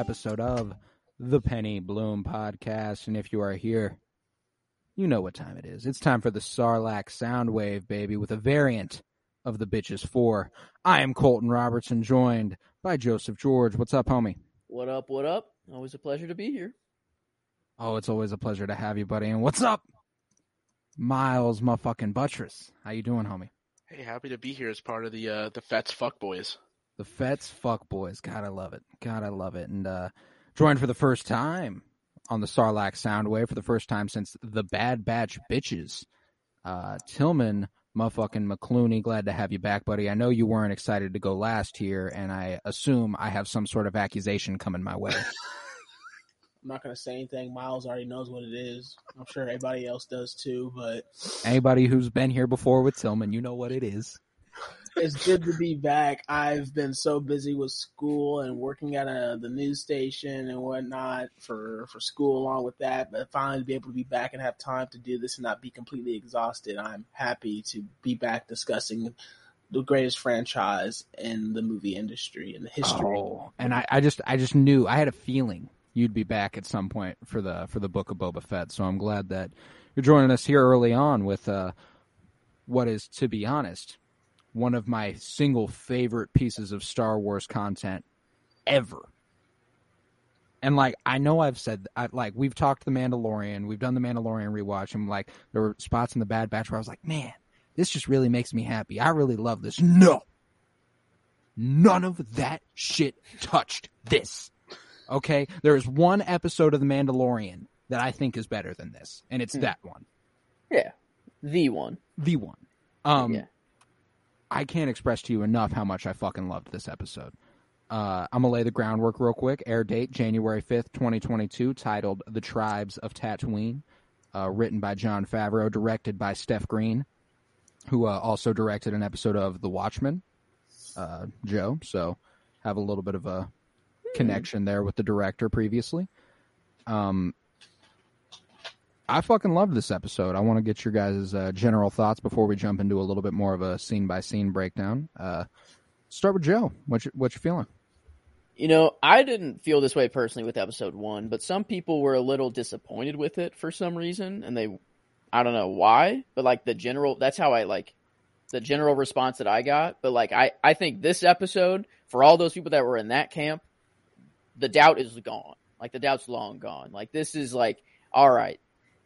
episode of the Penny Bloom Podcast. And if you are here, you know what time it is. It's time for the Sarlacc Soundwave, baby, with a variant of the Bitches 4. I am Colton Robertson, joined by Joseph George. What's up, homie? What up? What up? Always a pleasure to be here. Oh, it's always a pleasure to have you, buddy. And what's up? Miles my fucking Buttress. How you doing, homie? Hey, happy to be here as part of the uh, the Fets Fuck Boys. The Fets Fuck Boys. God, I love it. God, I love it. And uh joined for the first time on the Sarlacc Soundwave for the first time since the Bad Batch Bitches. Uh Tillman motherfucking McClooney, glad to have you back, buddy. I know you weren't excited to go last year, and I assume I have some sort of accusation coming my way. I'm not gonna say anything. Miles already knows what it is. I'm sure everybody else does too. But Anybody who's been here before with Tillman, you know what it is. It's good to be back. I've been so busy with school and working at a, the news station and whatnot for for school along with that. But finally to be able to be back and have time to do this and not be completely exhausted, I'm happy to be back discussing the greatest franchise in the movie industry in the history. Oh, and I, I just I just knew I had a feeling you'd be back at some point for the for the book of Boba Fett. So I'm glad that you're joining us here early on with uh, what is, to be honest, one of my single favorite pieces of Star Wars content ever. And like I know I've said I, like we've talked the Mandalorian, we've done the Mandalorian rewatch, and like there were spots in the Bad Batch where I was like, man, this just really makes me happy. I really love this. No, none of that shit touched this. Okay, there is one episode of the Mandalorian that I think is better than this, and it's Hmm. that one, Yeah, the one. the one. Um, yeah. I can't express to you enough how much I fucking loved this episode. Uh, I'm gonna lay the groundwork real quick. Air date January 5th, 2022, titled "The Tribes of Tatooine," uh, written by Jon Favreau, directed by Steph Green, who uh, also directed an episode of The Watchmen. Uh, Joe, so have a little bit of a connection there with the director previously. Um, I fucking loved this episode. I want to get your guys' uh, general thoughts before we jump into a little bit more of a scene by scene breakdown. Uh, start with Joe. What you, what you feeling? You know, I didn't feel this way personally with episode one, but some people were a little disappointed with it for some reason, and they, I don't know why, but like the general, that's how I like the general response that I got. But like, I, I think this episode, for all those people that were in that camp, the doubt is gone. Like the doubt's long gone. Like this is like, all right,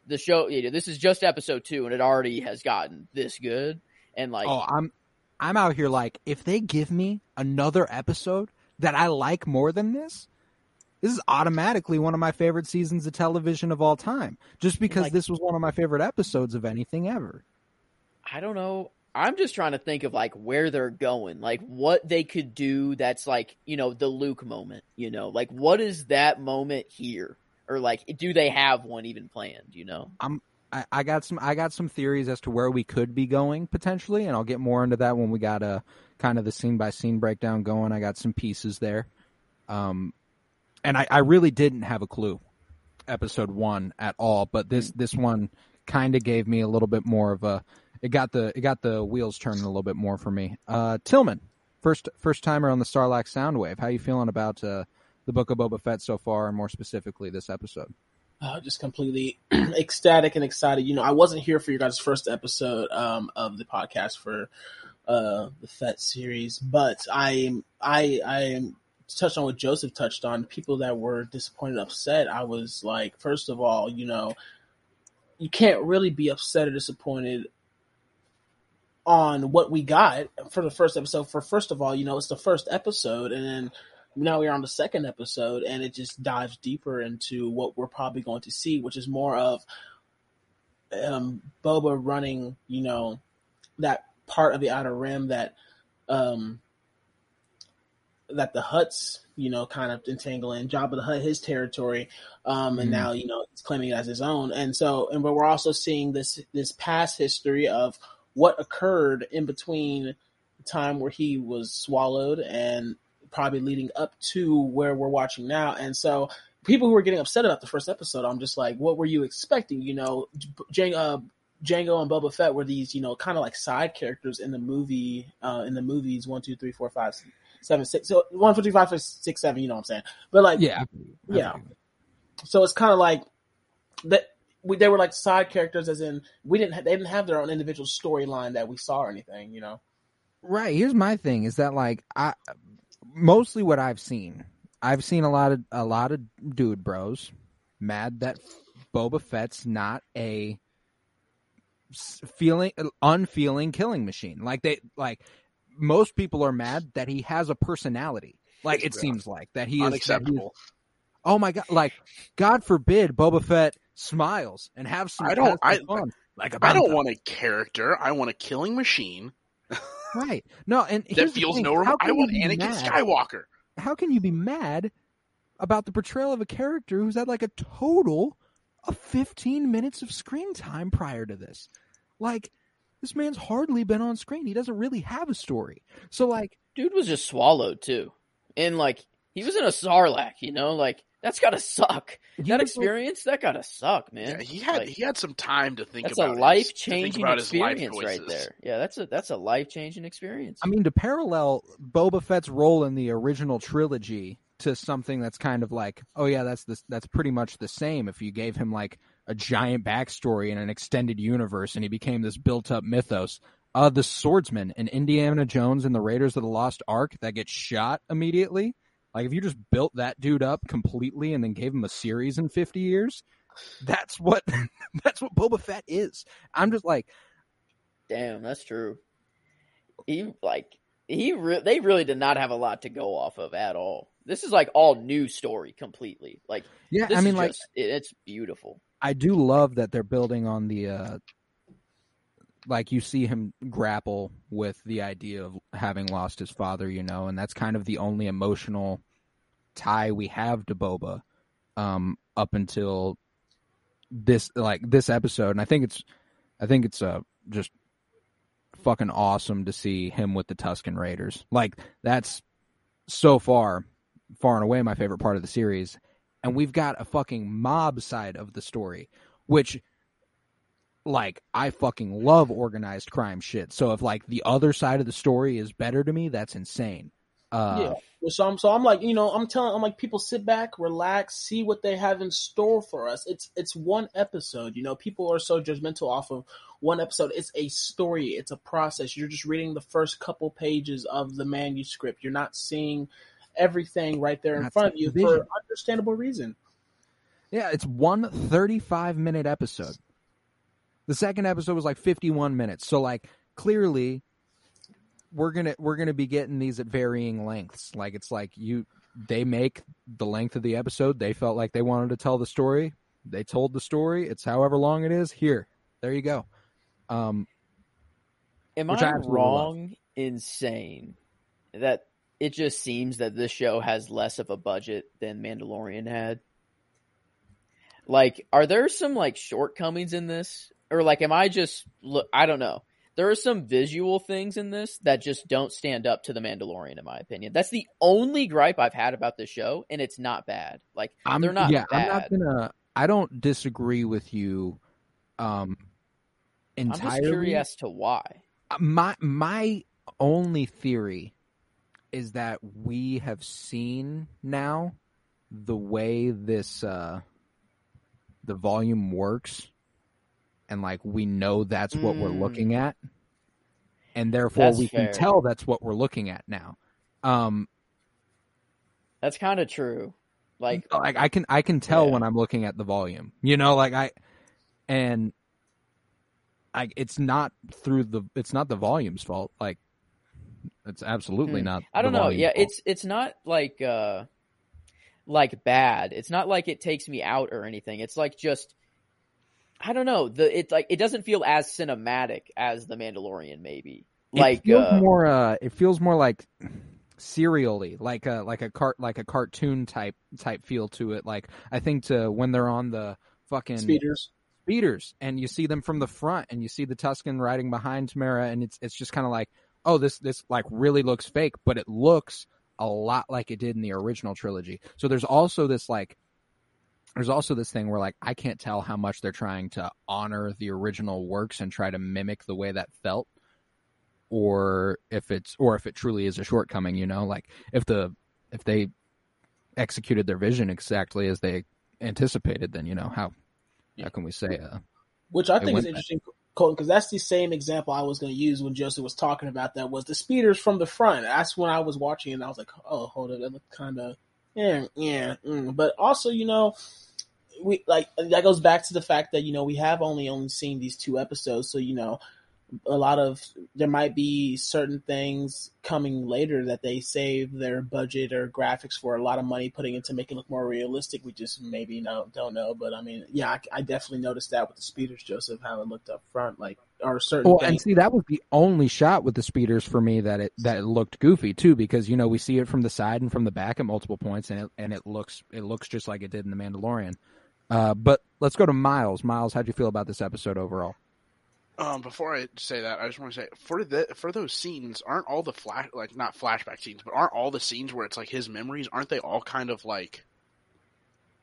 the show, you know, this is just episode two, and it already has gotten this good, and like, Oh, I'm I'm out here like if they give me another episode that I like more than this, this is automatically one of my favorite seasons of television of all time. Just because Like- this was one of my favorite episodes of anything ever. I don't know. I'm just trying to think of like where they're going, like what they could do that's like, you know, the Luke moment, you know, like what is that moment here? Or like do they have one even planned, you know? I'm I got some I got some theories as to where we could be going potentially, and I'll get more into that when we got a kind of the scene by scene breakdown going. I got some pieces there, um, and I, I really didn't have a clue episode one at all, but this this one kind of gave me a little bit more of a it got the it got the wheels turning a little bit more for me. Uh, Tillman, first first timer on the Sarlacc Soundwave. How you feeling about uh, the Book of Boba Fett so far, and more specifically this episode? uh, just completely ecstatic and excited. You know, I wasn't here for your guys' first episode um, of the podcast for uh, the FET series, but I I I am touched on what Joseph touched on. People that were disappointed, upset. I was like, first of all, you know, you can't really be upset or disappointed on what we got for the first episode. For first of all, you know, it's the first episode, and then now we're on the second episode, and it just dives deeper into what we're probably going to see, which is more of um, Boba running, you know, that part of the Outer Rim that um, that the Hutts, you know, kind of entangle in. Jabba the Hutt, his territory, um, and Mhm. now you know he's claiming it as his own. And so, and but we're also seeing this this past history of what occurred in between the time where he was swallowed and probably leading up to where we're watching now. And so, people who are getting upset about the first episode, I'm just like, what were you expecting? You know, J- uh, Django and Boba Fett were these, you know, kind of like side characters in the movie, uh, in the movies one, two, three, four, five, seven, six. So one, two, three, five, six, seven. You know what I'm saying? But like, Yeah. I Yeah. it. so it's kind of like that. We, they were like side characters, as in we didn't. Ha- they didn't have their own individual storyline that we saw or anything. You know? Right. Here's my thing: is that like I mostly what I've seen. I've seen a lot of a lot of dude bros mad that Boba Fett's not a feeling unfeeling killing machine. Like they like most people are mad that he has a personality. Like it seems like that he is that he is- Unacceptable. oh my god! Like God forbid Boba Fett smiles and have some. I don't- I- fun. Like I don't want a character. I want a killing machine right. No, and that here's the feels thing, no. how Rem- I can you want be Anakin mad? Skywalker. how can you be mad about the portrayal of a character who's had like a total of 15 minutes of screen time prior to this? Like, this man's hardly been on screen. He doesn't really have a story. So, like, Dude was just swallowed too, and like he was in a sarlacc. You know, like that's gotta suck. he That was, experience, that gotta suck, man. Yeah, he had Like, he had some time to think about it. that's a about his- life changing about life experience right there. Yeah, that's a that's a life changing experience. I mean, to parallel Boba Fett's role in the original trilogy to something that's kind of like, oh yeah, that's the, that's pretty much the same. If you gave him like a giant backstory in an extended universe, and he became this built-up mythos. Uh, the swordsman in Indiana Jones and the Raiders of the Lost Ark that gets shot immediately. Like if you just built that dude up completely and then gave him a series in fifty years, that's what that's what Boba Fett is. I'm just like, Damn, that's true. He like he re- they really did not have a lot to go off of at all. This is like all new story completely. Like yeah, I mean, like just, it, it's beautiful. I do love that they're building on the uh like you see him grapple with the idea of having lost his father, you know, and that's kind of the only emotional tie we have to Boba um up until this like this episode and I think it's I think it's uh just fucking awesome to see him with the Tusken Raiders. Like that's so far far and away my favorite part of the series and we've got a fucking mob side of the story, which like I fucking love organized crime shit. So if like the other side of the story is better to me, that's insane. Uh, yeah. So I'm so I'm like you know I'm telling I'm like people sit back, relax, see what they have in store for us. It's it's one episode. You know, people are so judgmental off of one episode. It's a story. It's a process. You're just reading the first couple pages of the manuscript. You're not seeing everything right there in That's front of you vision. for understandable reason. yeah, it's one 35 minute episode. The second episode was like 51 minutes. So like clearly we're going to we're going to be getting these at varying lengths. Like it's like you they make the length of the episode. They felt like they wanted to tell the story. They told the story. It's however long it is. Here. There you go. Um Am I I wrong in saying that it just seems that this show has less of a budget than Mandalorian had? Like, are there some like shortcomings in this, or like, am I just look? I don't know. There are some visual things in this that just don't stand up to the Mandalorian, in my opinion. That's the only gripe I've had about the show, and it's not bad. Like, I'm they're not yeah, bad. I'm not gonna I don't disagree with you um I'm just entirely. curious as to why. my my only theory is that we have seen now the way this uh the volume works and like we know that's what we're Mm. looking at and therefore That's we fair. can tell that's what we're looking at now um That's kind of true. Like, like I can I can tell Yeah. when I'm looking at the volume. You know, like I and I it's not through the it's not the volume's fault. Like It's absolutely Hmm. not. I don't know. Yeah, fault. it's it's not like uh like bad. It's not like it takes me out or anything. It's like just I don't know. The it like it doesn't feel as cinematic as The Mandalorian maybe. It Like feels uh, more. Uh, it feels more like serially, like a like a cart like a cartoon type type feel to it. Like I think to when they're on the fucking Speeders. speeders and you see them from the front and you see the Tusken riding behind Temuera and it's it's just kind of like oh this this like really looks fake but it looks a lot like it did in the original trilogy. So there's also this like there's also this thing where like I can't tell how much they're trying to honor the original works and try to mimic the way that felt or if it's or if it truly is a shortcoming, you know, like if the if they executed their vision exactly as they anticipated then you know how how can we say uh Which I think is interesting, Colton, because that's the same example I was going to use when Joseph was talking about that was the speeders from the front. That's when I was watching and I was like, oh, hold it, that looked kind of, yeah, yeah. Mm. But also, you know, we like that goes back to the fact that you know we have only only seen these two episodes, so you know, a lot of there might be certain things coming later that they save their budget or graphics for a lot of money putting into make it look more realistic. We just maybe no don't know, but I mean, yeah, I, I definitely noticed that with the speeders, Joseph, how it looked up front, like or certain Well, and see, that was the only shot with the speeders for me that it that it looked goofy too, because you know we see it from the side and from the back at multiple points, and it and it looks it looks just like it did in the Mandalorian. Uh, but let's go to Miles. Miles, how'd you feel about this episode overall? Um, before I say that, I just want to say for the for those scenes, aren't all the flash like not flashback scenes, but aren't all the scenes where it's like his memories? Aren't they all kind of like?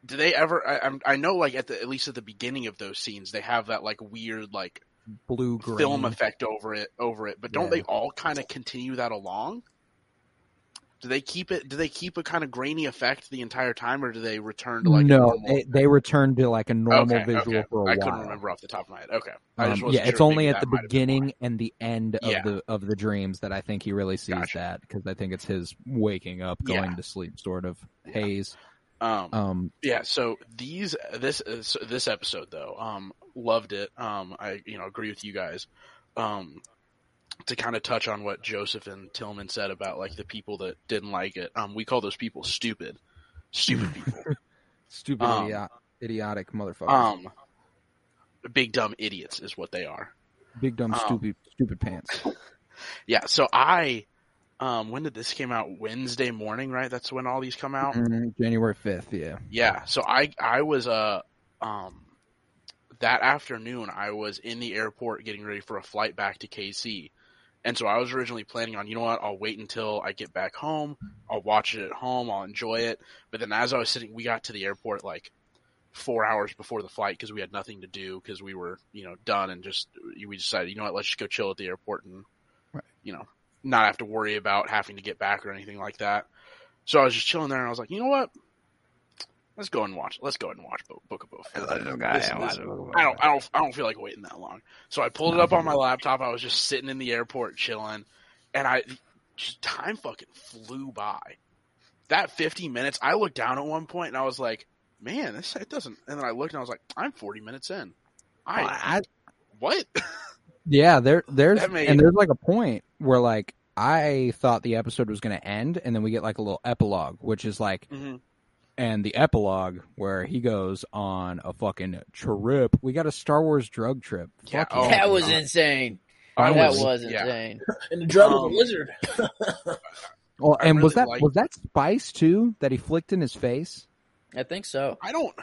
Do they ever? I, I know, like at the at least at the beginning of those scenes, they have that like weird like Blue film effect over it over it. But don't Yeah. they all kind of continue that along? Do they keep it? Do they keep a kind of grainy effect the entire time, or do they return to like a no, normal they, they returned to like a normal Okay, visual okay. for a I while. I couldn't remember off the top of my head. Okay, Um, yeah, it's sure. only at the might have been why. beginning and the end of Yeah. the of the dreams that I think he really sees Gotcha. that because I think it's his waking up, Yeah. going to sleep sort of haze. Um, Um, Yeah, so these this is this episode though, um, loved it. Um, I you know agree with you guys. Um, to kind of touch on what Joseph and Tillman said about like the people that didn't like it. Um, we call those people stupid, stupid people. stupid, Um, idiot, idiotic motherfuckers. um, big dumb idiots is what they are. Big dumb um, stupid stupid pants. Yeah. So I, um, when did this came out? Wednesday morning, right? That's when all these come out. Mhm, January fifth, yeah. Yeah. So I I was uh um that afternoon I was in the airport getting ready for a flight back to KC. And so I was originally planning on, you know what, I'll wait until I get back home. I'll watch it at home. I'll enjoy it. But then as I was sitting, we got to the airport like four hours before the flight because we had nothing to do because we were, you know, done and just, we decided, you know what, let's just go chill at the airport and, Right. you know, not have to worry about having to get back or anything like that. So I was just chilling there and I was like, you know what? Let's go and watch. Let's go ahead and watch Bo- Book of Boba Fett. This- this- I don't, I don't, I don't feel like waiting that long. So I pulled it up on my laptop. I was just sitting in the airport chilling, and I just time fucking flew by. That fifty minutes, I looked down at one point and I was like, "Man, this it doesn't." And then I looked and I was like, "I'm forty minutes in." I, I, what? yeah, there there's made- and there's like a point where like I thought the episode was going to end, and then we get like a little epilogue, which is like, Mhm. And the epilogue where he goes on a fucking trip. We got a Star Wars drug trip. Yeah, Fuck oh that was God. insane. I that was- was yeah. insane. and the drug was Um, a lizard. Well, I and was that liked- was that spice too that he flicked in his face? I think so. I don't.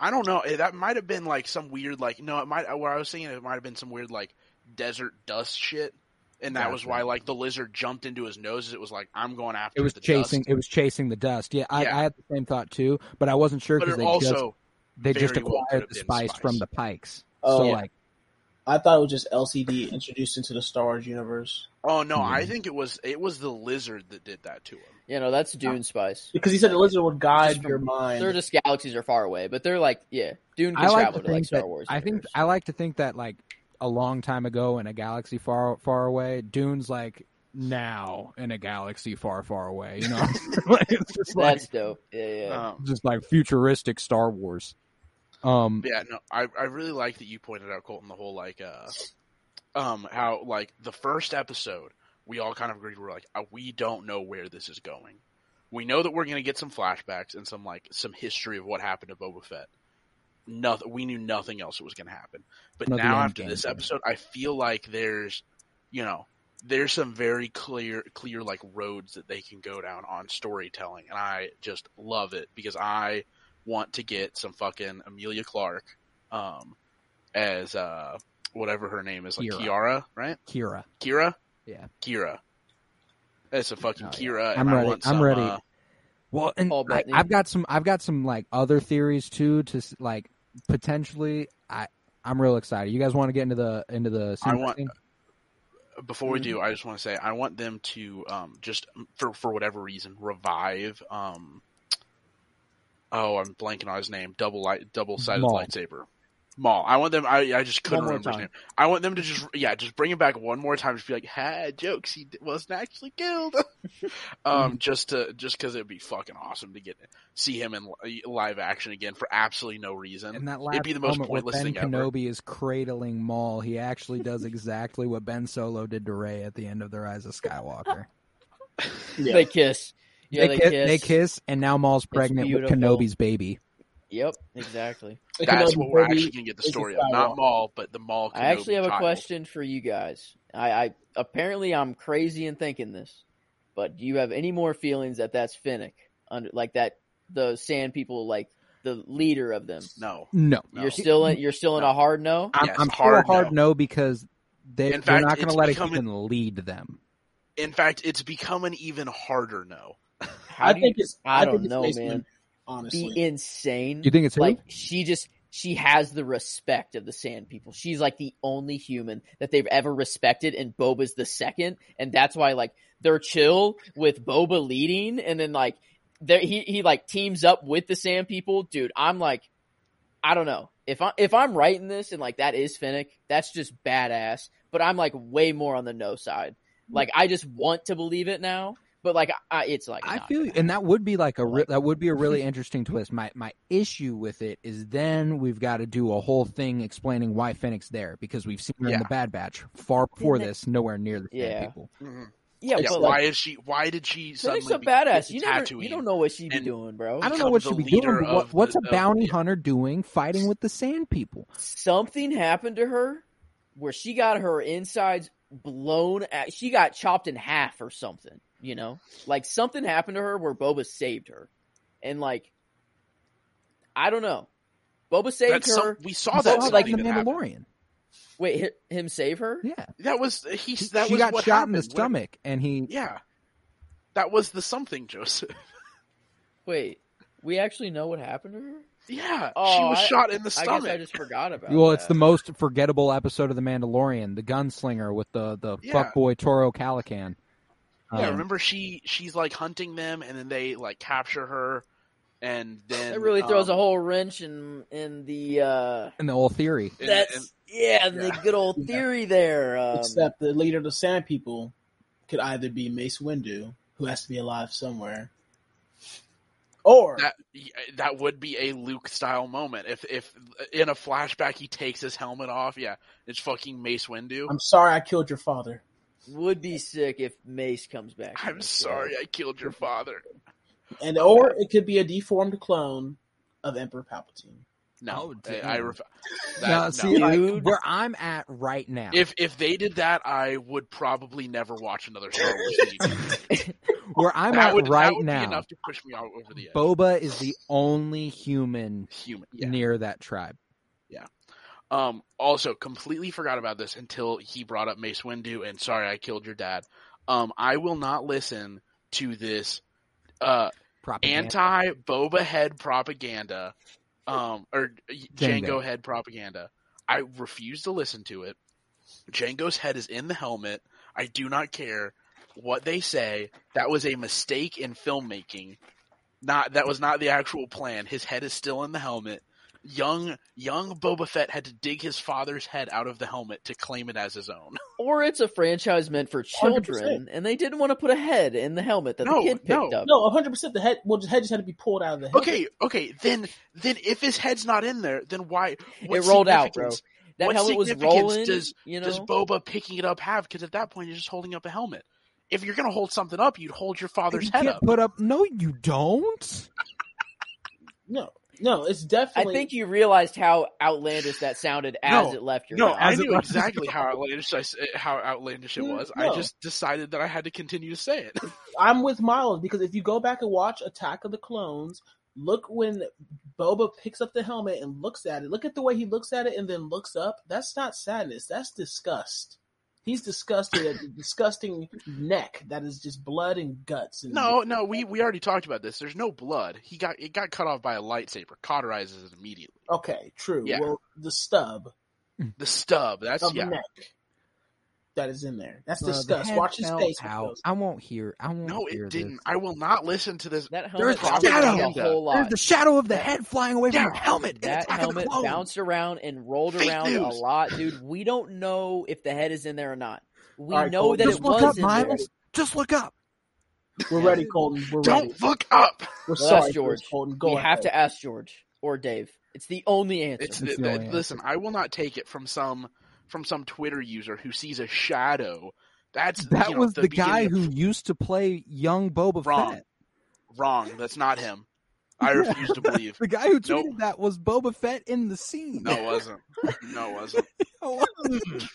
I don't know. Eh, That might have been like some weird, like no, it might. Where I was thinking, it might have been some weird, like desert dust shit, and that was why, like, the lizard jumped into his nose. It was like, I'm going after. It was the chasing. dust. It was chasing the dust. Yeah, I, Yeah. I had the same thought too, but I wasn't sure but because it they just also they just very well acquired the have been spice, from the Pikes. Oh, so yeah. like, I thought it was just LSD introduced into the Star Wars universe Oh no, I Mhm. think it was it was the lizard that did that to him. You know, that's Dune spice. because he said the lizard would guide Just your mind. They're just galaxies are far away, but they're like, yeah, Dune can I like travel to to like Star that Wars. I think. I like to think that like a long time ago in a galaxy far far away, Dune's like now in a galaxy far far away. You know, Like, it's just like that's dope. Yeah, yeah. Um, just like futuristic Star Wars. Um, yeah, no, I I really like that you pointed out Colton the whole like uh um how like the first episode we all kind of agreed. We're like, uh, we don't know where this is going. We know that we're going to get some flashbacks and some like some history of what happened to Boba Fett. Nothing. We knew nothing else was going to happen. But Not now after this episode, I feel like there's, you know, there's some very clear, clear like roads that they can go down on storytelling, and I just love it because I want to get some fucking Emilia Clarke, um, as uh whatever her name is, like Kiara. Kiara, right? Kira. Kira, Yeah. Kira. That's a fucking Oh, yeah. Kira. I'm and I ready. want I'm ready. uh, Well, and I, I've got some. I've got some like other theories too. To like potentially, I I'm real excited. You guys want to get into the into the? I want- scene? before we Mm-hmm. do, I just want to say I want them to um, just for for whatever reason revive. Um, oh, I'm blanking on his name. Double light, double sided lightsaber. Maul. I want them. I I just couldn't One more remember his name. I want them to just yeah, just bring him back one more time. Just be like, "Ha, jokes. He wasn't actually killed." um, just to just because it'd be fucking awesome to get see him in live action again for absolutely no reason. And that last It'd be the most moment where pointless Ben thing ever. Kenobi is cradling Maul, he actually does exactly what Ben Solo did to Rey at the end of The Rise of Skywalker. Yeah. They kiss. Yeah, they, ki- kiss. they kiss, and now Maul's pregnant with. Kenobi's baby. Yep, exactly. That's what we're actually gonna get the story of. Not Skywalker. Maul, but the Maul. I actually Kenobi have a question for you guys. I, I apparently I'm crazy in thinking this, but do you have any more feelings that that's Fennec under like that the Sand People like the leader of them? No. No, No. You're still in. You're still in a hard no. I'm, Yes, I'm hard still a hard no. no, because they, In they're fact, not going to let a becoming- human lead them. In fact, it's become an even harder no. How I do think you- it's. I think don't it's know, Mace man. Windu, Honestly, be insane. You think it's who? like she just she has the respect of the Sand People. She's like the only human that they've ever respected, and Boba's the second, and that's why like they're chill with Boba leading, and then like there he he like teams up with the Sand People. Dude, I'm like, I don't know if I if I'm writing this and like that is Fennec, that's just badass. But I'm like way more on the no side. Like I just want to believe it now, but like I, it's like I feel, gonna and that would be like a re- that would be a really interesting twist. My my issue with it is then we've got to do a whole thing explaining why Fennec's there because we've seen her in the Bad Batch far before this, nowhere near the same Yeah. people. Mm-hmm. Yeah, Yeah, but why like, is she? Why did she Fennec's suddenly a be- badass. get You never, you don't know what she'd be doing, bro. I don't know what she'd be doing. But what, of what's the- a bounty yeah. hunter doing fighting with the Sand People? Something happened to her where she got her insides blown. At, she got chopped in half or something. You know, like something happened to her where Boba saved her, and like, I don't know. Boba saved That's her. some, we saw that saw like the that happened. Mandalorian. Wait, him save her? Yeah, That was he. That she was got what shot in the happened when- stomach, and he Yeah, that was the something, Joseph. Wait, we actually know what happened to her. Yeah, she Oh, was I- shot in the I stomach. guess I just forgot about. Well, it's the most forgettable episode of The Mandalorian, the gunslinger with the the Yeah. fuckboy Toro Calican. Yeah, Um, remember she she's like hunting them, and then they like capture her, and then It really throws um, a whole wrench in in the. uh and the whole theory. and- That's and- yeah, the good old theory there. Um, except the leader of the Sand People could either be Mace Windu, who has to be alive somewhere, or that that would be a Luke style moment if if in a flashback he takes his helmet off. Yeah, it's fucking Mace Windu. I'm sorry I killed your father. Would be sick if Mace comes back. I'm sorry though. I killed your father. And or it could be a deformed clone of Emperor Palpatine. No, Oh, I. I ref- that, Now, no. see, like, Dude. where I'm at right now, if if they did that, I would probably never watch another Star Wars movie. where I'm that at would, right that would now, be enough to push me out over the edge. Boba is the only human Human, yeah. near that tribe. Um, also, completely forgot about this until he brought up Mace Windu and sorry I killed your dad. Um, I will not listen to this uh, anti Boba head propaganda, um, or Django. Django. head propaganda. I refuse to listen to it. Django's head is in the helmet. I do not care what they say. That was a mistake in filmmaking. Not that was not the actual plan. His head is still in the helmet. Young young Boba Fett had to dig his father's head out of the helmet to claim it as his own. Or it's a franchise meant for children, and they didn't want to put a head in the helmet that No, the kid picked no. up. No, 100. percent The head. Well, the head just had to be pulled out of the head. Okay, okay, then then if his head's not in there, then why? it rolled out, bro. significance- That what helmet was significance rolling. Does you know, does Boba picking it up have? Because at that point, you're just holding up a helmet. if you're gonna hold something up, you'd hold your father's you head can't up. put up. No, you don't. No, no, it's definitely. I think you realized how outlandish that sounded as No, it left your No, mouth. I knew exactly how outlandish I, s- eh, how outlandish it was. no. I just decided that I had to continue to say it. I'm with Miles because if you go back and watch Attack of the Clones, look when Boba picks up the helmet and looks at it. Look at the way he looks at it and then looks up. That's not sadness. That's disgust. He's disgusted at the disgusting neck that is just blood and guts. And No, no, we, we already talked about this. There's no blood. He got it got cut off by a lightsaber. Cauterizes it immediately. Okay, true. Yeah. Well, the stub The stub. That's yeah. neck that is in there. That's Uh, the disgust. Watch his face. when out. I won't hear. I won't No, hear it No, it didn't. this. I will not listen to this. that There's helmet the shadow. a whole lot. There's the shadow of the head flying away from Yeah. the helmet. that Attack the helmet bounced around and rolled Fake around a lot, dude. We don't know if the head is in there or not. We All right, know Cole, that Just it look was up, in there. Just look up. We're ready, Colton. We're ready. Don't look up. We're Well, sorry, George. Colton. Go we ahead. have to ask George or Dave. It's the only answer. It's, It's the- the only the- listen. I will not take it from some from some Twitter user who sees a shadow. That's That you know, was the, guy beginning who of- used to play young Boba Wrong. Fett. wrong. That's not him. I refuse to believe. The guy who tweeted Nope. that was Boba Fett in the scene. No, it wasn't. No, it wasn't.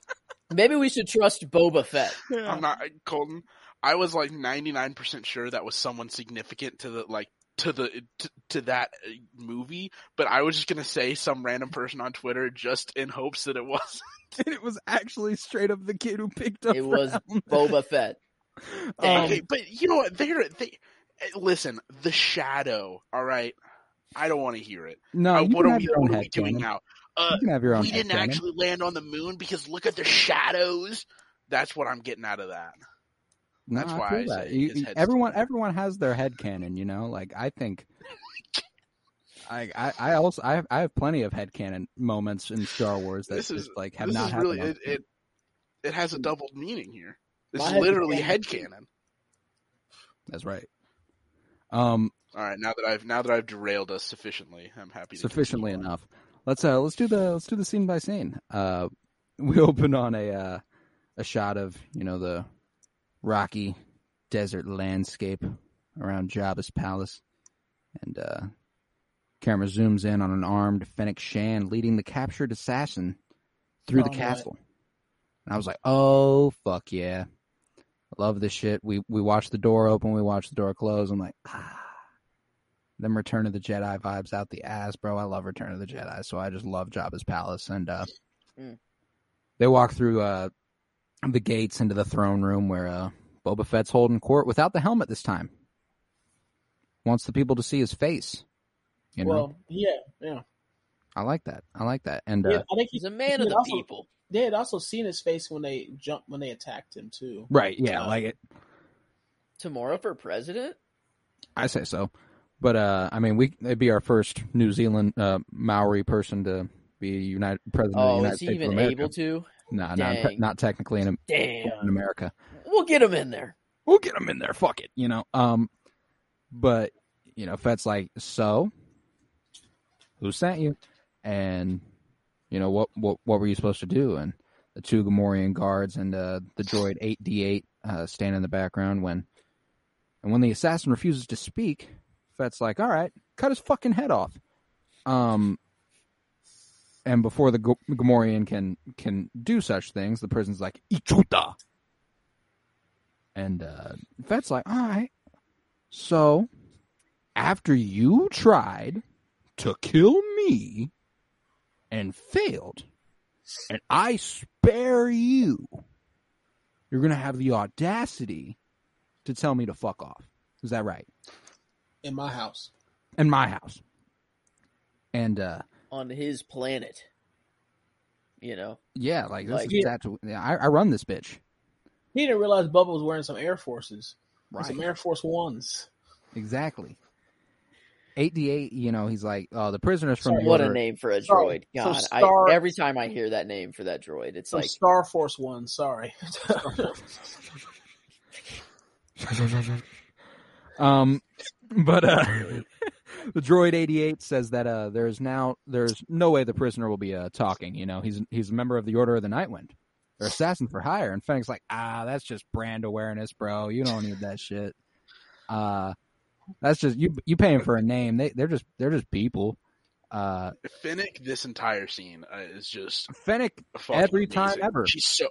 Maybe we should trust Boba Fett. I'm not Colton. I was like 99% sure that was someone significant to the like to the to, to that uh, movie, but I was just gonna say some random person on Twitter just in hopes that it wasn't. it was actually straight up the kid who picked up. It was Brown. Boba Fett. Um, okay, but you know what? They're they eh, listen. The shadow. All right. I don't want to hear it. no, Uh, what are we? What are we doing canon. now? Uh, You can have your own we didn't canon. actually land on the moon because look at the shadows. That's what I'm getting out of that. No, That's I why feel I that. You- his you- head's everyone, still- everyone has their head canon. You know, like I think. I, I, I also I have, I have plenty of head canon moments in Star Wars that This just is like have this not is happened. really it, it. It has a double meaning here. This My is head literally canon. headcanon. That's right. Um, All right, now that I've now that I've derailed us sufficiently, I'm happy. To sufficiently enough. Let's uh let's do the let's do the scene by scene. Uh, we open on a uh, a shot of you know the rocky desert landscape around Jabba's palace, and uh, camera zooms in on an armed Fennec Shan leading the captured assassin through the Oh, castle. And I was like, oh fuck yeah, I love this shit. We we watch the door open, we watch the door close. I'm like, ah. Them Return of the Jedi vibes out the ass, bro. I love Return of the Jedi, so I just love Jabba's palace. And uh, Mm. they walk through uh, the gates into the throne room where uh, Boba Fett's holding court without the helmet this time. Wants the people to see his face. You know, Well, yeah, yeah. I like that. I like that. And uh, I think He's a man he of the also- people. They had also seen his face when they jumped when they attacked him too. right, yeah, Uh, like it. Temuera for president? I say so. But uh, I mean, we it'd be our first New Zealand uh, Maori person to be United president of the Oh, United is he States even able to? Nah, not Dang. not technically in, in America. We'll get him in there. we'll get him in there. Fuck it, you know. Um, but you know, Fett's like, so who sent you? And you know what what what were you supposed to do? And the two Gamorrean guards and uh, the droid eight D eight uh, stand in the background when and when the assassin refuses to speak, Fett's like, all right, cut his fucking head off. Um. And before the G- Gamorrean can can do such things, the prison's like Ichuta, and uh, Fett's like, all right. So, after you tried to kill me and failed, and I spare you, you're going to have the audacity to tell me to fuck off. Is that right? in my house. In my house. And, uh, on his planet. You know, yeah, like, this Like- is exactly, yeah, I, I run this bitch. He didn't realize Bubba was wearing some Air Forces, Right. some Air Force Ones. Exactly. 8D8, you know, he's like, oh, the prisoners from Sorry, the what order. a name for a droid. so God, Star- I every time I hear that name for that droid, it's Some like Star Force One, Sorry. Um, but uh, the droid 88 says that uh, there's now there's no way the prisoner will be uh, talking. You know, he's he's a member of the Order of the Nightwind, They're assassin for hire. And Fennec's like, ah, that's just brand awareness, bro. You don't need that shit. Uh, that's just you. You paying for a name? They they're just they're just people. Uh, Fennec, this entire scene uh, is just Fennec every time ever. She's so.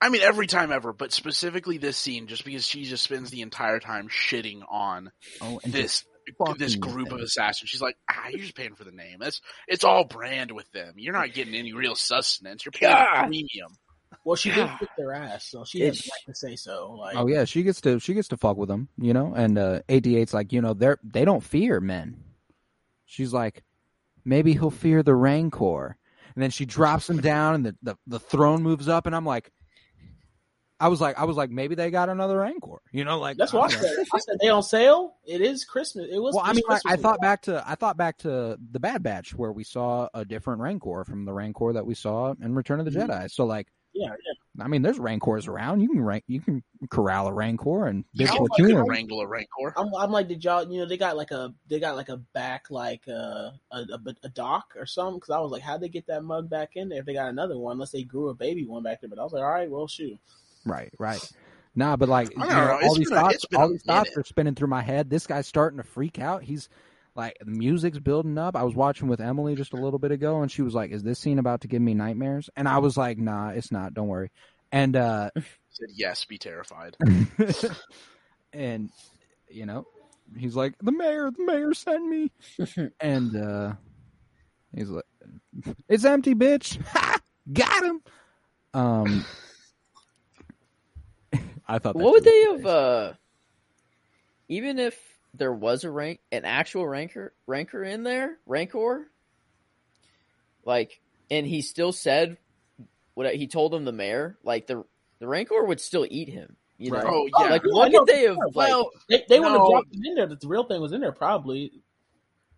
I mean, every time ever, but specifically this scene, just because she just spends the entire time shitting on Oh, and this this group them. of assassins. She's like, ah, you're just paying for the name. That's it's all brand with them. You're not getting any real sustenance. You're paying God. a premium. Well, she did Yeah. kick their ass, so she has It's- the right to say so. Like, Oh yeah, she gets to she gets to fuck with them, you know. And uh, 88's like, you know, they're they don't fear men. She's like, maybe he'll fear the Rancor. And then she drops him down, and the, the the throne moves up, and I'm like, I was like, I was like, maybe they got another Rancor, you know, like that's what I said. I said they on sale. It is Christmas. It was. Well, I it's mean, like, I Christmas. thought back to I thought back to the Bad Batch where we saw a different Rancor from the Rancor that we saw in Return of the Mhm. Jedi. So like, Yeah, yeah. I mean, there's Rancors around. You can rank, you can corral a Rancor and You Bib can like, Fortuna. fucking wrangle a rancor. I'm, I'm like, did y'all? You know, they got like a they got like a back like uh, a a, a dock or something. Because I was like, how'd they get that mug back in there if they got another one? Unless they grew a baby one back there. But I was like, all right, well, shoot. Right, right. Nah, but like know, know, all these been thoughts, all these thoughts are spinning through my head. This guy's starting to freak out. He's like, the music's building up. I was watching with Emily just a little bit ago, and she was like, "Is this scene about to give me nightmares?" And I was like, "Nah, it's not. Don't worry." And uh, Said yes, be terrified. and you know, he's like, "The mayor, the mayor sent me," and uh, he's like, "It's empty, bitch. Got him." Um, I thought. that What would they was have? Uh, even if there was a rank, an actual ranker, ranker in there, rancor, like, and he still said what he told him the mayor, like the the rancor would still eat him. You know, Right. Oh yeah. like what I know could they have? for Like, well, They, they would have No. dropped it in there. That the real thing was in there, probably.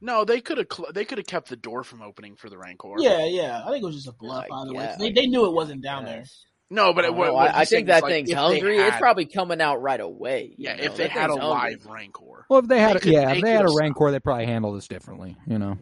no, they could have cl- they could have kept the door from opening for the rancor. Yeah, yeah. I think it was just a bluff. I By the way, guess. they, they knew it wasn't down there. Yes. No, but I it, what, what I, I think that is, like, thing's if they hungry. It's probably coming out right away. yeah. know? If they That had a hungry. live rancor. Well, if they had, They a, yeah, they if they had a rancor, they probably handle this differently. You know,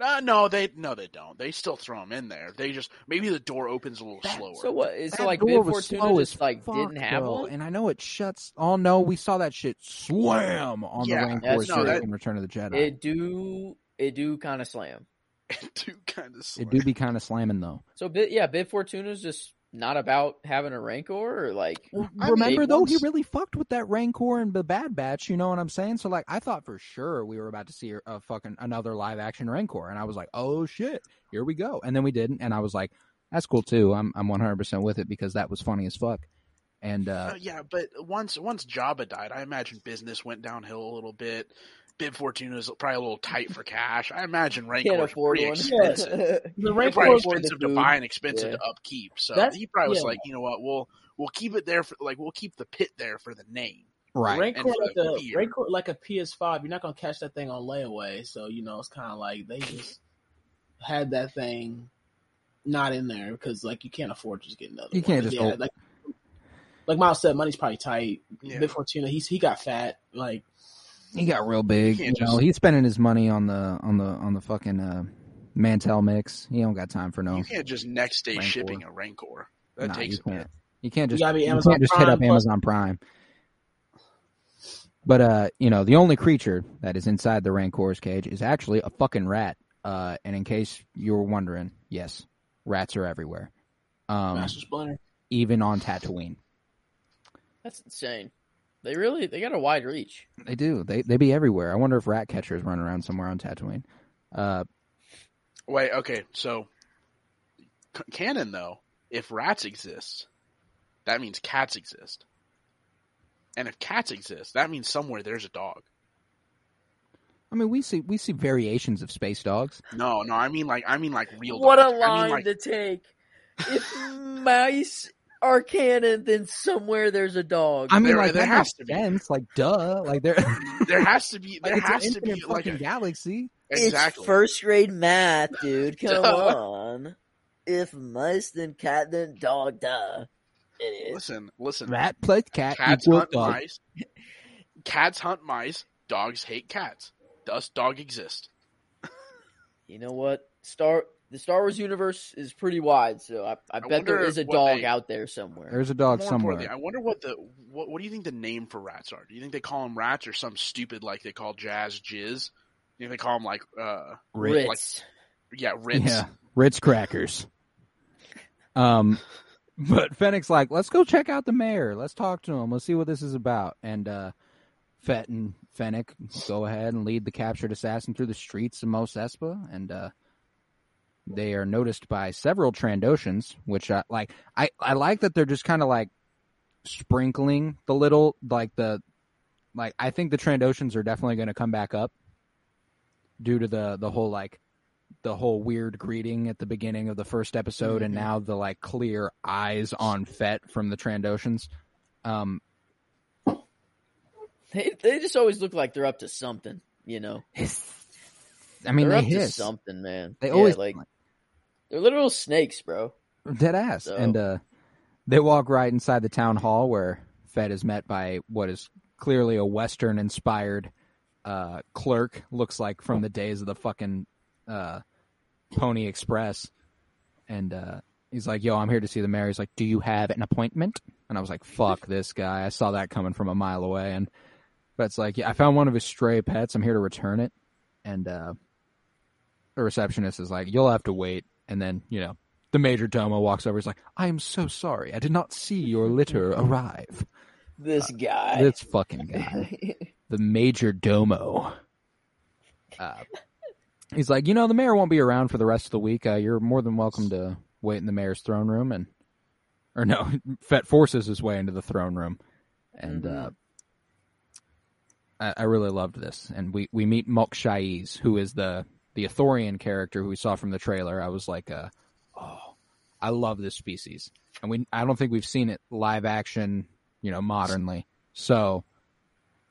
Uh, no, they no they don't. They still throw them in there. They just maybe the door opens a little That- slower. So what? So That like door Fortuna just like fuck, didn't have though, one. and I know it shuts. Oh no, we saw that shit slam on Yeah, the Rancor that's ship true. that- in Return of the Jedi. It do it do kind of slam. It do kind of It do be kind of slamming though. So Bib, yeah, Bib Fortuna's just not about having a rancor or like. Well, remember mean, though, he really fucked with that Rancor and the Bad Batch. You know what I'm saying? So like, I thought for sure we were about to see a, a fucking another live action Rancor, and I was like, oh shit, here we go. And then we didn't, and I was like, that's cool too. I'm I'm 100 percent with it because that was funny as fuck. And uh, Uh, yeah, but once once Jabba died, I imagine business went downhill a little bit. Bib Fortuna is probably a little tight for cash. I imagine Can't Rancor is pretty one. expensive. The They're Rancor probably was expensive to buy and expensive Yeah. to upkeep. So That's- he probably was yeah. like, you know what, we'll we'll keep it there for like we'll keep the pit there for the name. right, Rancor like for a. Rancor like a PS5. You're not gonna catch that thing on layaway. So you know it's kind of like they just had that thing not in there because like you can't afford to just get another. You one. can't just yeah, op- like like Miles said, money's probably tight. Yeah. Big Fortuna, he's he got fat. Like he got real big. You You, can't know, just- he's spending his money on the on the on the fucking uh, Mantel mix. He don't got time for no. You can't just next day Rancor. shipping a Rancor. That Nah, takes you a bit. can't. You can't You just gotta be you can't just hit up plus- Amazon Prime. But uh, you know, the only creature that is inside the Rancor's cage is actually a fucking rat. Uh, and in case you were wondering, yes, rats are everywhere. Um, Master Splinter. even on Tatooine, That's insane. They really they got a wide reach. they do. They they be everywhere. I wonder if rat catchers run around somewhere on Tatooine. Uh, Wait, okay, so c- canon though, if rats exist, that means cats exist. And if cats exist, that means somewhere there's a dog. I mean, we see we see variations of space dogs. No, no, I mean like I mean like real What a dogs. I line mean like to take. If mice are canon, then somewhere there's a dog. I mean, There- like there that has makes to be. sense. Like, duh. Like there, there has to be there it's an has to be like fucking a, galaxy. exactly. It's first grade math, dude. Come Duh. on. If mice, then cat, then dog. Duh. It is. listen, listen. Rat plus cat Cats equals hunt dog. mice. Cats hunt mice. Dogs hate cats. Does dog exist? You know what? Star the Star Wars universe is pretty wide, so I, I, bet there is a dog they, out there somewhere. There's a dog somewhere. I wonder what the what, what do you think the name for rats are? Do you think they call them rats or some stupid like they call jazz jizz? Do you think they call them like uh Ritz? Like, yeah, Ritz. Yeah, Ritz crackers. um, but Fennec's like, let's go check out the mayor. Let's talk to him. Let's see what this is about. And uh, Fett and Fennec go ahead and lead the captured assassin through the streets of Mos Espa, and uh, they are noticed by several Trandoshans, which I like. I, I like that they're just kind of like sprinkling the little like the like. I think the Trandoshans are definitely going to come back up due to the the whole like the whole weird greeting at the beginning of the first episode, mm-hmm. and now the like clear eyes on Fett from the Trandoshans. Um, they they just always look like they're up to something, you know. I mean, they're they up hiss. to something, man. They yeah, always like they're literal snakes, bro. Dead ass. So. And uh, they walk right inside the town hall where Fett is met by what is clearly a Western inspired uh, clerk. Looks like from the days of the fucking uh, Pony Express. And uh, he's like, "Yo, I'm here to see the mayor." He's like, "Do you have an appointment?" And I was like, "Fuck this guy!" I saw that coming from a mile away. And Fett's like, "Yeah, I found one of his stray pets. I'm here to return it." And uh, the receptionist is like, "You'll have to wait." And then, you know, the major domo walks over. He's like, I am so sorry. I did not see your litter arrive. This uh, guy. This fucking guy. the major domo. Uh, he's like, you know, the mayor won't be around for the rest of the week. Uh, you're more than welcome to wait in the mayor's throne room and, or no, Fett forces his way into the throne room. And, mm-hmm. uh, I, I, really loved this. And we, we meet Mok Shaiz, who is the the Ithorian character who we saw from the trailer, I was like, uh, oh, I love this species. And we, I don't think we've seen it live action, you know, modernly. So,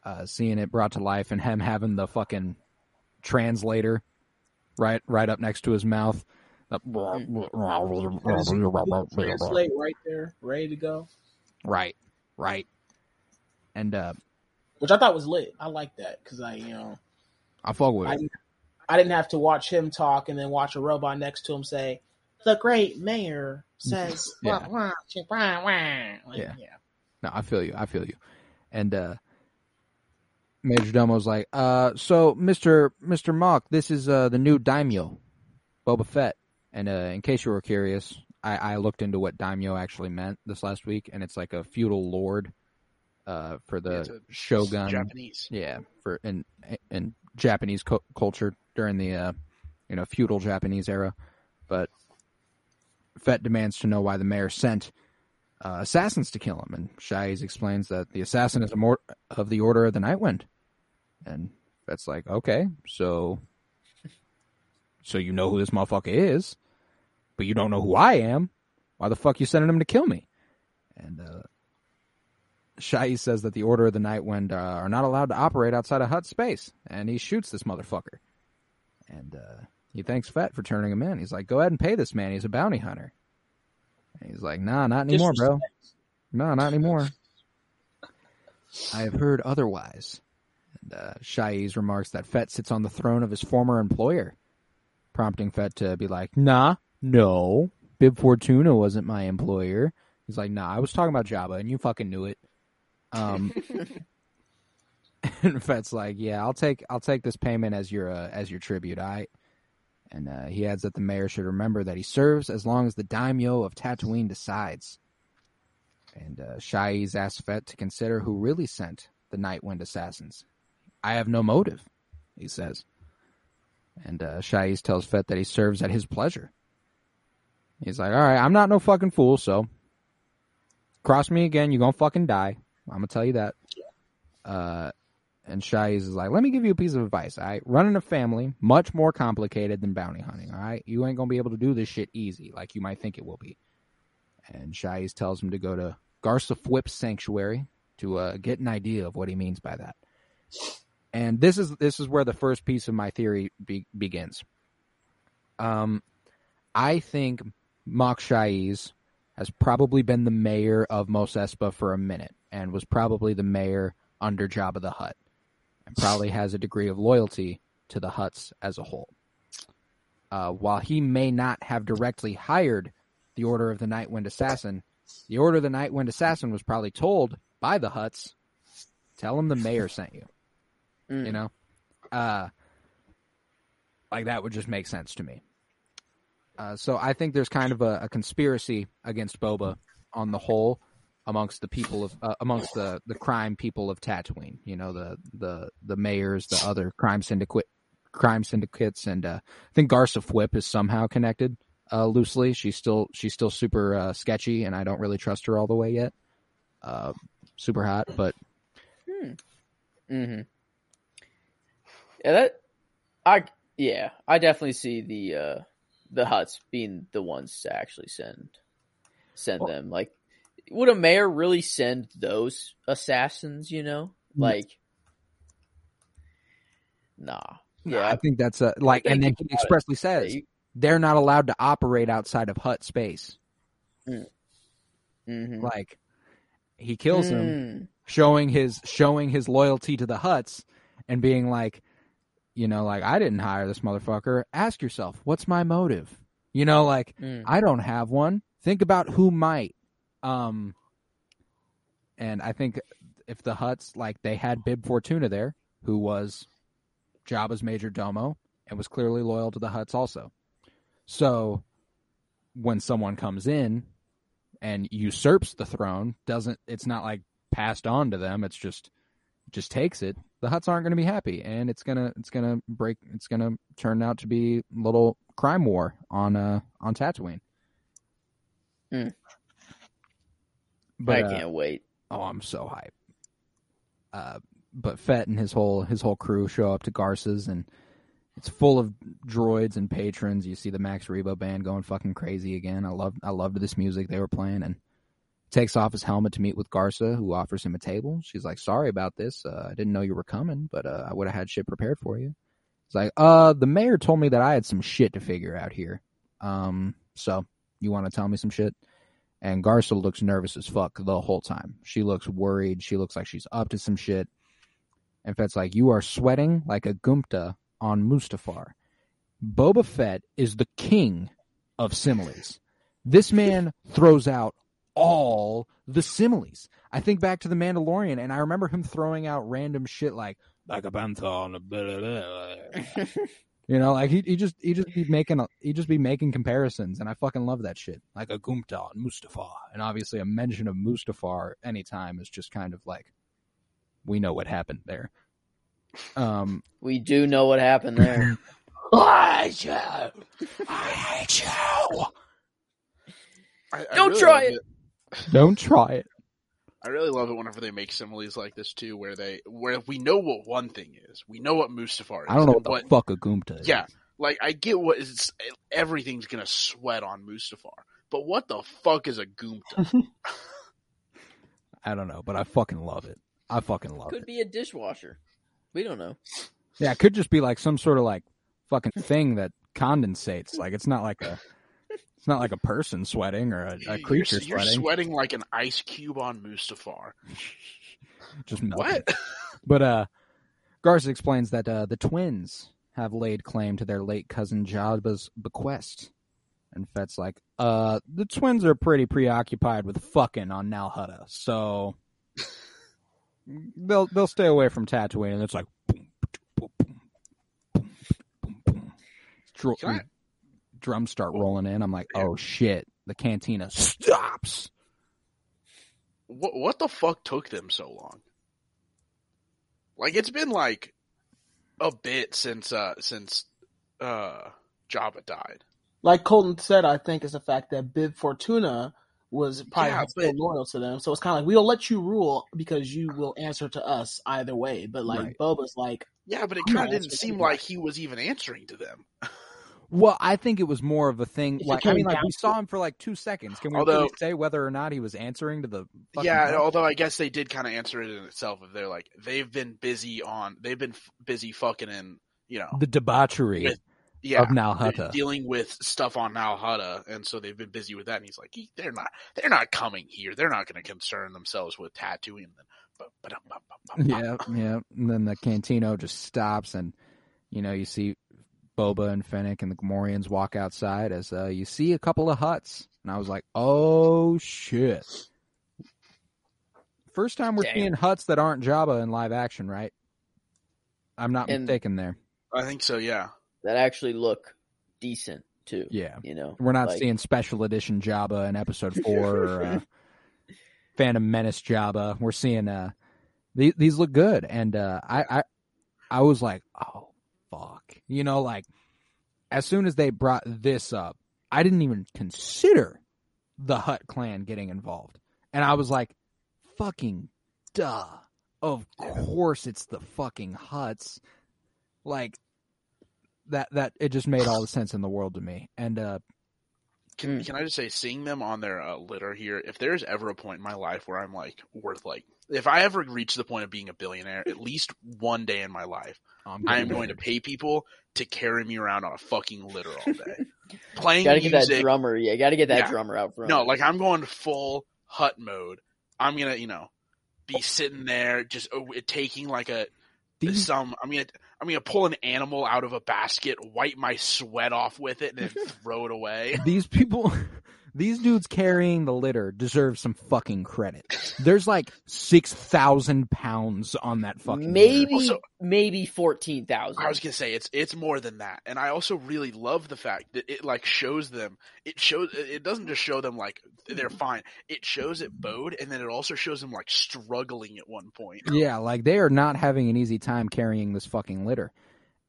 uh, seeing it brought to life and him having the fucking translator right, right up next to his mouth. Translate right there, ready to go. Right, right. And, uh, which I thought was lit. I like that because I, you know, I fuck with I, it. I didn't have to watch him talk and then watch a robot next to him say, "The great mayor says." yeah. Wah, wah, wah, like, yeah. yeah. No, I feel you. I feel you. And uh Major Domo's like, uh, so Mister Mister Mok, this is uh the new daimyo, Boba Fett. And uh, in case you were curious, I, I looked into what daimyo actually meant this last week, and it's like a feudal lord uh, for the shogun. Japanese. Yeah, for in in Japanese co- culture during the uh, you know feudal Japanese era, but Fett demands to know why the mayor sent uh, assassins to kill him, and Shaiz explains that the assassin is a more of the Order of the Nightwind, and Fett's like, okay, so so you know who this motherfucker is, but you don't know who I am. Why the fuck you sending him to kill me? And uh, Shai says that the Order of the Nightwind uh, are not allowed to operate outside of Hutt space, and he shoots this motherfucker. And uh, he thanks Fett for turning him in. He's like, "Go ahead and pay this man. He's a bounty hunter." And he's like, "Nah, not anymore, bro. No, not anymore. I have heard otherwise." And uh, Shaiz remarks that Fett sits on the throne of his former employer, prompting Fett to be like, "Nah, no, Bib Fortuna wasn't my employer." He's like, "Nah, I was talking about Jabba, and you fucking knew it." Um, and Fett's like, "Yeah, I'll take I'll take this payment as your uh, as your tribute." I. And uh, he adds that the mayor should remember that he serves as long as the daimyo of Tatooine decides. And uh, Shaiz asks Fett to consider who really sent the Nightwind assassins. I have no motive, he says. And uh, Shaiz tells Fett that he serves at his pleasure. He's like, all right, I'm not no fucking fool, so cross me again, you're gonna fucking die. I'm gonna tell you that. Uh, and Shaiz is like, let me give you a piece of advice. All right, running a family much more complicated than bounty hunting. All right, you ain't gonna be able to do this shit easy like you might think it will be. And Shaiz tells him to go to Garsa Fwip's sanctuary to uh, get an idea of what he means by that. And this is this is where the first piece of my theory be- begins. Um, I think Mok Shaiz has probably been the mayor of Mos Espa for a minute and was probably the mayor under Jabba the Hutt and probably has a degree of loyalty to the Hutts as a whole. uh, while he may not have directly hired the Order of the Nightwind Assassin, the Order of the Nightwind Assassin was probably told by the Hutts, tell him the mayor sent you. Mm. You know? Uh, like that would just make sense to me. Uh, so I think there's kind of a, a conspiracy against Boba on the whole amongst the people of uh, amongst the the crime people of Tatooine. You know the the the mayors, the other crime syndicate crime syndicates, and uh, I think Garsa Fwip is somehow connected uh, loosely. She's still she's still super uh, sketchy, and I don't really trust her all the way yet. Uh, super hot, but Mm-hmm. Yeah, that I yeah, I definitely see the uh the Hutts being the ones to actually send send Well- them. Like, would a mayor really send those assassins? You know, like, nah. Yeah, I think that's a like, and then he about it. expressly says they're not allowed to operate outside of Hutt space. mhm. Like he kills him, Mm. showing his showing his loyalty to the Hutts, and being like, you know, like I didn't hire this motherfucker. Ask yourself, what's my motive? You know, like Mm. I don't have one. Think about who might. Um, and I think if the Hutts like they had Bib Fortuna there, who was Jabba's major domo and was clearly loyal to the Hutts also. So when someone comes in and usurps the throne, doesn't it's not like passed on to them, it's just just takes it. The Hutts aren't going to be happy and it's going to it's going to break it's going to turn out to be a little crime war on uh on Tatooine. Hmm. But I uh, can't wait. Oh, I'm so hyped. Uh, but Fett and his whole his whole crew show up to Garsa's, and it's full of droids and patrons. You see the Max Rebo band going fucking crazy again. I love I loved this music they were playing, and takes off his helmet to meet with Garsa, who offers him a table. She's like, "Sorry about this. Uh, I didn't know you were coming, but uh, I would have had shit prepared for you." It's like, "Uh, the mayor told me that I had some shit to figure out here. Um, so you want to tell me some shit?" And Garsa looks nervous as fuck the whole time. She looks worried. She looks like she's up to some shit. And Fett's like, You are sweating like a Gumta on Mustafar. Boba Fett is the king of similes. This man throws out all the similes. I think back to the Mandalorian, and I remember him throwing out random shit like like a panther on a blah, blah, blah." You know, like he he just he just be making a, he just be making comparisons, and I fucking love that shit. Like a Gumta and Mustafar, and obviously a mention of Mustafar anytime is just kind of like we know what happened there. Um, We do know what happened there. I hate you. I hate you. I, I Don't really try love it. Don't try it. I really love it whenever they make similes like this too, where they where we know what one thing is, we know what Mustafar is. I don't know and what the fuck a Gumta is. Yeah, like I get what is everything's gonna sweat on Mustafar, but what the fuck is a Goomta? I don't know, but I fucking love it. I fucking love Could it. Could be a dishwasher. We don't know. Yeah, it could just be like some sort of like fucking thing that condensates. Like it's not like a it's not like a person sweating or a, a creature you're, you're sweating. sweating like an ice cube on Mustafar. Just melting. What? But uh Garsa explains that uh, the twins have laid claim to their late cousin Jabba's bequest. And Fett's like, uh, the twins are pretty preoccupied with fucking on Nal Hutta, so they'll they'll stay away from Tatooine. And it's like, boom, boom, boom, boom, boom, boom. Dr- Can I- drums start rolling in. I'm like, oh shit, the cantina stops. What what the fuck took them so long? Like it's been like a bit since uh since uh Jabba died. Like Colton said, I think is the fact that Bib Fortuna was probably Yeah, but- loyal to them. So it's kind of like we'll let you rule because you will answer to us either way. But like Right. Boba's like, Yeah, but it kind of didn't seem like he was even answering to them. Well, I think it was more of a thing. Like, I mean, like we saw him for like two seconds. Can we Although- really say whether or not he was answering to the? yeah, although I guess they did kind of answer it in itself. If they're like they've been busy on, they've been f- busy fucking in, you know, the debauchery With- yeah, of Nal de- Hutta. dealing with stuff on Nal Hutta, and so they've been busy with that. And he's like, they're not, they're not coming here. They're not going to concern themselves with tattooing them. But, but, Yeah, yeah. And then the cantina just stops, and you know, you see Boba and Fennec and the Gamorreans walk outside as uh, you see a couple of Hutts, and I was like, "Oh shit!" First time we're Damn. seeing Hutts that aren't Jabba in live action, right? I'm not And- mistaken there. I think so. Yeah. that actually look decent too. Yeah, You know, we're not like- seeing special edition Jabba in Episode Four or uh, Phantom Menace Jabba. We're seeing uh, these these look good, and uh, I I I was like, oh fuck, you know, like as soon as they brought this up, I didn't even consider the Hutt clan getting involved, and I was like, fucking duh, of course it's the fucking Hutts, like that that it just made all the sense in the world to me, and uh. Can, can I just say, seeing them on their uh, litter here, if there's ever a point in my life where I'm like worth like, if I ever reach the point of being a billionaire, at least one day in my life, I'm I am going to pay people to carry me around on a fucking litter all day, playing gotta get that drummer. Yeah, gotta get that Yeah. drummer out front. No, like I'm going full Hutt mode. I'm gonna, you know, be sitting there just uh, taking like a These- some. I'm gonna I'm gonna pull an animal out of a basket, wipe my sweat off with it, and then throw it away. these people these dudes carrying the litter deserve some fucking credit there's like 6000 pounds on that fucking maybe Also- maybe fourteen thousand. I was gonna say it's it's more than that, and I also really love the fact that it like shows them. It shows it doesn't just show them like they're fine. It shows it bowed, and then it also shows them like struggling at one point. yeah like they are not having an easy time carrying this fucking litter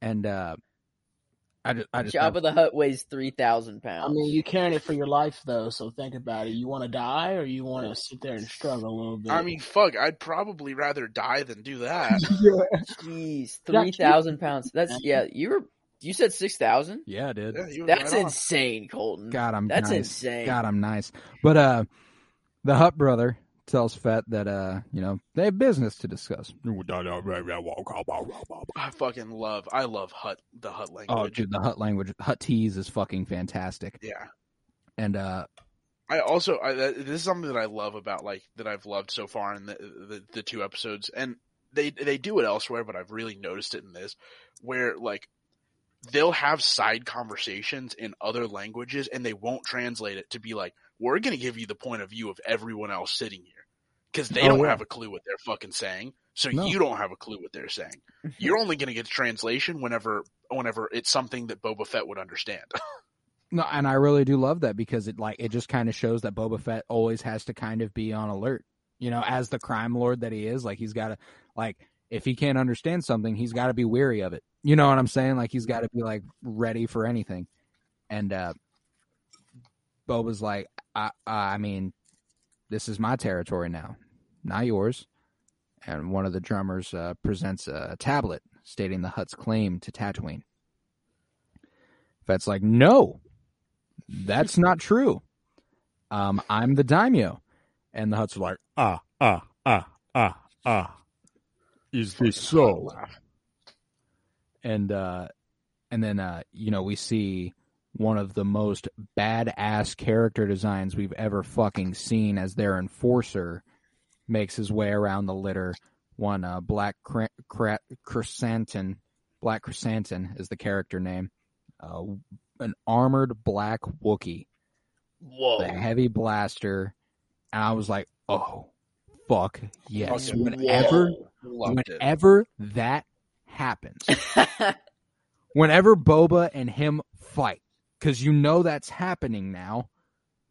and uh i just i just Jabba the Hutt weighs three thousand pounds. I mean, you're carrying it for your life, though. So think about it. You want to die, or you want to sit there and struggle a little bit? I mean, fuck, I'd probably rather die than do that. jeez, three thousand pounds. That's yeah. You were you said six thousand. yeah dude Yeah, That's right on. insane, Colton. god i'm That's nice. insane. god i'm nice but uh the Hutt brother tells fett that uh you know they have business to discuss I fucking love. I love Hutt the Hutt language. oh dude the Hutt language Huttese is fucking fantastic Yeah. and uh I also I, this is something that I love about like that I've loved so far in the, the the two episodes, and they they do it elsewhere, but I've really noticed it in this, where like they'll have side conversations in other languages, and they won't translate it to be like we're going to give you the point of view of everyone else sitting here because they Oh, don't yeah. have a clue what they're fucking saying, so No. you don't have a clue what they're saying. You're only going to get translation whenever whenever it's something that Boba Fett would understand. No, and I really do love that because it like it just kind of shows that Boba Fett always has to kind of be on alert. You know, as the crime lord that he is, like he's got to like if he can't understand something, he's got to be weary of it. You know what I'm saying? Like he's got to be like ready for anything. And uh Boba's like, I I mean, this is my territory now, not yours. And one of the drummers uh, presents a tablet stating the Hutt's claim to Tatooine. Fett's like, no, that's not true. Um, I'm the daimyo. And the Hutts are like, ah, ah, ah, ah, ah. Is this so? And, uh, and then, uh, you know, we see one of the most badass character designs we've ever fucking seen as their enforcer makes his way around the litter. One, uh, Black Cra- Cra- Chrysanthemum, Black Chrysanthemum is the character name. Uh, an armored black Wookie, Whoa. the heavy blaster, and I was like, "Oh, fuck yes!" Fucking Whenever, Loved whenever that happens, whenever Boba and him fight, because you know that's happening now.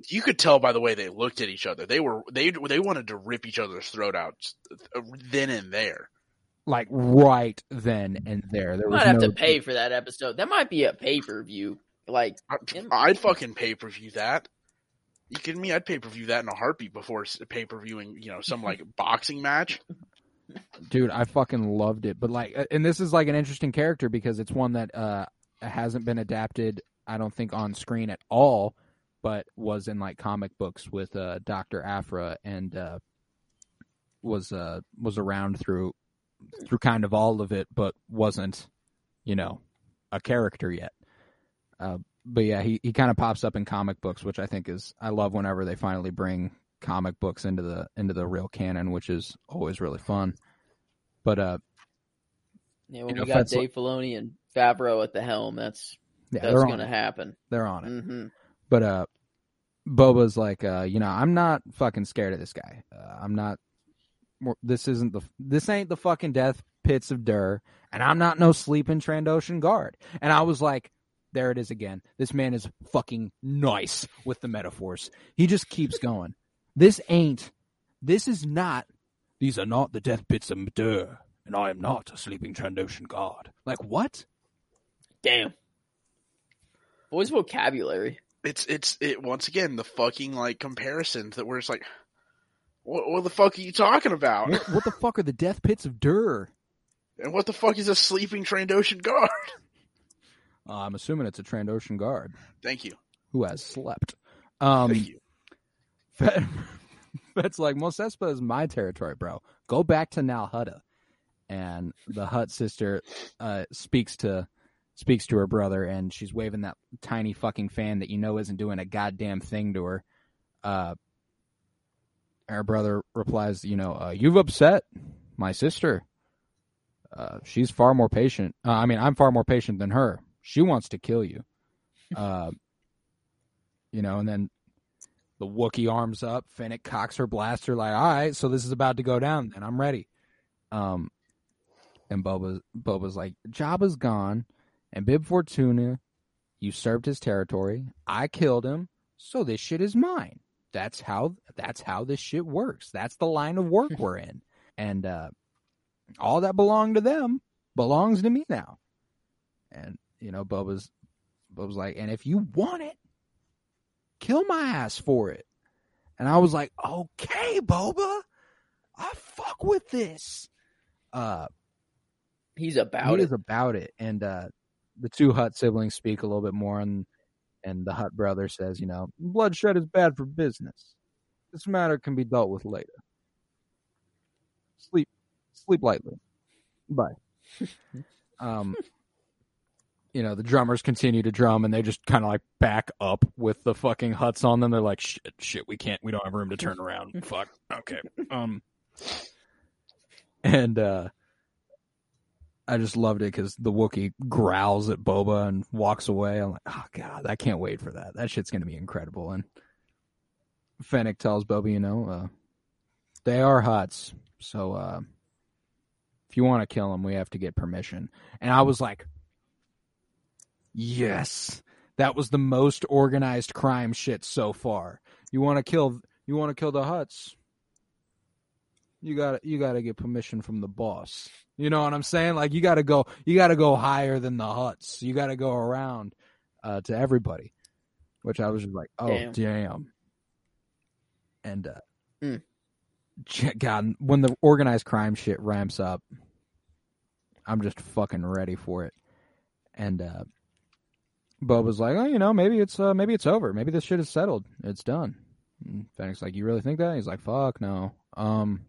you could tell by the way they looked at each other. They were they they wanted to rip each other's throat out uh, then and there. Like right then and there, there You was might have no to pay for that episode. That might be a pay per view. Like I, In- I'd fucking pay per view that. You kidding me? I'd pay per view that in a heartbeat before pay per viewing you know some like boxing match. dude i fucking loved it but like and this is like an interesting character because it's one that uh hasn't been adapted i don't think on screen at all but was in like comic books with uh dr Aphra and uh was uh was around through through kind of all of it but wasn't you know a character yet uh but yeah he, he kind of pops up in comic books which i think is i love whenever they finally bring comic books into the into the real canon, which is always really fun. But uh, know, when You know, we got Dave Filoni and Favreau at the helm. That's Yeah, that's going to happen. They're on it. hmm But uh, Boba's like, uh, you know, I'm not fucking scared of this guy. Uh, I'm not. This isn't the. This ain't the fucking death pits of Dur, and I'm not no sleeping Trandoshan guard. And I was like, there it is again. This man is fucking nice with the metaphors. He just keeps going. This ain't. This is not. These are not the death pits of Dur, and I am not a sleeping Trandoshan guard. Like what? Damn. Boy's vocabulary. It's it's it once again the fucking like comparisons that we're just like, what, what the fuck are you talking about? What, what the fuck are the death pits of Dur? And what the fuck is a sleeping Trandoshan guard? Uh, I'm assuming it's a Trandoshan guard Thank you, who has slept. Um, thank you. Fett's like, Mos Espa is my territory, bro. Go back to Nalhutta. And the Hutt sister uh, speaks to speaks to her brother, and she's waving that tiny fucking fan that you know isn't doing a goddamn thing to her. Uh, her brother replies, "You know, uh, you've upset my sister. Uh, she's far more patient. Uh, I mean, I'm far more patient than her. She wants to kill you. Uh, you know, and then the Wookie arms up. Fennec cocks her blaster, like, all right, so this is about to go down, and I'm ready. Um, and Boba, Boba's like, Jabba's gone, and Bib Fortuna, you served his territory. I killed him, so this shit is mine. That's how that's how this shit works. That's the line of work we're in, and uh, all that belonged to them belongs to me now. And you know, Boba's Boba's like, and if you want it, kill my ass for it. And I was like, okay, Boba, I fuck with this. Uh, He's about he it. is about it. And uh, the two Hutt siblings speak a little bit more, and and the Hutt brother says, you know, bloodshed is bad for business. This matter can be dealt with later. Sleep, sleep lightly. Bye. um, you know, the drummers continue to drum, and they just kind of like back up with the fucking Hutts on them. They're like, shit, shit, we can't, we don't have room to turn around. Fuck. Okay. Um, and uh, I just loved it because the wookie growls at Boba and walks away. I'm like, oh god, I can't wait for that. That shit's gonna be incredible. And Fennec tells Boba, you know, uh, they are Hutts, so uh, if you want to kill them, we have to get permission. And I was like, yes, that was the most organized crime shit so far. You want to kill, you want to kill the Hutts. You got you got to get permission from the boss. You know what I'm saying? Like you got to go you got to go higher than the Hutts. You got to go around uh, to everybody. Which I was just like, "Oh, damn." Damn. And uh Mm. God, when the organized crime shit ramps up, I'm just fucking ready for it. And uh Boba's like, "Oh, you know, maybe it's uh maybe it's over. Maybe this shit is settled. It's done." And Fennec's like, "You really think that?" He's like, "Fuck no." Um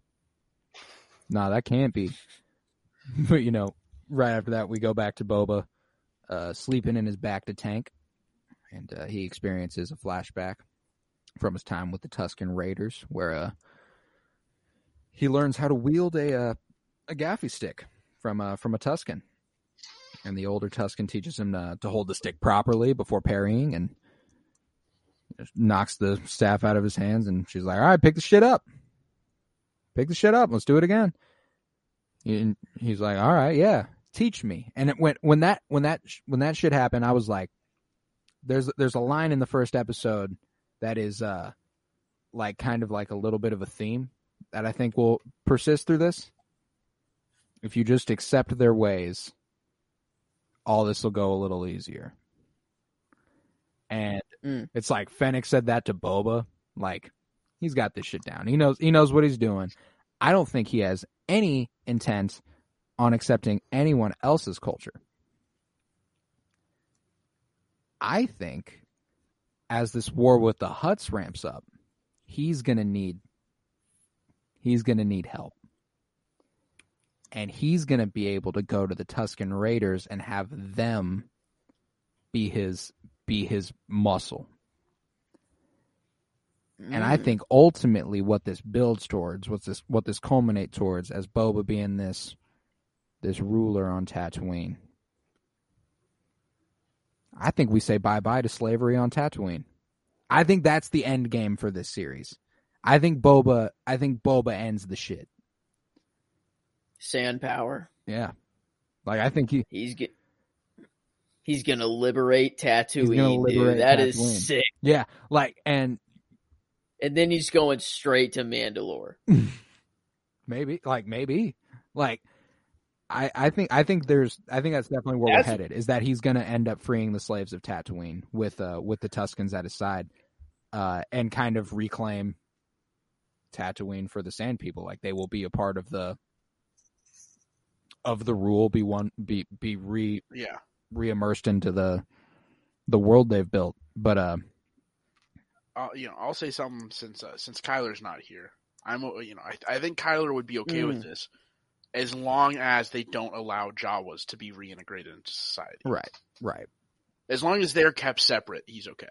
Nah, that can't be. But you know, right after that, we go back to Boba, uh, sleeping in his bacta tank, and uh, he experiences a flashback from his time with the Tusken Raiders, where uh, he learns how to wield a uh, a gaffi stick from uh, from a Tusken, and the older Tusken teaches him to, to hold the stick properly before parrying, and knocks the staff out of his hands, and she's like, "All right, pick the shit up." Pick the shit up. Let's do it again. And he's like, "All right, yeah, teach me." And it went when that when that when that shit happened, I was like, "There's there's a line in the first episode that is uh like kind of like a little bit of a theme that I think will persist through this. If you just accept their ways, all this will go a little easier." And Mm. it's like Fennec said that to Boba, like he's got this shit down. He knows he knows what he's doing. I don't think he has any intent on accepting anyone else's culture. I think as this war with the Hutts ramps up, he's going to need he's going to need help. And he's going to be able to go to the Tusken Raiders and have them be his be his muscle. And I Mm. think ultimately what this builds towards, what's this what this culminates towards as Boba being this this ruler on Tatooine I think we say bye bye to slavery on Tatooine. I think that's the end game for this series. I think Boba. I think Boba ends the shit. Sand power. Yeah, like I think he He's get. He's gonna liberate Tatooine, gonna liberate dude. That Tatooine. is sick. yeah like and And then he's going straight to Mandalore. maybe like maybe like I I think I think there's I think that's definitely where That's- we're headed is that he's gonna end up freeing the slaves of Tatooine with uh with the Tuskens at his side, uh and kind of reclaim Tatooine for the Sand People. Like they will be a part of the of the rule, be one be be re Yeah. re-immersed into the the world they've built. But uh uh, you know, I'll say something since uh, since Kyler's not here. I'm, uh, you know, I, I think Kyler would be okay with Mm. this, as long as they don't allow Jawas to be reintegrated into society. right, right. As long as they're kept separate, he's okay.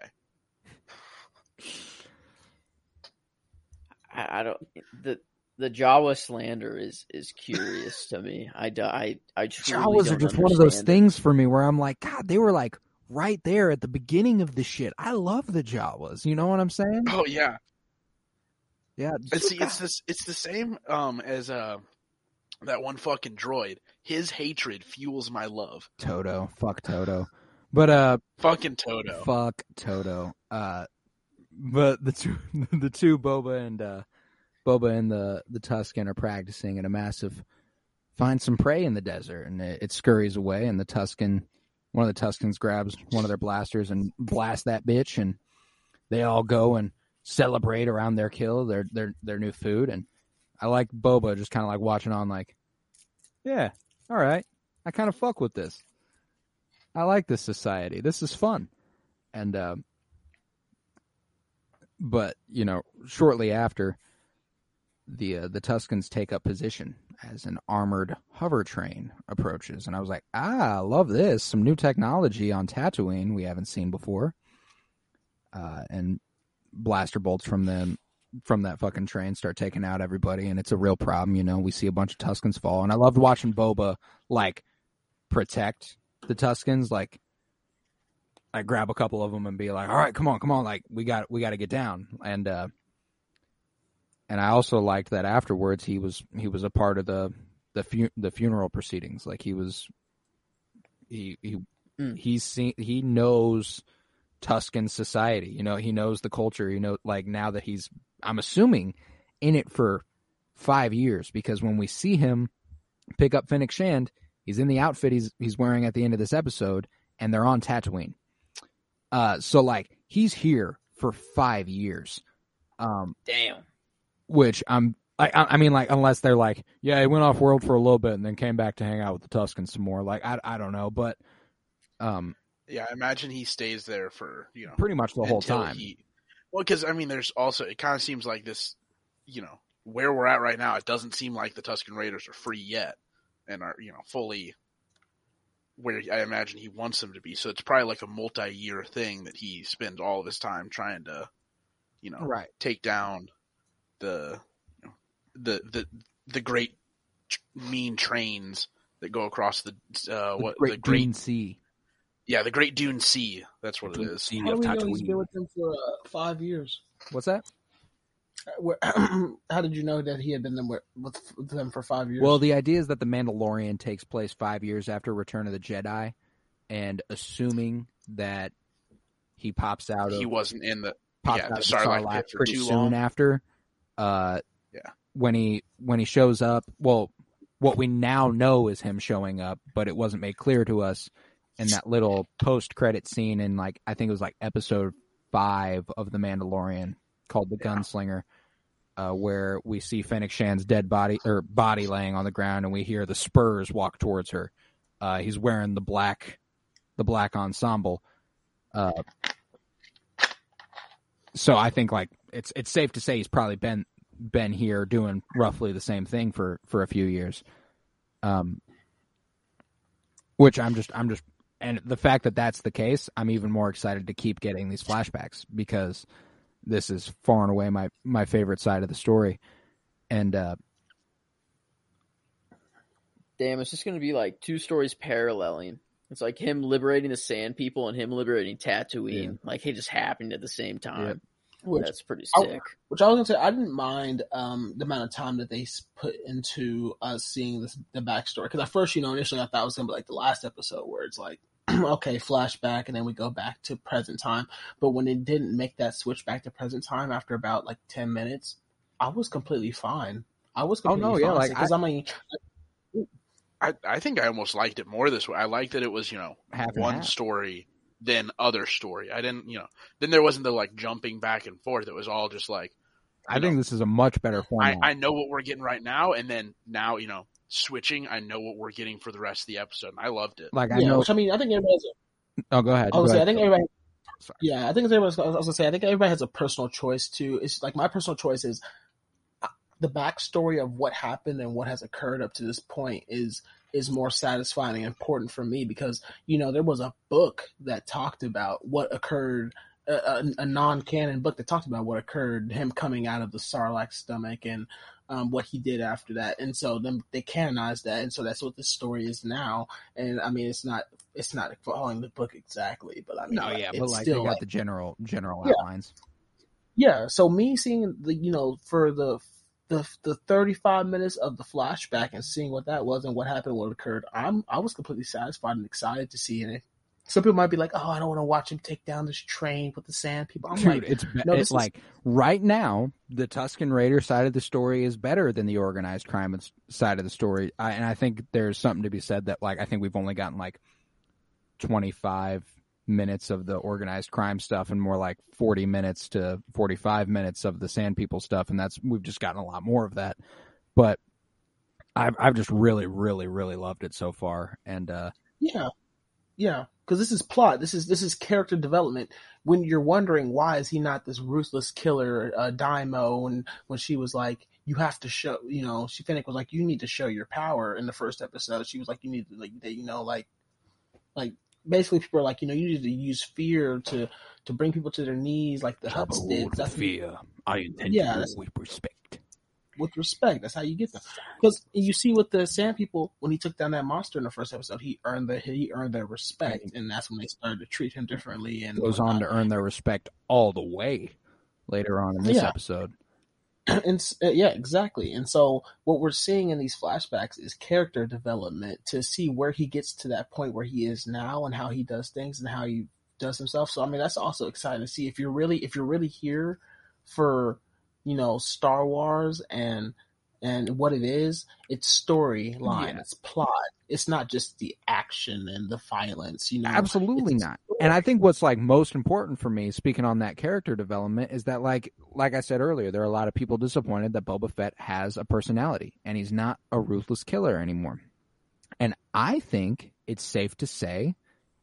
I, I don't. The the Jawa slander is is curious to me. I I I truly Jawas are don't just one of those it. things for me where I'm like, God, they were like right there at the beginning of the shit. I love the Jawas. You know what I'm saying? Oh yeah, Yeah. and see, it's this, it's the same um as uh that one fucking droid. His hatred fuels my love. Toto. Fuck Toto. But uh Fucking Toto. fuck Toto. Uh but the two the two Boba and uh Boba and the the Tusken are practicing in a massive find some prey in the desert and it, it scurries away and the Tusken one of the Tuskens grabs one of their blasters and blasts that bitch and they all go and celebrate around their kill, their their their new food and I like Boba just kind of like watching on like yeah, all right. I kind of fuck with this. I like this society. This is fun. And um but, you know, shortly after the uh, the Tuskens take up position as an armored hover train approaches, and I was like, "Ah, love this! Some new technology on Tatooine we haven't seen before." Uh, and blaster bolts from them from that fucking train start taking out everybody, and it's a real problem. You know, we see a bunch of Tuskens fall, and I loved watching Boba like protect the Tuskens, like I grab a couple of them and be like, "All right, come on, come on, like we got we got to get down." And uh and I also liked that afterwards he was he was a part of the the fu- the funeral proceedings. Like he was he he Mm. he's seen he knows Tusken society. You know, he knows the culture. You know, like now that he's I'm assuming in it for five years because when we see him pick up Fennec Shand, he's in the outfit he's he's wearing at the end of this episode, and they're on Tatooine. Uh, so like he's here for five years. Um, Damn. Which I'm I I mean like unless they're like yeah he went off world for a little bit and then came back to hang out with the Tuskens some more like I I don't know but um Yeah, I imagine he stays there for you know pretty much the whole time He, well, because I mean, there's also it kind of seems like this, you know, where we're at right now. It doesn't seem like the Tusken Raiders are free yet, and are you know fully where I imagine he wants them to be. So it's probably like a multi-year thing that he spends all of his time trying to, you know, right take down the you know, the the the great mean trains that go across the uh, the what Great the great Dune Sea yeah the Great Dune Sea. That's what it Dune is. Sea How do of we know he's Tatooine. been with them for uh, five years? what's that Uh, where- How did you know that he had been them with, with with them for five years? well the idea is that the Mandalorian takes place five years after Return of the Jedi and assuming that he pops out of He wasn't in the pops Yeah, out the of Sarlacc Sarlacc pit for pretty too soon long. after. Uh, Yeah. When he when he shows up, well, what we now know is him showing up, but it wasn't made clear to us in that little post credit scene in like I think it was like episode five of The Mandalorian called The Yeah. Gunslinger. Uh, where we see Fennec Shand's dead body or body laying on the ground, and we hear the Spurs walk towards her. Uh, he's wearing the black, the black ensemble. Uh, so I think like it's it's safe to say he's probably been been here doing roughly the same thing for for a few years. Um, which I'm just I'm just and the fact that that's the case, I'm even more excited to keep getting these flashbacks because this is far and away my my favorite side of the story, and uh, Damn, it's just gonna be like two stories paralleling It's like him liberating the Sand People and him liberating Tatooine. Like it just happened at the same time. Which, That's pretty I- sick. which I was gonna say, I didn't mind um, the amount of time that they put into us seeing this the backstory. Because at first, you know, initially I thought it was gonna be like the last episode where it's like, okay, flashback, and then we go back to present time. But when it didn't make that switch back to present time after about like ten minutes, I was completely fine. I was Oh, no, completely yeah, like, because I, mean, I, I think I almost liked it more this way. I liked that it was, you know, Half one half. story than other story. I didn't, you know, then there wasn't the like jumping back and forth. It was all just like, I think this is a much better I, format. I know what we're getting right now, and then now, you know, switching, I know what we're getting for the rest of the episode. And I loved it. like I yeah, know. which I mean, I think everybody has a oh, go ahead. I go gonna I think everybody. Sorry. Yeah, I think everybody. I was gonna say, I think everybody has a personal choice too. It's like my personal choice is uh, the backstory of what happened and what has occurred up to this point is is more satisfying and important for me because you know there was a book that talked about what occurred. A, a, a non-canon book that talked about what occurred, him coming out of the Sarlacc stomach, and um, what he did after that, and so then they canonized that, and so that's what this story is now. And I mean, it's not it's not following the book exactly, but I mean, no, like, yeah, it's but like still they got like- the general general Yeah. outlines. yeah. So me seeing the you know for the the the thirty five minutes of the flashback and seeing what that was and what happened, what occurred, I'm I was completely satisfied and excited to see it. Some people might be like, "Oh, I don't want to watch him take down this train with the sand people." I'm Dude, like, it's, no, it's is- like right now the Tusken Raider side of the story is better than the organized crime side of the story, I, and I think there's something to be said that like I think we've only gotten like 25 minutes of the organized crime stuff and more like 40 minutes to 45 minutes of the Sand People stuff, and that's we've just gotten a lot more of that. But I've I've just really really really loved it so far, and uh, Yeah, yeah, because this is plot. This is this is character development. When you're wondering why is he not this ruthless killer, uh, daimyo, and when she was like, you have to show, you know, she Fennec was like, you need to show your power in the first episode. She was like, you need to like, that, you know, like, like basically people are like, you know, you need to use fear to to bring people to their knees, like the Hutts did. That's fear. I intend Yeah, to with respect. with respect. That's how you get them. Because you see with the Sand People, when he took down that monster in the first episode, he earned the he earned their respect, mm-hmm. and that's when they started to treat him differently. And goes on to earn their respect all the way later on in this Yeah. episode. and uh, yeah, exactly. And so what we're seeing in these flashbacks is character development to see where he gets to that point where he is now and how he does things and how he does himself. So I mean, that's also exciting to see if you're really if you're really here for you know Star Wars and and what it is, it's storyline, Yeah. it's plot. It's not just the action and the violence. You know, Absolutely not. And I think what's like most important for me, speaking on that character development, is that like like I said earlier, there are a lot of people disappointed that Boba Fett has a personality and he's not a ruthless killer anymore. And I think it's safe to say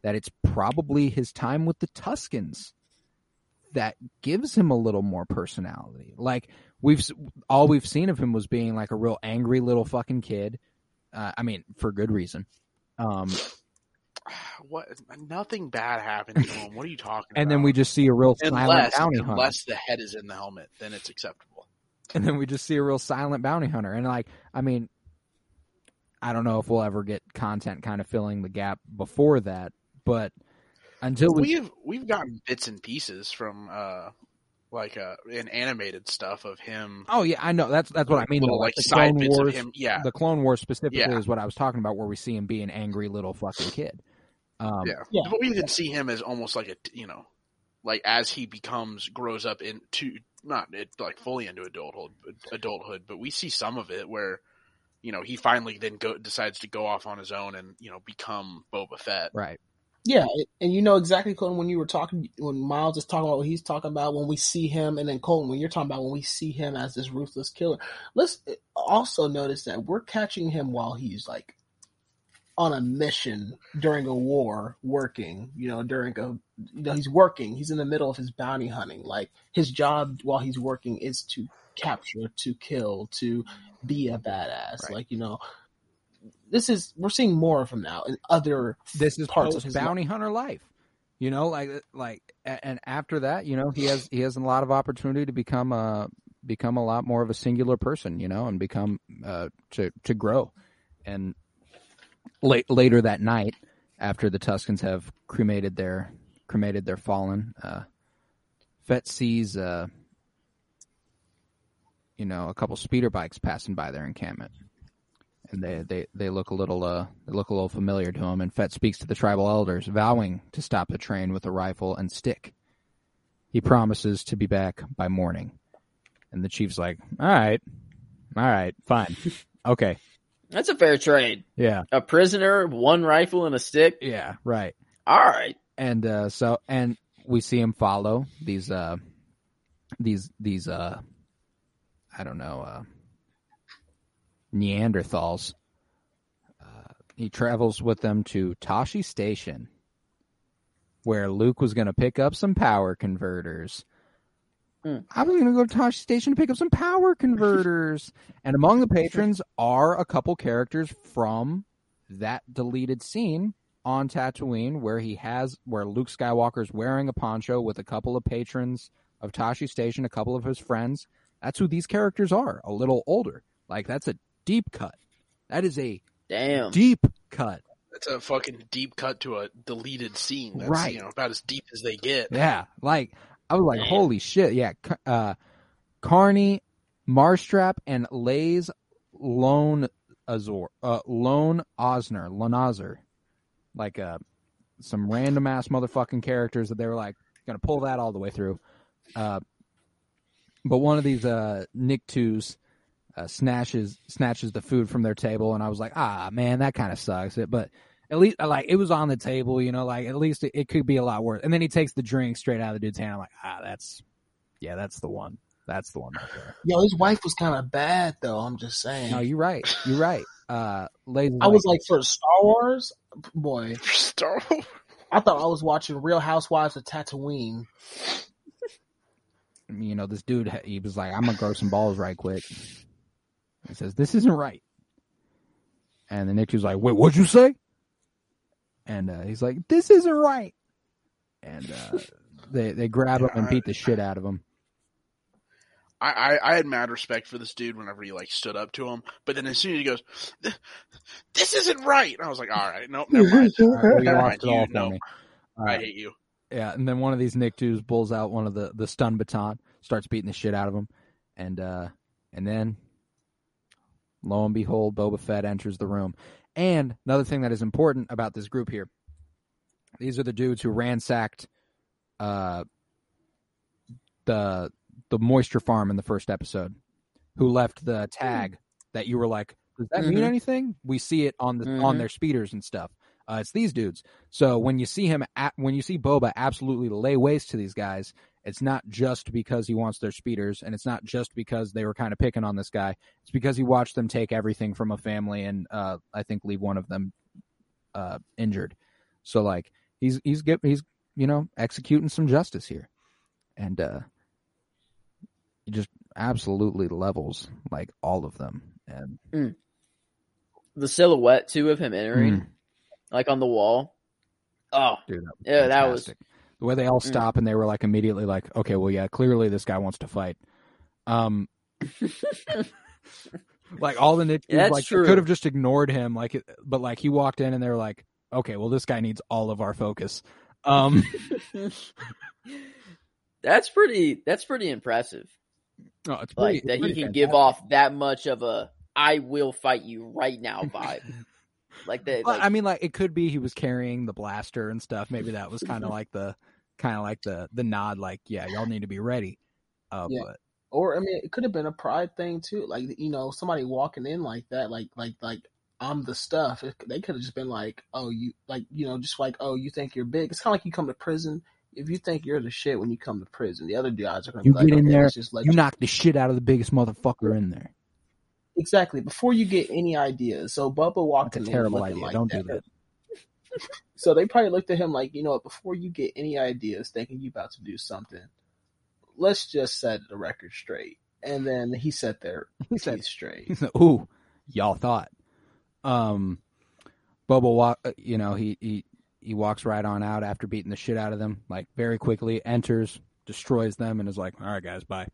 that it's probably his time with the Tuskens that gives him a little more personality. Like we've all we've seen of him was being like a real angry little fucking kid. Uh, I mean, for good reason. Um, What? Nothing bad happened to him. What are you talking about? and then we just see a real silent unless bounty hunter. unless the head is in the helmet, then it's acceptable. And then we just see a real silent bounty hunter. And like, I mean, I don't know if we'll ever get content kind of filling the gap before that, but until we, We've we've gotten bits and pieces from uh like uh in animated stuff of him. oh yeah, I know that's that's what I mean. little, though. like the side Clone bits Wars, of him. Yeah, the Clone Wars specifically Yeah. is what I was talking about, where we see him be an angry little fucking kid. Um, yeah, Yeah. But we even see him as almost like a you know, like as he becomes grows up into not it, like fully into adulthood, adulthood, but we see some of it where. You know, he finally then go decides to go off on his own and you know become Boba Fett. right. Yeah, and you know exactly, Colton, when you were talking, when Miles is talking about what he's talking about, when we see him, and then Colton, when you're talking about when we see him as this ruthless killer, let's uh, also notice that we're catching him while he's like on a mission during a war, working, you know, during a, you know, he's working, he's in the middle of his bounty hunting. Like, his job while he's working is to capture, to kill, to be a badass. Right. Like, you know, this is, we're seeing more of him now in other This is parts of his bounty hunter life. You know, like like, and after that, you know, he has he has a lot of opportunity to become a become a lot more of a singular person. You know, and become uh, to to grow. And late later that night, after the Tuskens have cremated their cremated their fallen. Uh, Fett sees, uh, you know, a couple speeder bikes passing by their encampment, and they they they look a little uh they look a little familiar to him. And Fett speaks to the tribal elders, vowing to stop the train with a rifle and stick. He promises to be back by morning, and the chief's like, "All right, all right, fine, okay, That's a fair trade. yeah, A prisoner, one rifle, and a stick. yeah, right." All right. and uh, so and we see him follow these uh these these uh I don't know uh Neanderthals. Uh, he travels with them to Tosche Station, where Luke was going to pick up some power converters. Hmm. I was going to go to Tosche Station to pick up some power converters, and among the patrons are a couple characters from that deleted scene on Tatooine where he has where Luke Skywalker's wearing a poncho with a couple of patrons of Tosche Station, a couple of his friends. That's who these characters are, a little older. Like that's a deep cut. That is a Damn. deep cut. That's a fucking deep cut to a deleted scene. That's Right. you know about as deep as they get. Yeah, like I was like, Man. holy shit! Yeah, uh, Carney, Marstrap, and Lays Lone Azor, uh, Lone Osner, Lonazer, like uh, some random ass motherfucking characters that they were like gonna pull that all the way through. Uh, but one of these uh, Nicktoons uh, snatches snatches the food from their table, and I was like, ah, man, that kind of sucks. It, but at least like it was on the table, you know, like at least it, it could be a lot worse. And then he takes the drink straight out of the dude's hand. I'm like, ah, that's yeah, that's the one. That's the one right. Yo, his wife was kind of bad though. I'm just saying. No, you're right. You're right. Uh, ladies, I was like, for Star Wars, boy, Star Wars. I thought I was watching Real Housewives of Tatooine. you know, this dude, he was like, I'm gonna grow some balls right quick. He says, this isn't right. And the Nick was like, wait, what'd you say? And uh, he's like, this isn't right. And uh, they they grab him and beat the shit out of him. I, I I had mad respect for this dude whenever he like stood up to him, but then as soon as he goes, "This isn't right," and I was like, "All right, nope, never mind, All right, well, you never lost mind, you for know, me. I hate you." Yeah, and then one of these Nicktoons pulls out one of the the stun baton, starts beating the shit out of him, and uh and then lo and behold, Boba Fett enters the room. And another thing that is important about this group here, these are the dudes who ransacked uh the the moisture farm in the first episode, who left the tag that you were like, does that mean Mhm. anything? We see it on the on Mhm. their speeders and stuff. Uh, it's these dudes. So when you see him, at, when you see Boba absolutely lay waste to these guys, it's not just because he wants their speeders, and it's not just because they were kind of picking on this guy. It's because he watched them take everything from a family, and uh, I think leave one of them uh, injured. So like he's he's get, he's you know executing some justice here, and uh, he just absolutely levels like all of them. And The silhouette too of him entering, Mm. like on the wall. Oh, dude, that Yeah, that was- fantastic. the way they all Mm. stop and they were like immediately like, okay, well, yeah, clearly this guy wants to fight. Um, like all the Nick, Yeah, like true. could have just ignored him, like, it- but like he walked in and they were like, okay, well, this guy needs all of our focus. Um, that's pretty. That's pretty impressive. no, it's pretty, Like that it's he can give off that much of a "I will fight you right now" vibe. like that. Like, I mean, like it could be he was carrying the blaster and stuff. Maybe that was kind of like the kind of like the the nod, like, yeah, y'all need to be ready. Uh, Yeah. but Or I mean, it could have been a pride thing too. Like you know, somebody walking in like that, like like like I'm the stuff. It, they could have just been like, oh, you like you know, just like oh, you think you're big. It's kind of like you come to prison. If you think you're the shit when you come to prison, the other guys are going to You be like, get in okay, there, just let you knock the shit out of the biggest motherfucker in there. exactly before you get any ideas. So Bubba walked That's a terrible idea. like Don't that. do that. So they probably looked at him like, you know what, before you get any ideas thinking you about to do something, let's just set the record straight. And then he set there He said, straight. He said, "Ooh, y'all thought." Um, Boba walk. uh, You know, he he he walks right on out after beating the shit out of them, like very quickly. Enters, destroys them, and is like, "All right, guys, bye,"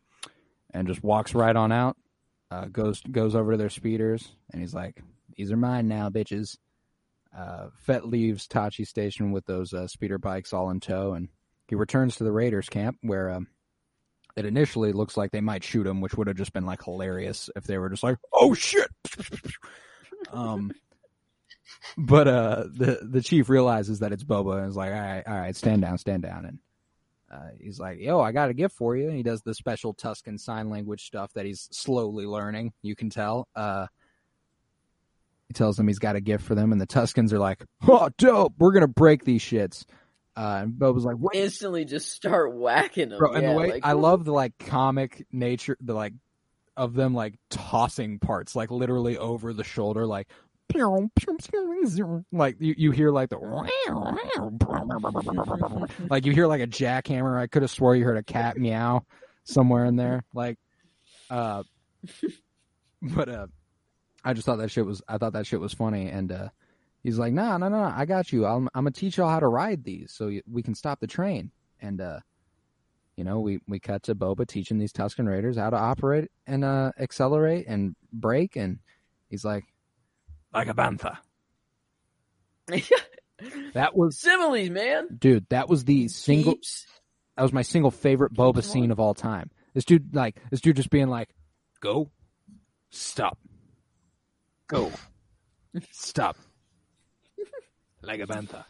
and just walks right on out. Uh, goes goes over to their speeders, and he's like, "These are mine now, bitches. Uh, Fett leaves Tosche Station with those uh, speeder bikes all in tow, and he returns to the Raiders camp where um, it initially looks like they might shoot him, which would have just been like hilarious if they were just like, "Oh shit!" um, but uh, the the chief realizes that it's Boba and is like, "All right, all right, stand down, stand down," and uh, he's like, "Yo, I got a gift for you." And he does the special Tusken sign language stuff that he's slowly learning. You can tell. Uh, he tells them he's got a gift for them, and the Tuskens are like, "Oh, dope! We're gonna break these shits." Uh, and Boba's like, "What?" Instantly, just start whacking them. Bro, and yeah, the way like, I love the like comic nature, the like of them like tossing parts, like literally over the shoulder, like. Like you, you hear like the like you hear like a jackhammer. I could have swore you heard a cat meow somewhere in there. Like, uh, but uh, I just thought that shit was I thought that shit was funny, and uh, he's like, "No, no, no, I got you. I'm I'm gonna teach y'all how to ride these, so we can stop the train." And uh, you know, we we cut to Boba teaching these Tusken Raiders how to operate and uh, accelerate and brake, and he's like, "Like a bantha." That was, similes, man. dude. That was the single. Keeps- That was my single favorite Boba scene of all time. This dude, like, this dude just being like, "Go, stop, go, stop," like a bantha.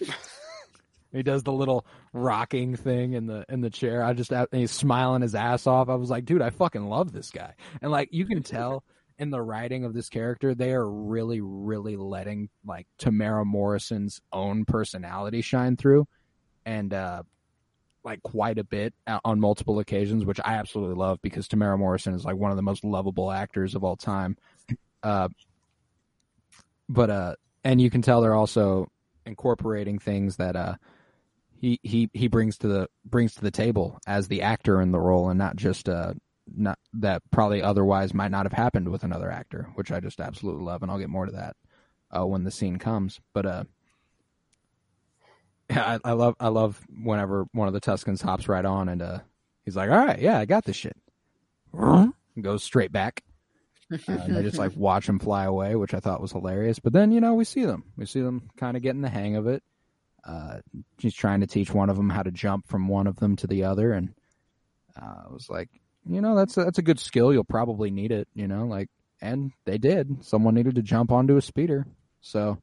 he does the little rocking thing in the in the chair. I just and he's smiling his ass off. I was like, dude, I fucking love this guy. And like, you can tell in the writing of this character, they are really, really letting like Temuera Morrison's own personality shine through, and uh like quite a bit on multiple occasions, which I absolutely love because Tamara Morrison is like one of the most lovable actors of all time. Uh, but uh, and you can tell they're also incorporating things that uh he he he brings to the brings to the table as the actor in the role, and not just uh not that probably otherwise might not have happened with another actor, which I just absolutely love, and I'll get more to that uh, when the scene comes. But uh, I, I love I love whenever one of the Tuskens hops right on and uh, he's like, "All right, yeah, I got this shit." Goes straight back. Uh, and they just like watch them fly away, which I thought was hilarious. But then you know we see them, we see them kind of getting the hang of it. Uh, she's trying to teach one of them how to jump from one of them to the other, and uh, I was like, you know, that's a, that's a good skill. You'll probably need it, you know, like, and they did. Someone needed to jump onto a speeder, so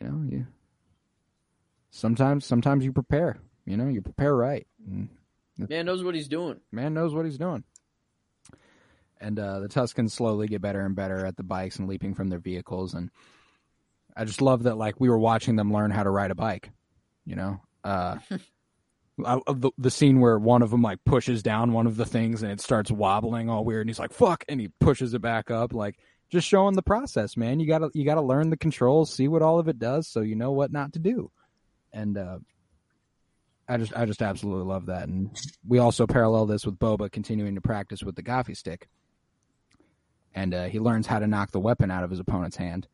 you know, you sometimes sometimes you prepare. You know, you prepare right. And Man knows what he's doing. man knows what he's doing. And uh, the Tuskens slowly get better and better at the bikes and leaping from their vehicles. And I just love that, like, we were watching them learn how to ride a bike. You know, uh, I- the, the scene where one of them like pushes down one of the things and it starts wobbling all weird, and he's like, "Fuck!" and he pushes it back up, like just showing the process, man. You gotta you gotta learn the controls, see what all of it does, so you know what not to do. And uh, I just I just absolutely love that. And we also parallel this with Boba continuing to practice with the Gaffi stick. And uh, he learns how to knock the weapon out of his opponent's hand.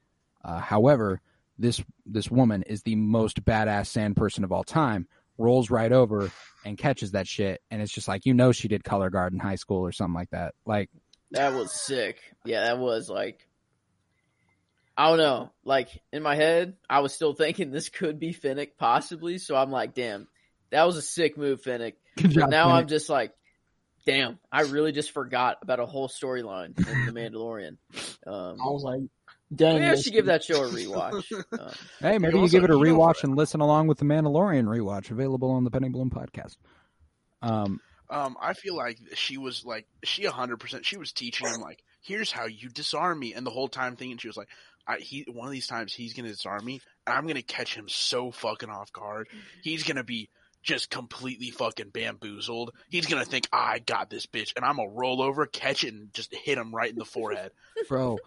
Uh, however, this this woman is the most badass sand person of all time. Rolls right over and catches that shit, and it's just like you know she did color guard in high school or something like that. Like That was sick. Yeah, that was like I don't know. Like in my head, I was still thinking this could be Fennec possibly. So I'm like, damn, that was a sick move, Fennec. job, now Fennec. I'm just like, damn, I really just forgot about a whole storyline in The Mandalorian. Um, I was like, dang. maybe I should give that show a rewatch. Um, Hey, maybe You you give it a rewatch and listen along with the Mandalorian rewatch available on the Penny Bloom podcast. Um, Um, I feel like she was like she hundred percent. She was teaching him like, here's how you disarm me, and the whole time thinking she was like, I, he one of these times he's gonna disarm me, and I'm gonna catch him so fucking off guard. He's gonna be just completely fucking bamboozled. He's gonna think I got this bitch, and I'm gonna roll over, catch it, and just hit him right in the forehead. bro,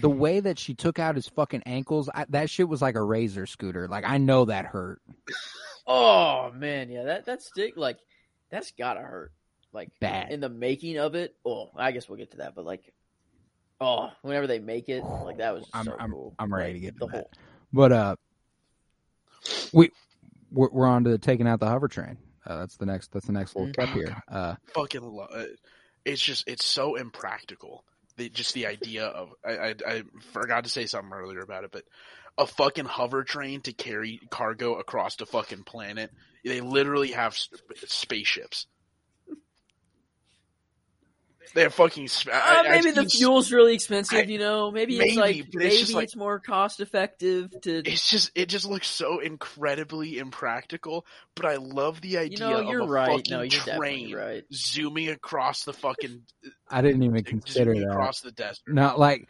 the way that she took out his fucking ankles, I, that shit was like a razor scooter. Like I know that hurt. oh man, yeah, that that stick like that's gotta hurt. Like Bad. in the making of it. Oh, I guess we'll get to that, but like, oh, whenever they make it, like that was I'm- so I'm- cool. I'm ready Like, to get to the that. whole. But uh, we we're, we're on to taking out the hover train. Uh, that's the next. That's the next little Mhm. step here. Uh, fucking love it. It's just it's so impractical. the just the idea of I, I I forgot to say something earlier about it, but a fucking hover train to carry cargo across the fucking planet. They literally have sp- spaceships. They have fucking. Sp- Uh, I- maybe I've the fuel's really expensive, I- you know. Maybe, maybe, it's like but it's maybe like- it's more cost effective to. It's just it just looks so incredibly impractical, but I love the idea You know, you're a right. fucking No, you're definitely train right. zooming across the fucking I didn't even consider that. across the desert. Not like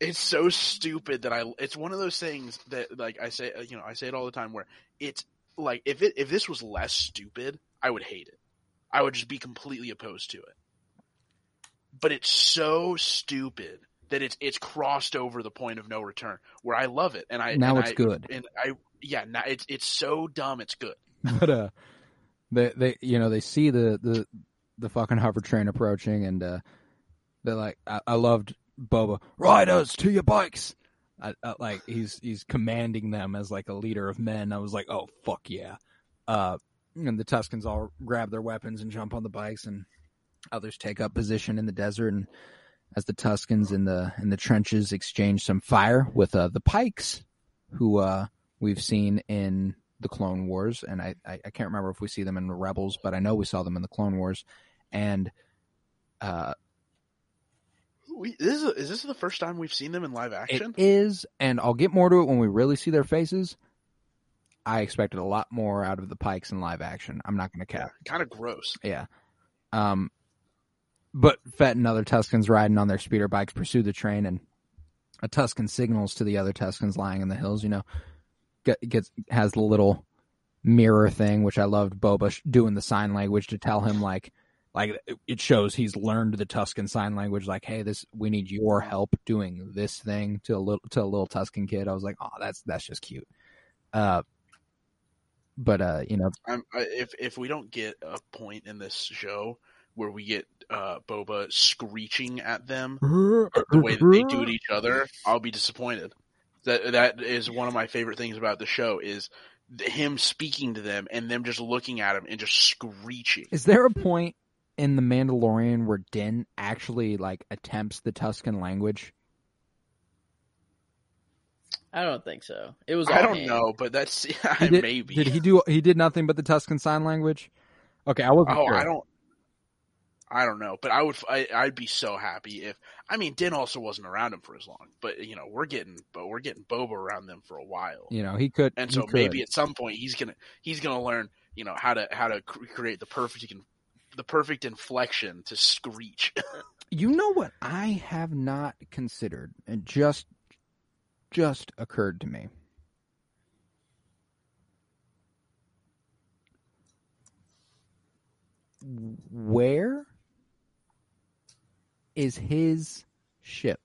It's so stupid that I. It's one of those things that like I say, you know, I say it all the time. Where it's like if it if this was less stupid, I would hate it. I would just be completely opposed to it. But it's so stupid that it's it's crossed over the point of no return. Where I love it, and I Now and it's I- good. and I yeah, now it's it's so dumb, it's good. but uh they they you know they see the the the fucking hover train approaching and uh they're like I, I loved Boba riders to your bikes I, I, like he's he's commanding them as like a leader of men I was like oh fuck yeah uh and the Tuskens all grab their weapons and jump on the bikes and others take up position in the desert and as the Tuskens in the in the trenches exchange some fire with uh the Pikes who uh we've seen in the Clone Wars, and I, I, I can't remember if we see them in the Rebels, but I know we saw them in the Clone Wars. And uh, We, this is is this the first time we've seen them in live action? is, and I'll get more to it when we really see their faces. I expected a lot more out of the Pikes in live action. I'm not going to cap. kind of gross. Yeah. Um, but Fett and other Tuskens riding on their speeder bikes pursue the train, and a Tusken signals to the other Tuskens lying in the hills. You know, gets has the little mirror thing, which I loved. Boba doing the sign language to tell him like, like it shows he's learned the Tusken sign language. Like, hey, this we need your help doing this thing to a little to a little Tusken kid. I was like, oh, that's that's just cute. Uh, but uh, you know, I'm, if if we don't get a point in this show where we get uh, Boba screeching at them the way that they do to each other, I'll be disappointed. That that is one of my favorite things about the show is him speaking to them and them just looking at him and just screeching. Is there a point in the Mandalorian where Din actually like attempts the Tusken language? I don't think so. It was. I don't offhand. know, but that's He did, maybe. Did he do? He did nothing but the Tusken sign language. Okay, I wasn't Oh, sure. I don't. I don't know, but I would. I, I'd be so happy if. I mean, Din also wasn't around him for as long, but you know, we're getting, but we're getting Boba around them for a while, You know, he could. and so could. maybe at some point he's gonna he's gonna learn, you know, how to how to create the perfect the perfect inflection to screech. You know what I have not considered, and just just occurred to me. Where is his ship?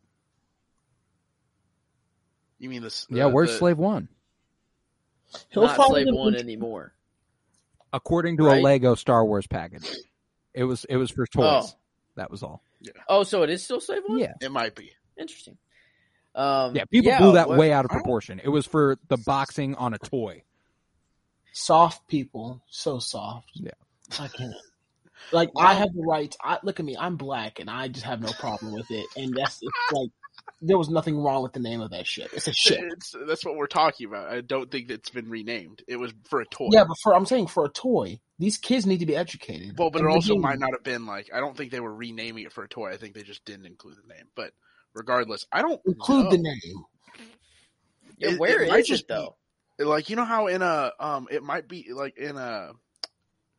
you mean this? Yeah, uh, where's the- Slave One? He'll Not find Slave One anymore. According to Right. a Lego Star Wars package, it was it was for toys. Oh. That was all. Oh, so it is still Slave One. Yeah, It might be. Interesting. Um, yeah. People blew that what- way out of proportion. It was for the boxing on a toy. soft people, so soft. Yeah. I can't. Like I have the right. I look at me. I'm black, and I just have no problem with it. And that's it's like there was nothing wrong with the name of that ship. It's a ship. It's, that's what we're talking about. I don't think it's been renamed. It was for a toy. Yeah, but for I'm saying for a toy, these kids need to be educated. Well, but And it also game- might not have been like I don't think they were renaming it for a toy. I think they just didn't include the name. But regardless, I don't include know. the name. Yeah, It- where it might just it though? Like you know how in a um it might be like in a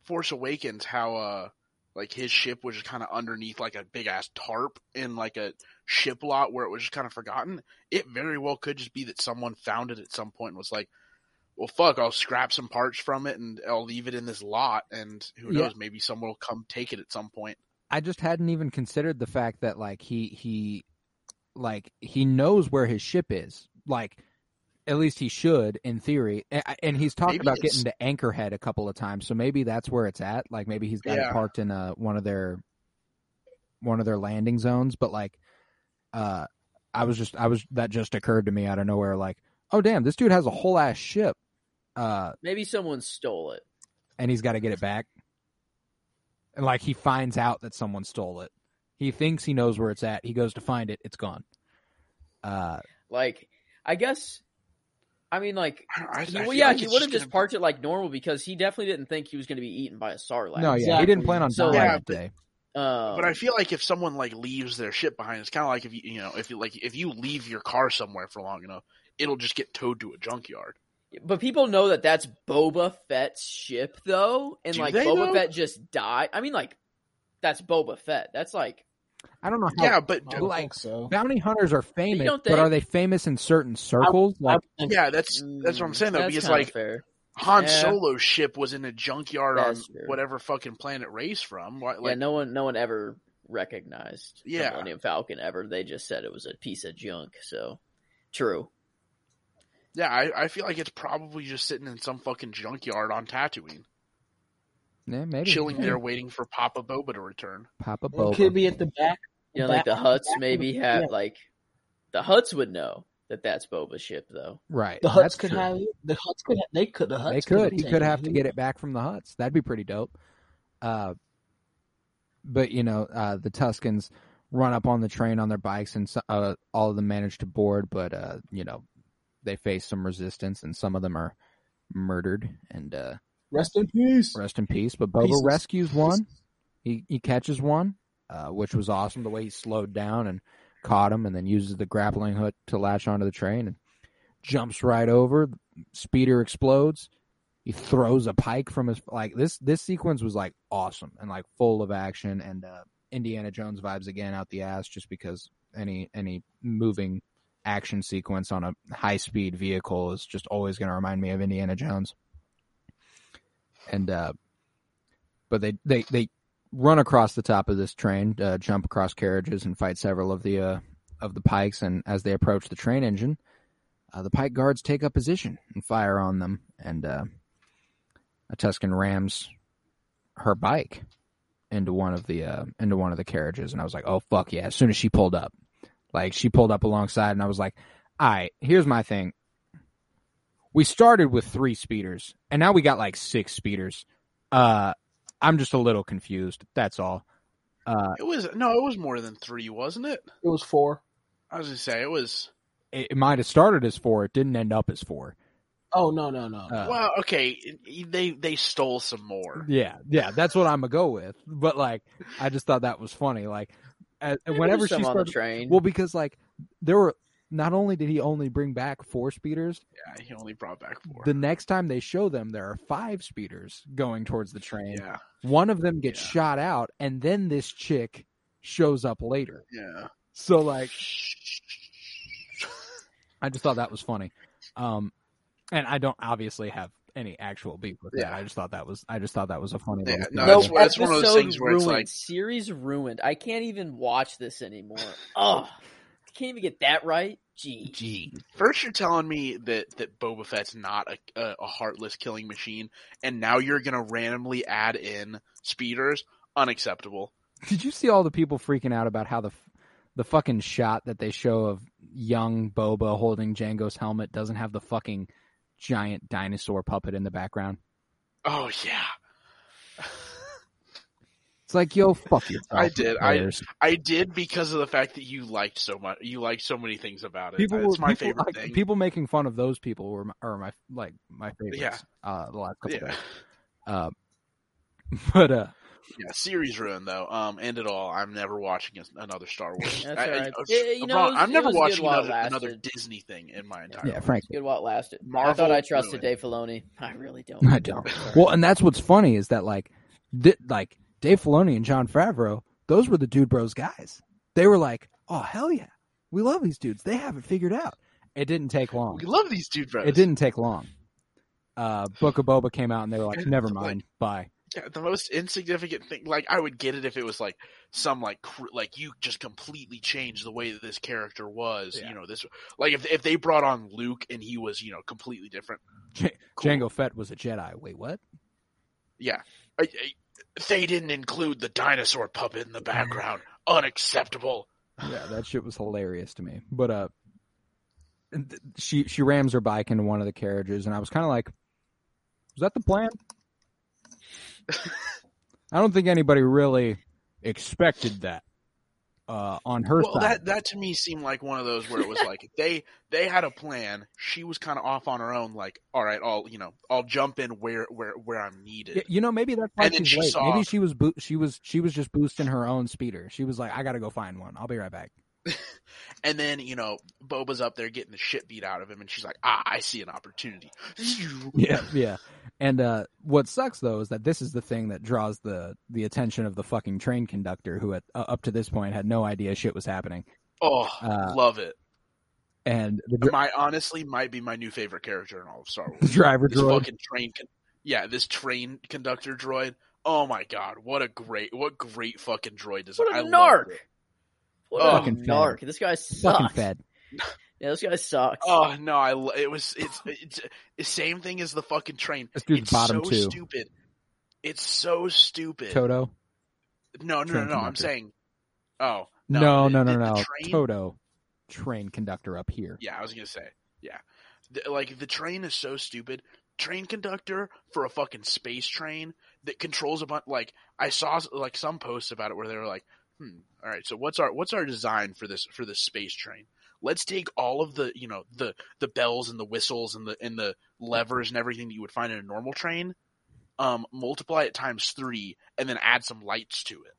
Force Awakens how uh like his ship was just kind of underneath like a big ass tarp in like a ship lot where it was just kind of forgotten. It very well could just be that someone found it at some point and was like, "Well, fuck, I'll scrap some parts from it and I'll leave it in this lot." And who Yeah. knows, maybe someone will come take it at some point. I just hadn't even considered the fact that like he he like he knows where his ship is. Like at least he should in theory. And, and he's talked Maybe about getting to Anchorhead a couple of times. So maybe that's where it's at. Like maybe he's got it parked in a one of their one of their landing zones, but like uh I was just I was that just occurred to me out of nowhere like, "Oh damn, this dude has a whole ass ship." Uh Maybe someone stole it. and he's got to get it back. And like he finds out that someone stole it, He thinks he knows where it's at. He goes to find it. It's gone. Uh, Like, I guess, I mean, like, I, I he, well, yeah, like he would have gonna just parked it like normal because he definitely didn't think he was going to be eaten by a sarlacc. no, yeah, he didn't plan on So, dying yeah, that but- day. Um, But I feel like if someone like leaves their shit behind, it's kind of like if you you know if you like if you leave your car somewhere for long enough, it'll just get towed to a junkyard. But people know that that's Boba Fett's ship, though, and Do like they, Boba though? Fett just died. I mean, like that's Boba Fett. That's like I don't know how. Yeah, but I like, so. bounty hunters are famous, don't but are they famous in certain circles? I like, think yeah, that's that's what I'm saying though. that's Because like fair. Han Yeah. Solo's ship was in a junkyard on true. whatever fucking planet Rey's from. Why- yeah, no one, no one ever recognized yeah. the Yeah. Millennium Falcon ever. They just said it was a piece of junk. So true. yeah, I, I feel like it's probably just sitting in some fucking junkyard on Tatooine, yeah, maybe chilling maybe. there waiting for Papa Boba to return. Papa It Boba. could be at the back. You know, like the Hutts back maybe the- have yeah. like the Hutts would know that that's Boba's ship, though. Right. The Hutts that's could true. have the Hutts could have, they could the Hutts They could. He have could have to get it back from the Hutts. That'd be pretty dope. Uh, but you know, uh, the Tuskens run up on the train on their bikes, and so, uh, all of them manage to board. But uh, you know, they face some resistance, and some of them are murdered. And uh, Rest in peace. rest in peace. But Boba Pieces. rescues one. He he catches one, uh, which was awesome. The way he slowed down and caught him, and then uses the grappling hook to latch onto the train and jumps right over. Speeder explodes. He throws a pike from his like this. This sequence was like awesome and like full of action and uh, Indiana Jones vibes again out the ass. Just because any any moving action sequence on a high speed vehicle is just always going to remind me of Indiana Jones. And uh, but they they they run across the top of this train, uh, jump across carriages, and fight several of the uh, of the pikes. And as they approach the train engine, uh, the pike guards take up position and fire on them. And uh, a Tusken rams her bike into one of the uh, into one of the carriages, and I was like, "Oh fuck yeah!" As soon as she pulled up, like she pulled up alongside, and I was like, "All right, here's my thing." We started with three speeders, and now we got like six speeders. Uh, I'm just a little confused. That's all. Uh, It was no, it was more than three, wasn't it? It was four. I was gonna say it was. it, it might have started as four. It didn't end up as four. Oh no no no. Uh, Well, okay, they they stole some more. Yeah, yeah, that's what I'm gonna go with. But like, I just thought that was funny. Like, uh, There whenever was she on the started, train. well, because like there were not only did he only bring back four speeders, Yeah, he only brought back four. the next time they show them, there are five speeders going towards the train. yeah, One of them gets Yeah. shot out, and then this chick shows up later. yeah. So like, I just thought that was funny. Um, and I don't obviously have any actual beef with that. I just thought that was I just thought that was a funny. Yeah, little no, that's, that's one of those Episode things where it's ruined. like, series ruined. I can't even watch this anymore. Oh, can't even get that right. Gee, Gee. first you're telling me that that Boba Fett's not a, a, a heartless killing machine, and now you're gonna randomly add in speeders. Unacceptable. Did you see all the people freaking out about how the the fucking shot that they show of young Boba holding Jango's helmet doesn't have the fucking giant dinosaur puppet in the background? Oh yeah, It's like, yo, fuck yourself. I did. I- players. I did because of the fact that you liked so much. You liked so many things about it. people it's were my people, favorite like, thing. people making fun of those people were my, are my like my favorites. Yeah. Uh, the last couple yeah, days. Uh, but uh, yeah. Series ruin though. Um, end it all. I'm never watching another Star Wars. That's I, I- alright. uh, you know, Ron, it was- I'm never was watching another, another. Disney thing in my entire. Life. Yeah, life. Frank. good while it lasted. I Marvel thought I trusted ruined. Dave Filoni. I really don't. I don't. Well, and that's what's funny is that like, th- like Dave Filoni and Jon Favreau, those were the dude bros guys. They were like, oh hell yeah, we love these dudes. They have it figured out. It didn't take long. We love these dude bros. It didn't take long. Uh, Book of Boba came out and they were like, never mind, bye. Yeah, the most insignificant thing. Like I would get it if it was like some like cr- like you just completely changed the way that this character was. Yeah. You know this like if if they brought on Luke and he was you know completely different. J- Cool. Jango Fett was a Jedi. Wait, what? Yeah, I, I, they didn't include the dinosaur puppet in the background. Unacceptable. Yeah, that shit was hilarious to me. But uh, she she rams her bike into one of the carriages, and I was kind of like, was that the plan? I don't think anybody really expected that. Uh, on her well, side. that that to me seemed like one of those where it was like they they had a plan. She was kind of off on her own. Like, all right, I'll you know I'll jump in where where where I'm needed. You know, maybe that's why And she's she late. saw- Maybe she was bo- she was she was just boosting her own speeder. She was like, I gotta go find one. I'll be right back. And then you know Boba's up there getting the shit beat out of him, and she's like, ah, I see an opportunity. Yeah, yeah. And uh, what sucks though is that this is the thing that draws the the attention of the fucking train conductor, who at, uh, up to this point had no idea shit was happening. Oh, Uh, love it. And the, dr- My honestly might be my new favorite character in all of Star the Wars. driver This droid. fucking train, con- yeah, this train conductor droid. Oh my god, what a great, what great fucking droid design! What a I love narc. What Oh. a Fucking fed. narc. This guy fucking sucks. fed. Yeah, this guy sucks. Oh no, I it was it's it's the same thing as the fucking train. This dude's it's bottom so two. stupid. It's so stupid. Toto. no, no, no, train no. I'm saying. Oh No, the- no, no, no. train- Toto, train conductor up here. Yeah, I was gonna say. Yeah, the, like the train is so stupid. Train conductor for a fucking space train that controls a bunch. Like I saw like some posts about it where they were like, "Hmm, all right, so what's our what's our design for this for this space train? Let's take all of the you know the the bells and the whistles and the and the levers and everything that you would find in a normal train, um, multiply it times three, and then add some lights to it."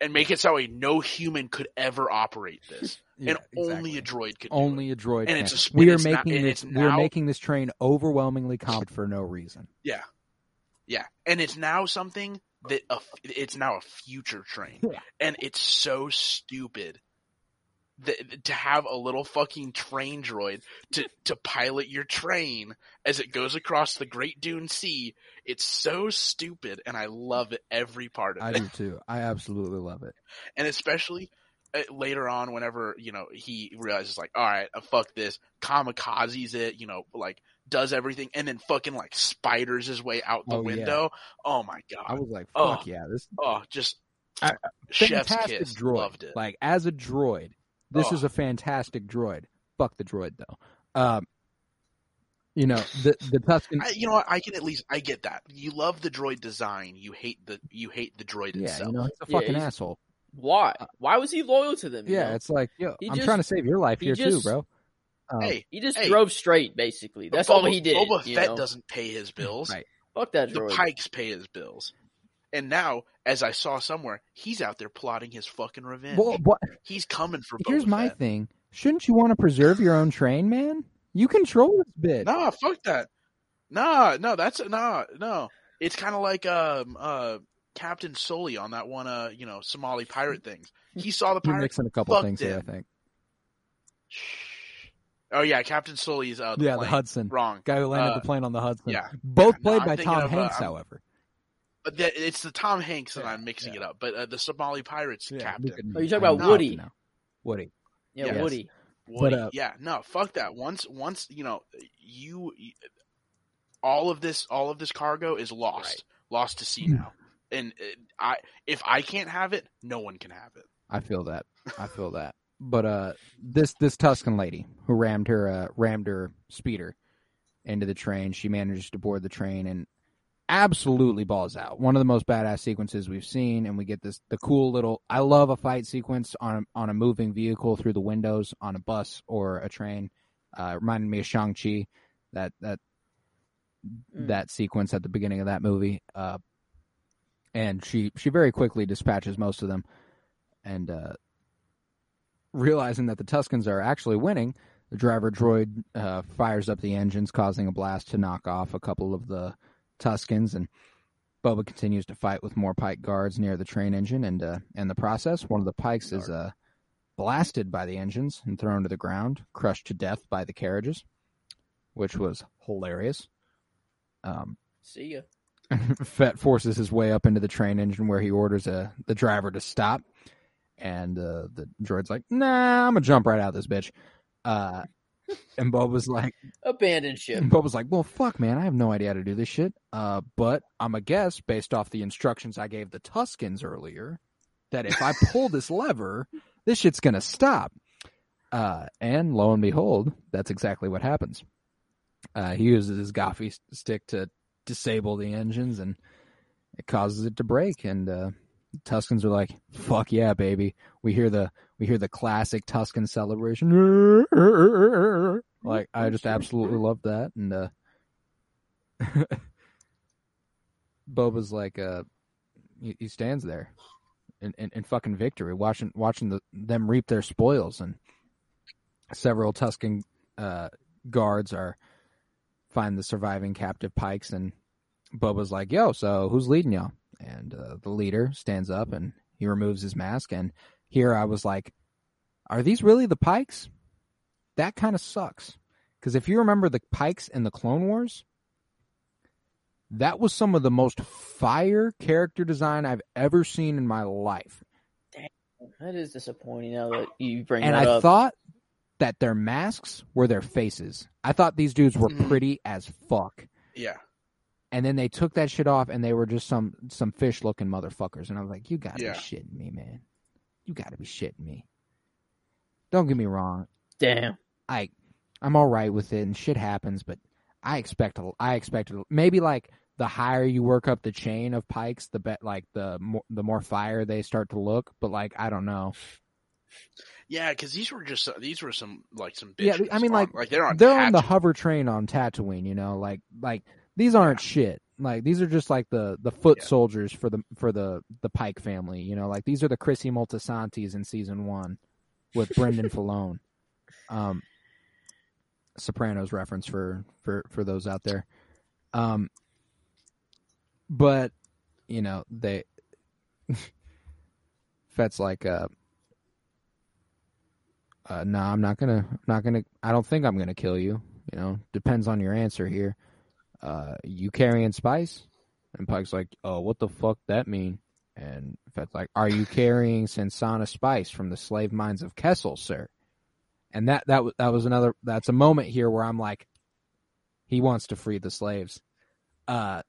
And make it so a no human could ever operate this, Yeah, and exactly. only a droid could. do it. only a droid. And can. it's a we are it's not- making this. we are now- making this train overwhelmingly competent for no reason. Yeah, yeah, and it's now something that a, it's now a future train, Yeah. and it's so stupid to have a little fucking train droid to to pilot your train as it goes across the Great Dune Sea. It's so stupid, and I love it every part of I it, I do too. I absolutely love it. and especially. uh, Later on, whenever you know he realizes, like, all right, uh, fuck this, kamikazes it, you know, like does everything, and then fucking like spiders his way out the Oh, yeah. window. Oh my god! I was like, Oh. fuck yeah, this Oh, just I- chef's kiss. droid. Loved it. Like as a droid, this Oh. is a fantastic droid. Fuck the droid though. Um, you know the the Tusken. I, you know what? I can at least I get that. You love the droid design. You hate the you hate the droid yeah, itself. you know he's a Yeah, fucking he's- asshole. Why? Why was he loyal to them? you Yeah, know? it's like yo, He I'm just- trying to save your life he here just- too, bro. Um, hey, he just hey. drove straight, basically. That's Boba, all he did. Boba you Fett know? doesn't pay his bills. Right. Fuck that The. Pikes pay his bills. And now, as I saw somewhere, he's out there plotting his fucking revenge. well, what, he's coming for. here's Boba my Fett. thing. Shouldn't you want to preserve your own train, man? You control this bit. Nah, fuck that. Nah, no, that's nah, no. It's kind of like um uh Captain Sully on that one uh you know Somali pirate things. He saw the You're pirate. mixing a couple things here, I think. Oh yeah, Captain Sully's uh the yeah, the. Hudson Wrong. guy who landed Uh, the plane on the Hudson. yeah. both Yeah, played I'm by Tom of, uh, Hanks, I'm- however. But that, it's the Tom Hanks, and Yeah, I'm mixing yeah. it up. But uh, the Somali pirates captain, Luke and Oh, you're talking about know Woody. now. Woody. yeah, Yes. Woody. Woody. uh, yeah, no, fuck that. Once, once you know, you, all of this, all of this cargo is lost, lost to sea now. And uh, I, if I can't have it, no one can have it. I feel that. I feel that. But uh, this this Tusken lady who rammed her uh, rammed her speeder into the train, she manages to board the train and absolutely balls out. One of the most badass sequences we've seen, and we get this the cool little. I love a fight sequence on a, on a moving vehicle through the windows on a bus or a train. Uh, reminded me of Shang Chi. That that Mm. that sequence at the beginning of that movie. Uh, and she she very quickly dispatches most of them, and uh, realizing that the Tuskens are actually winning, the driver droid uh, fires up the engines, causing a blast to knock off a couple of the Tuskens, and Boba continues to fight with more pike guards near the train engine, and uh, in the process, one of the pikes is uh, blasted by the engines and thrown to the ground, crushed to death by the carriages, which was hilarious. Um, See ya. Fett forces his way up into the train engine where he orders uh, the driver to stop. And uh, the droid's like, nah, I'm going to jump right out of this bitch. Uh, and Bob was like, Abandoned ship. and Boba's like, well, fuck, man, I have no idea how to do this shit. Uh, but I'm a guess, based off the instructions I gave the Tuskens earlier, that if I pull this lever, this shit's going to stop. Uh, and lo and behold, that's exactly what happens. Uh, he uses his Gaffi s- stick to disable the engines, and it causes it to break. And uh, Tuskens are like, "Fuck yeah, baby!" We hear the we hear the classic Tusken celebration. Like I just absolutely love that, and uh, Boba's like, uh, he, he stands there in, in, in fucking victory, watching watching the, them reap their spoils, and several Tusken uh, guards are find the surviving captive pikes, and Boba's like, "Yo, so who's leading y'all?" And uh, the leader stands up and he removes his mask, and here I was like, "Are these really the pikes?" That kind of sucks, because if you remember the pikes in the Clone Wars, that was some of the most fire character design I've ever seen in my life. Damn, That is disappointing now that you bring up. and that I up. thought that their masks were their faces. I thought these dudes were Mhm. pretty as fuck. Yeah. And then they took that shit off and they were just some some fish looking motherfuckers. And I was like, You gotta Yeah. be shitting me, man. You gotta be shitting me. Don't get me wrong. Damn. I I'm all right with it and shit happens, but I expect a, I expect a, maybe like the higher you work up the chain of pikes, the bet like the more the more fire they start to look. But like I don't know. Yeah, because these were just these were some like some Yeah. I mean, on- like, like they're on they're on the hover train on Tatooine, you know, like like these aren't shit. Like these are just like the the foot Yeah. soldiers for the for the the Pike family, you know, like these are the Chrissy Moltisantis in season one with Brendan Filone. Um Sopranos reference for for for those out there. Um but you know, they Fett's like uh uh, no, I'm not gonna. I'm not gonna. I don't think I'm gonna kill you. You know, depends on your answer here. Uh, you carrying spice? And Pike's like, oh, what the fuck that mean? And Fett's like, are you carrying Sansanna spice from the slave mines of Kessel, sir? And that that was that was another. That's a moment here where I'm like, he wants to free the slaves. Uh,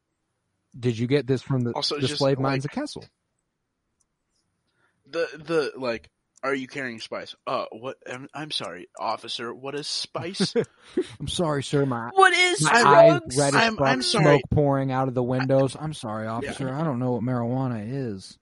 did you get this from the, Also, the slave mines of Kessel? the the like. Are you carrying spice? Uh, what? I'm, I'm sorry, officer. What is spice? I'm sorry, sir. My What is My eyes red as I'm- fuck, I'm sorry. smoke pouring out of the windows. I'm sorry, officer. I don't know what marijuana is.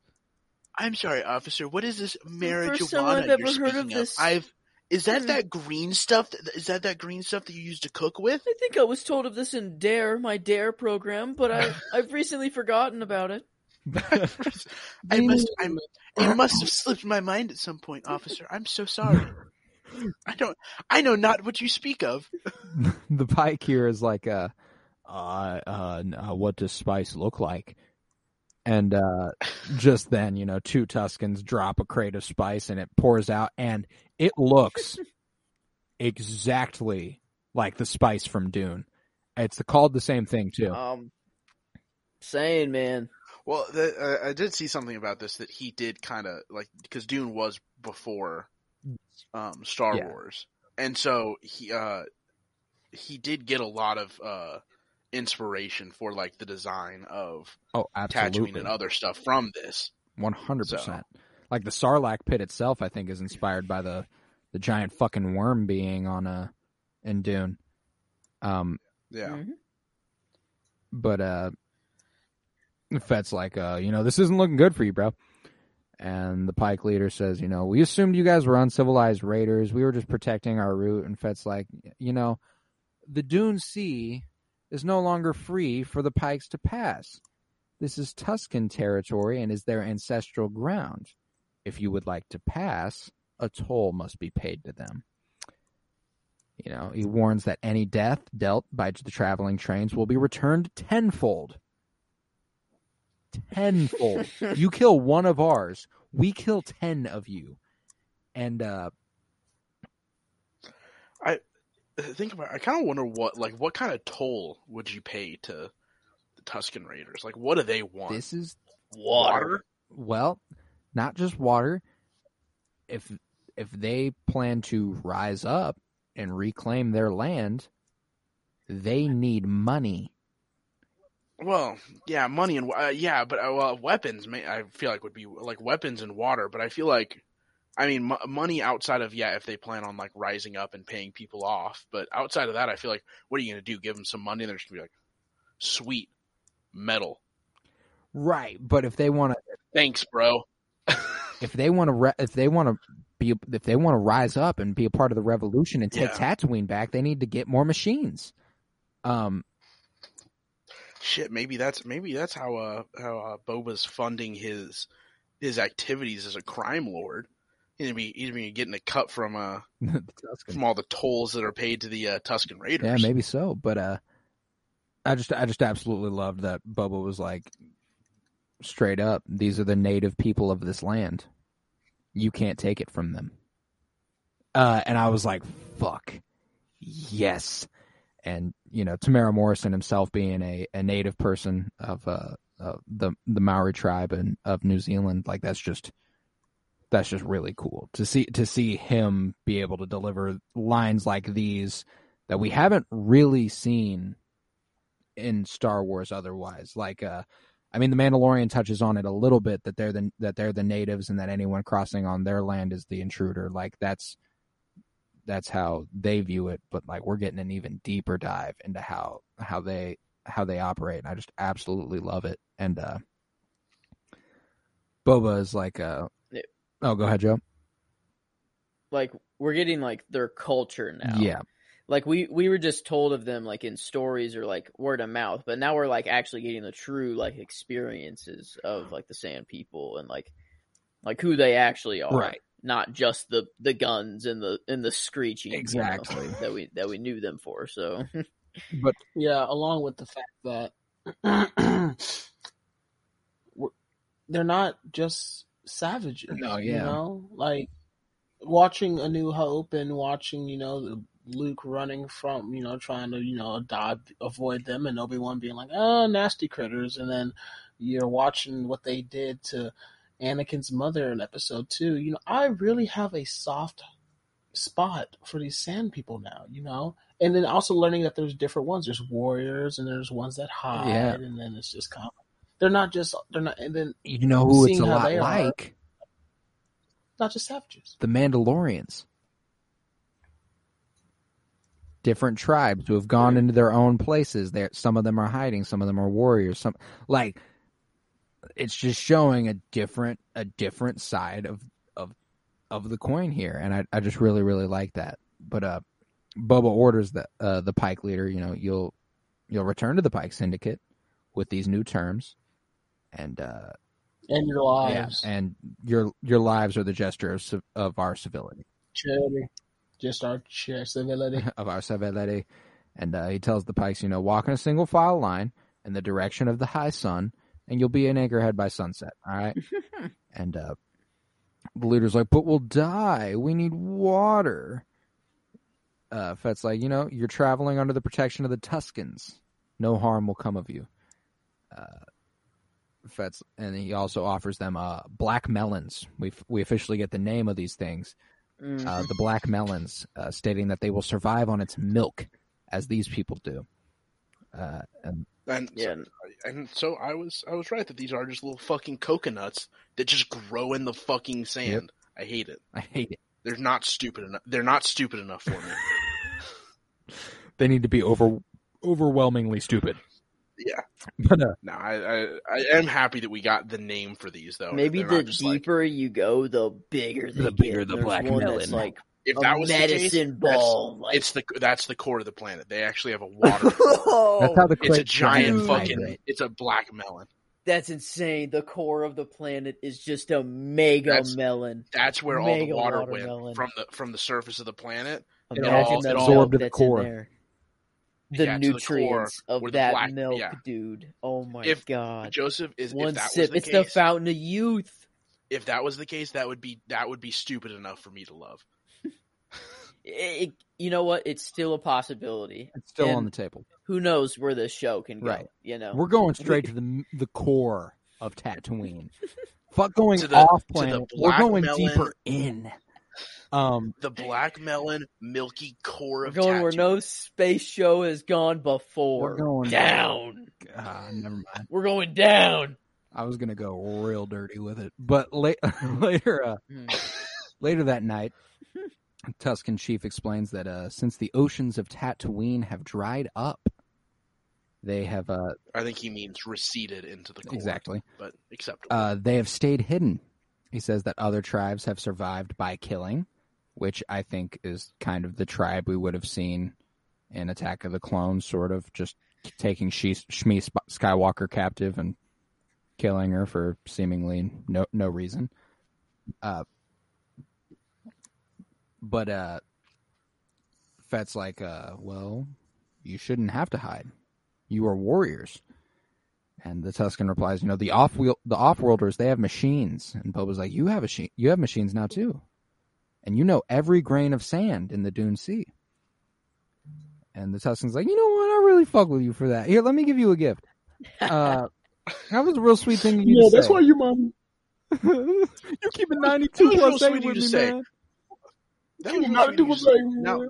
I'm sorry, officer. What is this marijuana First time I've you're ever heard of speaking this. I've. Is that Hmm. that green stuff? that- Is that that green stuff that you use to cook with? I think I was told of this in Dare, my Dare program, but I I've recently forgotten about it. I must. I'm. It must have slipped my mind at some point, officer. I'm so sorry. I don't. I know not what you speak of. the pike here is like, uh, uh, uh, uh, what does spice look like? And uh, just then, you know, two Tuskens drop a crate of spice and it pours out, and it looks exactly like the spice from Dune. It's called the same thing too. Um, saying man, Well, the, uh, I did see something about this that he did kind of like because Dune was before um, Star Yeah. Wars, and so he uh, he did get a lot of uh, inspiration for like the design of oh, Tatooine and other stuff from this. One hundred percent. Like the Sarlacc pit itself, I think is inspired by the the giant fucking worm being on a in Dune. Um, Yeah, Mhm. but uh, Fett's like, uh, you know, this isn't looking good for you, bro. And the Pike leader says, you know, we assumed you guys were uncivilized raiders. We were just protecting our route. And Fett's like, you know, the Dune Sea is no longer free for the Pikes to pass. This is Tusken territory and is their ancestral ground. If you would like to pass, a toll must be paid to them. You know, he warns that any death dealt by the traveling trains will be returned tenfold. Tenfold. you kill one of ours, we kill ten of you. And uh I think about. I kind of wonder what like what kind of toll would you pay to the Tusken Raiders? Like, what do they want? this is water. well, not just water. If if they plan to rise up and reclaim their land, they need money. Well, yeah, money and uh, yeah, but uh, well, weapons. May, I feel like would be like weapons and water. But I feel like, I mean, m- money outside of yeah, if they plan on like rising up and paying people off. But outside of that, I feel like, what are you gonna do? Give them some money? and They're just gonna be like, sweet metal. Right, but if they want to Thanks, bro. if they want to, re- if they want to be, if they want to rise up and be a part of the revolution and take Yeah. Tatooine back, they need to get more machines. Um, Shit, maybe that's maybe that's how uh how uh, Boba's funding his his activities as a crime lord. He's gonna be he's gonna be getting a cut from uh from all the tolls that are paid to the uh, Tusken Raiders. Yeah, maybe so. But uh, I just I just absolutely loved that Bubba was like straight up. These are the native people of this land. You can't take it from them. Uh, and I was like, fuck, yes. And you know, Temuera Morrison himself being a, a native person of uh, uh the the Maori tribe and of New Zealand, like that's just that's just really cool to see to see him be able to deliver lines like these that we haven't really seen in Star Wars otherwise. Like uh I mean the Mandalorian touches on it a little bit that they're the that they're the natives and that anyone crossing on their land is the intruder. Like that's that's how they view it, but like we're getting an even deeper dive into how how they how they operate. And I just absolutely love it. And uh Boba is like uh Oh, go ahead, Joe. Like we're getting like their culture now. Yeah. Like we we were just told of them like in stories or like word of mouth, but now we're like actually getting the true like experiences of like the Sand People and like like who they actually are. Right. Not just the the guns and the and the screeching you know, Exactly. that we that we knew them for. So But Yeah, along with the fact that we're- they're not just savages. No, You yeah. know, like watching A New Hope and watching, you know, Luke running from, you know, trying to, you know, dodge, avoid them, and Obi Wan being like, "Oh, nasty critters," and then you're watching what they did to Anakin's mother in Episode Two. You know, I really have a soft spot for these Sand people now. You know, and then also learning that there's different ones. There's warriors, and there's ones that hide, Yeah. and then it's just kind of they're not just they're not, and then you know who it's a lot they are. like? not just savages. the Mandalorians. Different tribes who have gone into their own places. There, some of them are hiding, some of them are warriors. Some like it's just showing a different a different side of of of the coin here, and I I just really really like that. But uh, Boba orders the uh the Pike leader. You know, you'll you'll return to the Pike Syndicate with these new terms, and uh, And your lives, yeah, and your your lives are the gesture of of our civility. charity, just our civility. of our civility. And uh, he tells the Pikes, you know, walk in a single file line in the direction of the high sun, and you'll be in Anchorhead by sunset. All right. and uh, the leader's like, but we'll die. We need water. Uh, Fett's like, you know, you're traveling under the protection of the Tuskens. No harm will come of you. Uh, Fett's, and he also offers them uh, black melons. We we officially get the name of these things mm, uh, the black melons, uh, stating that they will survive on its milk, as these people do. Uh, and And yeah, and so I was I was right that these are just little fucking coconuts that just grow in the fucking sand. I hate it. I hate it. They're not stupid enough. They're not stupid enough for me. They need to be over overwhelmingly stupid. yeah. But uh, No, I, I I am happy that we got the name for these though. maybe the not just like- deeper you go, the bigger they The get. bigger the There's black one melon. That's like if a that was the case, medicine that's- ball. like, it's the that's the core of the planet. They actually have a water. that's how the it's a giant Giants fucking. hydrate. It's a black melon. That's insane. The core of the planet is just a mega That's- melon. That's where all the Mega water watermelon. went from the from the surface of the planet. It Imagine all- the it milk absorbed to the that's in core. there. The Yeah, to the nutrients core, of that black- milk, yeah. dude. Oh my If- god! Joseph is One if that sip. was the it's case, the fountain of youth. if that was the case, that would be that would be stupid enough for me to love. It- you know what? It's still a possibility. It's still on the table. Who knows where this show can go? Right. You know, We're going straight to the the core of Tatooine. Fuck going the- off planet. We're going melon. deeper in. Um, The black melon, milky core we're of going where no space show has gone before. We're going- down. ah, never mind. We're going down. I was gonna go real dirty with it, but late, later, uh, Hmm. later that night, Tusken Chief explains that uh, since the oceans of Tatooine have dried up, They have uh I think he means receded into the core, exactly. but acceptable. Uh, they have stayed hidden. He says that other tribes have survived by killing, which I think is kind of the tribe we would have seen in Attack of the Clones, sort of just taking she- Shmi Skywalker captive and killing her for seemingly no no reason. Uh, but uh, Fett's like, uh, well, you shouldn't have to hide. You are warriors. And the Tusken replies, "You know, the off wheel, the off-worlders, they have machines." And Boba's like, "You have a she- you have machines now too, and you know every grain of sand in the Dune Sea." And the Tusken's like, "You know what? I really fuck with you for that. Here, let me give you a gift." Uh, that was a real sweet thing. You Yeah, to that's say. why your mom. you keep it ninety-two That was real plus sweet eight of you with me, say. man. That You was gotta do you what said. they now,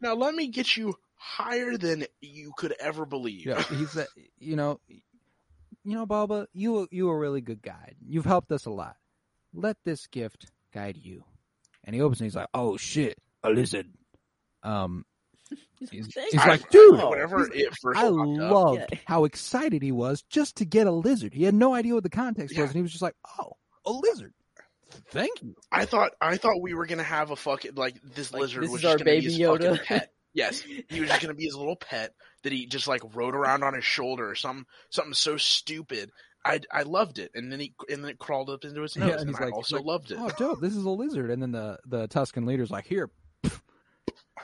now let me get you higher than you could ever believe. Yeah, he said, you know, you know, Baba, you you a really good guide. You've helped us a lot. Let this gift guide you. And he opens and he's like, oh shit, a lizard. Um, he's, he's like, dude, whenever it first I popped up, loved Yeah. how excited he was just to get a lizard. He had no idea what the context Yeah. was, and he was just like, oh, a lizard. Thank you. I thought I thought we were gonna have a fucking like this Like, lizard this was is just our gonna baby be his Yoda. fucking pet. Yes, he was just gonna be his little pet that he just like rode around on his shoulder or something something so stupid. I I loved it, and then he and then it crawled up into his Yeah, nose, and and, he's I like- also like, loved it. Oh, dope! This is a lizard. And then the the Tusken leader's like, here,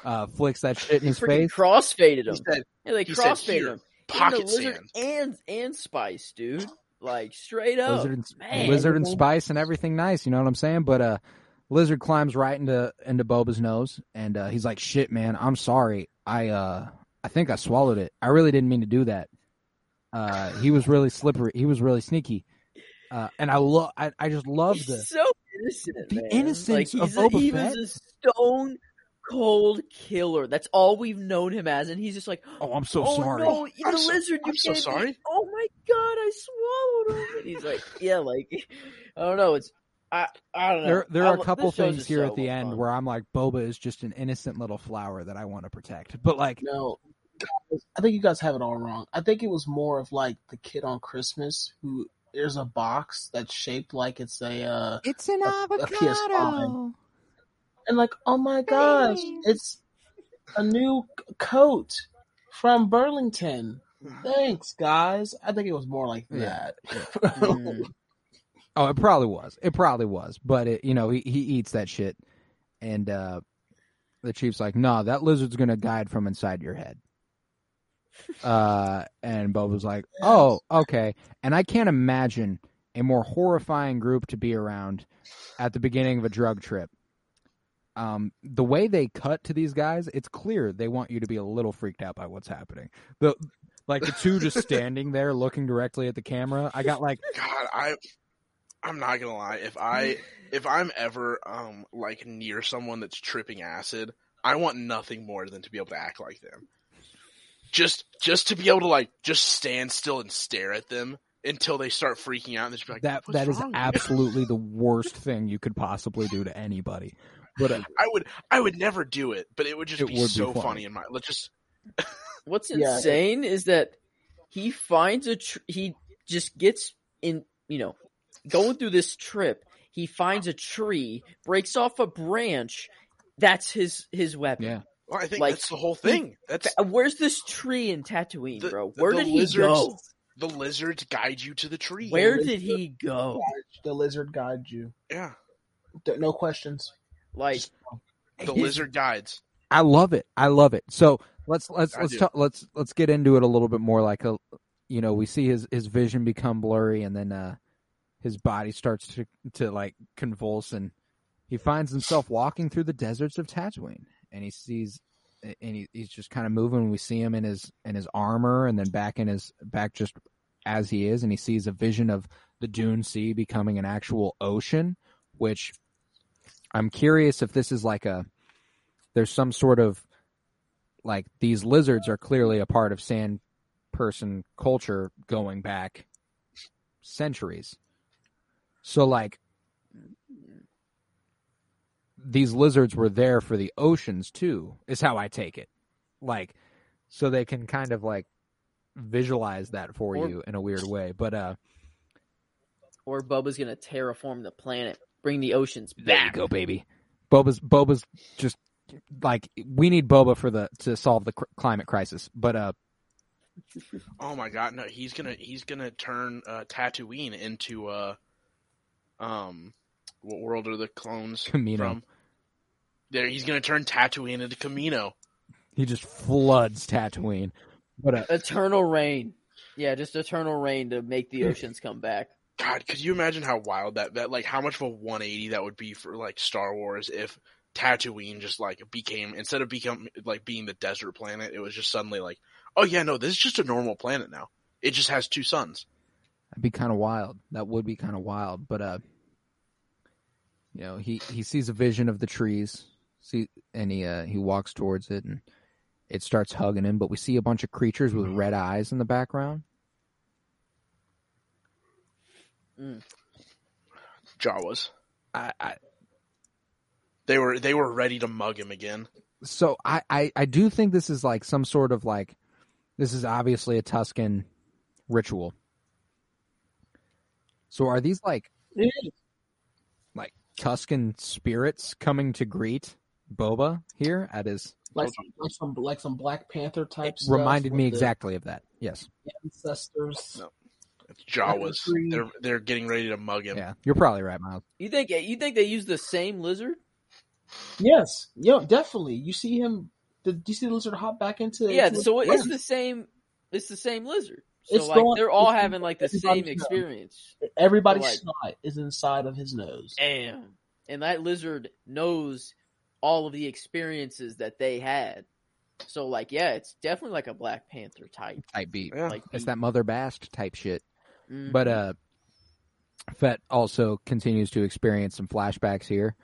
uh, flicks that shit in his Freaking face. crossfaded He him. said, Yeah, they he said, crossfaded "Here, him. "Pocket Into lizard sand." and and spice, dude. Like straight up. lizard and, Man. lizard and spice and everything nice. You know what I'm saying? But uh, lizard climbs right into into Boba's nose, and uh, he's like, "Shit, man, I'm sorry. I uh, I think I swallowed it. I really didn't mean to do that. Uh, he was really slippery. He was really sneaky. Uh, and I love. I, I just love the so innocent. the man. innocence like, of a, Boba he Fett. was a stone cold killer. That's all we've known him as, and he's just like, Oh, I'm so oh sorry. no, the I'm so- lizard you I'm so me. sorry. Oh my god, I swallowed him. And he's like, yeah, like I don't know. It's I I don't know. There, there I are a couple things here so at the much end fun. where I'm like, Boba is just an innocent little flower that I want to protect. But like, No, I think you guys have it all wrong. I think it was more of like the kid on Christmas who there's a box that's shaped like it's a uh it's an a PS5. and like oh my gosh, it's a new coat from Burlington. Thanks, guys. I think it was more like Yeah. that. Mm. Oh, it probably was. It probably was. But it, you know, he he eats that shit, and uh the chief's like, "No, that lizard's gonna guide from inside your head." Uh, and Bob was like, "Oh, okay." And I can't imagine a more horrifying group to be around at the beginning of a drug trip. Um, the way they cut to these guys, it's clear they want you to be a little freaked out by what's happening. The like the two just standing there looking directly at the camera. I got like God, I I'm not gonna lie. If I if I'm ever um like near someone that's tripping acid, I want nothing more than to be able to act like them. Just just to be able to like just stand still and stare at them until they start freaking out and just be like that that is absolutely the worst thing you could possibly do to anybody. But uh, I would I would never do it, but it would just It be would be so funny. funny in my let's just What's Yeah. insane is that he finds a tr- he just gets in you know going through this trip. He finds a tree, breaks off a branch. That's his his weapon. yeah, well, I think Like, that's the whole thing. That's Where's this tree in Tatooine, The- bro? Where the did he lizards- go? the lizards guide you to the tree. Where did he go? the lizard guides you. Yeah. Th- No questions. Like The His- lizard guides. I love it. I love it. So let's let's I let's talk, let's let's get into it a little bit more. Like a, you know, we see his his vision become blurry, and then uh his body starts to to like convulse, and he finds himself walking through the deserts of Tatooine, and he sees. And he, he's just kind of moving. We see him in his in his armor, and then back in his back just as he is, and he sees a vision of the Dune Sea becoming an actual ocean. Which I'm curious if this is like a there's some sort of like these lizards are clearly a part of sand person culture going back centuries. So like these lizards were there for the oceans too, is how I take it. Like so they can kind of like visualize that for Or- you in a weird way. But uh, Or Bubba's gonna terraform the planet, bring the oceans there you back. go, baby. Boba's Boba's just like we need Boba for the to solve the cr- climate crisis. But uh, Oh my god, no, he's gonna he's gonna turn uh, Tatooine into uh, um, what world are the clones Camino. from? There, he's gonna turn Tatooine into Camino. he just floods Tatooine. But uh, Eternal rain. Yeah, just eternal rain to make the oceans come back. God, could you imagine how wild that that like how much of a 180 that would be for like Star Wars if Tatooine just like became instead of become like being the desert planet, it was just suddenly like, oh yeah, no, this is just a normal planet now. It just has two suns. That'd be kind of wild. That would be kind of wild. But uh, you know, he he sees a vision of the trees, see, and he uh he walks towards it, and it starts hugging him. But we see a bunch of creatures with red eyes in the background. Jawas. I, I They were they were ready to mug him again. so I, I I do think this is like some sort of like this is obviously a Tusken ritual. So are these like It is. like Tusken spirits coming to greet Boba here at his Like some, like some like some Black Panther type stuff. reminded me exactly of that. Yes. Ancestors. No. It's Jawas. They're they're getting ready to mug him. Yeah, you're probably right, Miles. You think you think they use the same lizard? Yes, yo, definitely. You see him. Did you see the lizard hop back into? Yeah, into- so it's Yeah. the same. It's the same lizard. So It's the like one- they're all having like the same known. experience. everybody's like- snot is inside of his nose. Damn. And that lizard knows all of the experiences that they had. So like yeah, it's definitely like a Black Panther type. Type beat. Yeah. Like It's that Mother Bast type shit. Mhm. But uh Fett also continues to experience some flashbacks here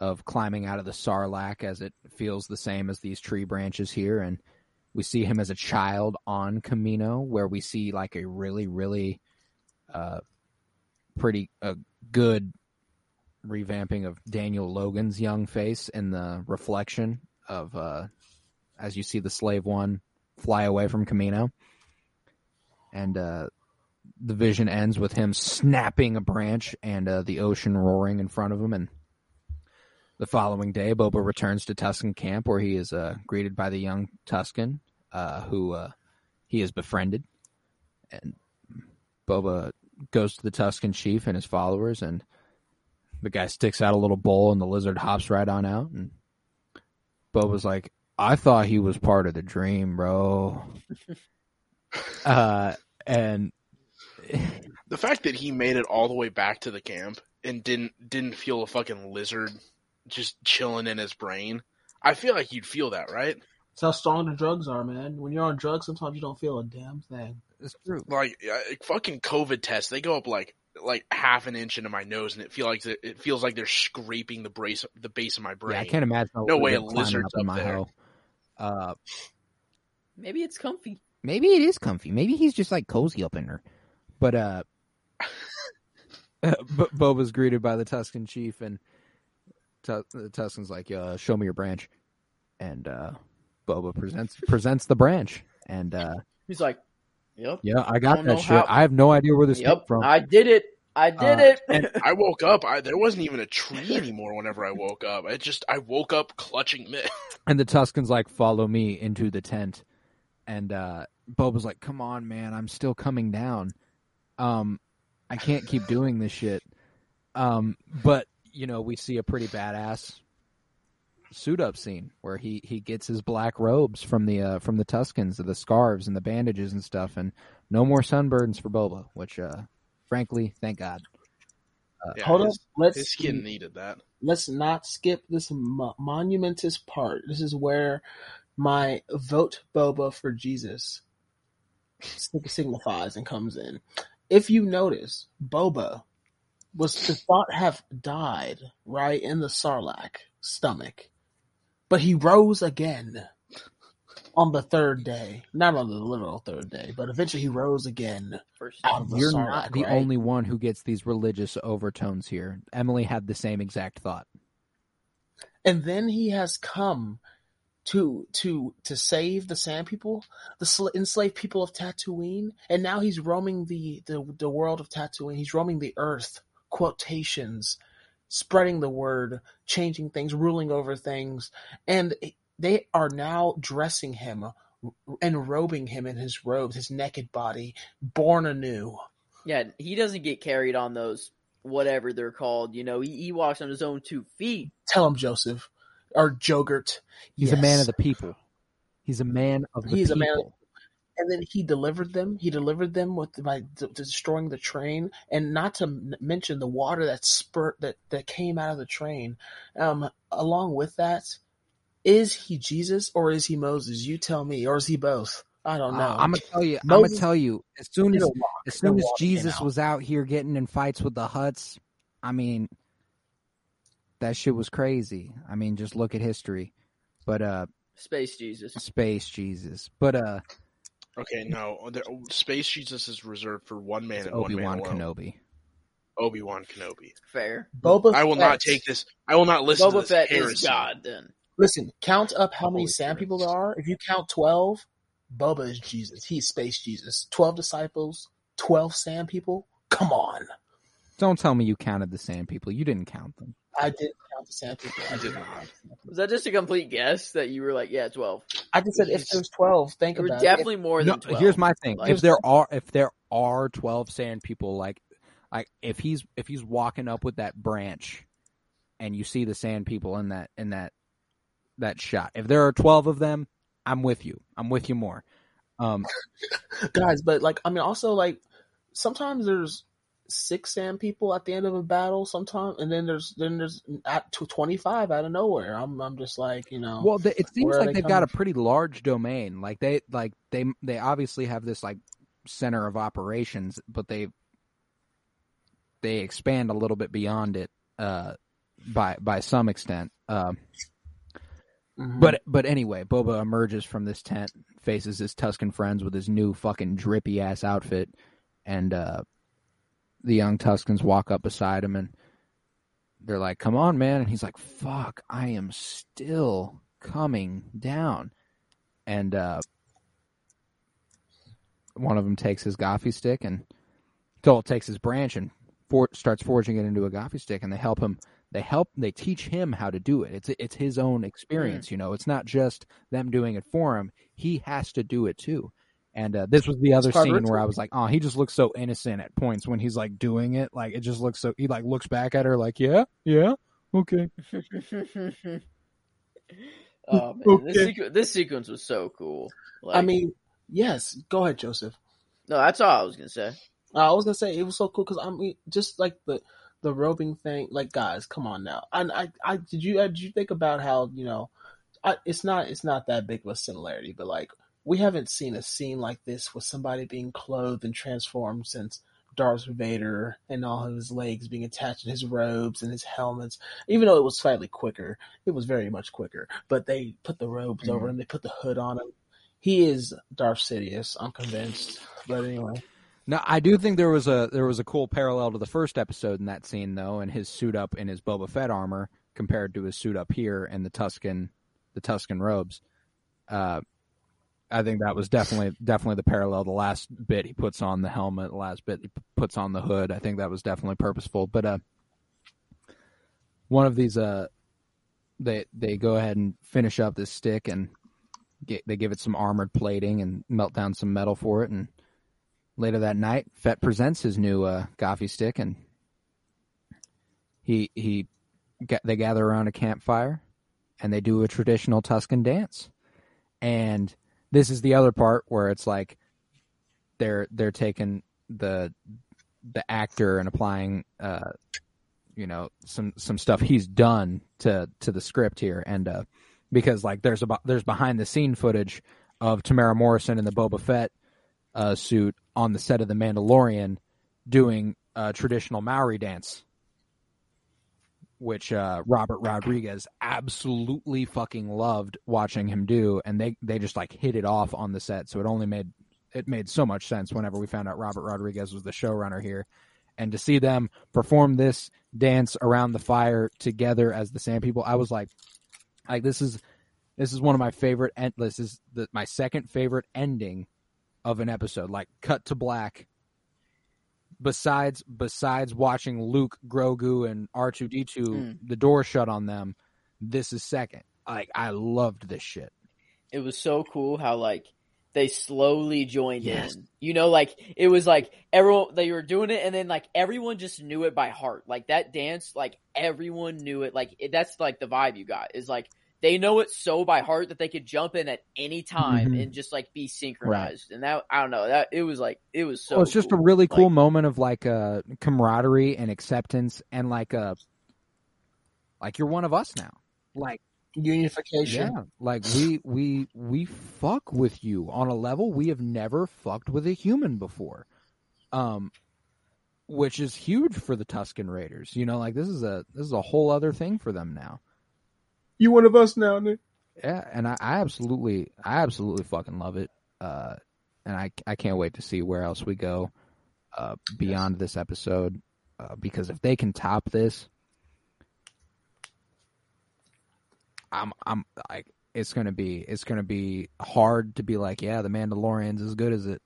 of climbing out of the sarlacc as it feels the same as these tree branches here and we see him as a child on Camino where we see like a really really uh pretty uh, good revamping of Daniel Logan's young face in the reflection of uh as you see the slave one fly away from Camino and uh the vision ends with him snapping a branch and uh, the ocean roaring in front of him. And the following day, Boba returns to Tusken camp where he is uh, greeted by the young Tusken uh, who uh, he has befriended. And Boba goes to the Tusken chief and his followers, and the guy sticks out a little bowl, and the lizard hops right on out. And Boba's like, I thought he was part of the dream, bro. uh, and The fact that he made it all the way back to the camp and didn't didn't feel a fucking lizard just chilling in his brain. I feel like you'd feel that, right? It's how strong the drugs are, man. When you're on drugs, sometimes you don't feel a damn thing. it's true. Like uh, fucking COVID tests, they go up like like half an inch into my nose, and it feel like it feels like they're scraping the brace the base of my brain. Yeah, I can't imagine. No way a climbing lizard's in up my there. hoe. Uh, maybe it's comfy. maybe it is comfy. Maybe he's just like cozy up in there. But uh, B- Boba's greeted by the Tusken chief, and Tu- the Tusken's like, uh, "Show me your branch," and uh, Boba presents presents the branch, and uh, He's like, Yep. yeah, I got Don't that shit. how- I have no idea where this came from. I did it. I did Uh, it. I woke up. I, there wasn't even a tree anymore. Whenever I woke up, I just I woke up clutching mitt. And the Tusken's like, follow me into the tent. And uh Boba's like, come on, man, I'm still coming down. Um, I can't keep doing this shit. Um, but you know, we see a pretty badass suit up scene where he he gets his black robes from the uh from the Tuskens, the scarves and the bandages and stuff, and no more sunburns for Boba, which uh frankly, thank God. Yeah, Hold his, up, let's his skin needed that. let's not skip this mo- monumentous part. This is where my vote Boba for Jesus sig- signifies and comes in. If you notice, Boba was to thought have died right in the Sarlacc stomach, but he rose again on the third day. Not on the literal third day, but eventually he rose again out of the You're Sarlacc. not the right? only one who gets these religious overtones here. Emily had the same exact thought. And then he has come to to to save the Sand People, the sl- enslaved people of Tatooine, and now he's roaming the, the the world of Tatooine. He's roaming the Earth. Quotations, spreading the word, changing things, ruling over things, and they are now dressing him and robing him in his robes, his naked body, born anew. Yeah, he doesn't get carried on those whatever they're called. You know, he, he walks on his own two feet. Tell him, Joseph or Jogurt. He's Yes. a man of the people. He's a man of the He's people. a man of- and then he delivered them. He delivered them with by d- destroying the train, and not to m- mention the water that spurt that that came out of the train. Um, along with that, is he Jesus or is he Moses? You tell me, or is he both? I don't know. Uh, I'm gonna tell you. I'm gonna tell you. As soon as walk. as soon as Jesus out. was out here getting in fights with the Hutts, I mean, that shit was crazy. I mean, just look at history. But uh, Space Jesus. space Jesus. But uh, Okay, no, the, Space Jesus is reserved for one man and Obi one Wan man alone. Kenobi. Obi Wan Kenobi. Fair. Boba I will not take this. I will not listen to Boba this Fett heresy. is God then. Listen, count up how many Holy sand Christ. people there are. If you count twelve, Boba is Jesus. He's space Jesus. Twelve disciples, twelve sand people. Come on, Don't tell me you counted the sand people. You didn't count them. I did count the sand people. I I did did not. not. Was that just a complete guess that you were like, yeah, twelve? I just said if there's twelve, think There were about definitely more No, than twelve. here's my thing. Like- if there are if there are twelve sand people, like like if he's if he's walking up with that branch, and you see the sand people in that in that that shot. If there are twelve of them, I'm with you. I'm with you more. Um, guys. But like, I mean, also like sometimes there's six sand people at the end of a battle. Sometimes, and then there's then there's at twenty five out of nowhere. I'm I'm just like you know. well, the, it seems like they they've got a pretty large domain. Like they like they they obviously have this like center of operations, but they they expand a little bit beyond it uh, by by some extent. Um, Mhm. But but anyway, Boba emerges from this tent, faces his Tusken friends with his new fucking drippy ass outfit, and uh, the young Tuskens walk up beside him and they're like, "Come on, man!" And he's like, "Fuck, I am still coming down." And uh, one of them takes his gaffi stick and Dole takes his branch and for- starts forging it into a gaffi stick, and they help him they help they teach him how to do it. It's it's his own experience you know. It's not just them doing it for him. He has to do it too and uh, this was the other scene where i was like oh he just looks so innocent at points when he's like doing it like it just looks so he like looks back at her like yeah yeah okay oh man, this, sequ- this sequence was so cool. Like, I mean, yes. Go ahead, Joseph. no, that's all I was gonna say. Uh, I was gonna say it was so cool because I mean, just like the the roping thing. Like, guys, come on now. And I, I did you uh, did you think about how you know, I, it's not it's not that big of a similarity, but like we haven't seen a scene like this with somebody being clothed and transformed since Darth Vader and all of his legs being attached to his robes and his helmets. Even though it was slightly quicker, it was very much quicker. But they put the robes over him. They put the hood on him. He is Darth Sidious. I'm convinced. But anyway. now i do think there was a there was a cool parallel to the first episode in that scene though and his suit up in his boba fett armor compared to his suit up here in the tusken the tusken robes uh I think that was definitely definitely the parallel. The last bit he puts on the helmet, the last bit he puts on the hood. I think that was definitely purposeful. But uh, one of these, uh, they they go ahead and finish up this stick and get, they give it some armored plating and melt down some metal for it. And later that night, Fett presents his new uh, stick, and he he they gather around a campfire and they do a traditional Tusken dance. And this is the other part where it's like they're they're taking the the actor and applying uh you know some some stuff he's done to to the script here. And uh because like there's about there's behind the scene footage of Temuera Morrison in the Boba Fett uh suit on the set of the Mandalorian doing a traditional Maori dance which uh, Robert Rodriguez absolutely fucking loved watching him do, and they they just like hit it off on the set. So it only made it made so much sense whenever we found out Robert Rodriguez was the showrunner here, and to see them perform this dance around the fire together as the Sand People, I was like, like this is This is one of my favorite. End, this is the, my second favorite ending of an episode. Like cut to black. Besides, besides watching Luke, Grogu, and R two D two, Mm. the door shut on them. This is second. Like I loved this shit. it was so cool how like they slowly joined Yes. in. You know, like it was like everyone they were doing it, and then like everyone just knew it by heart. Like that dance, like everyone knew it. Like it, that's like the vibe you got is like they know it so by heart that they could jump in at any time Mhm. and just like be synchronized. And that I don't know that it was like it was so. well, it's just a really cool Like, moment of like uh, camaraderie and acceptance, and like a like you're one of us now. Like Unification. yeah, like we we we fuck with you on a level we have never fucked with a human before. Um, which is huge for the Tusken Raiders. You know, like this is a this is a whole other thing for them now. You one of us now, Nick. Yeah, and I, I absolutely, I absolutely fucking love it. Uh, and I, I can't wait to see where else we go, uh, beyond this episode. Uh, because if they can top this, I'm, I'm like, it's gonna be, it's gonna be hard to be like, yeah, the Mandalorian's as good as it.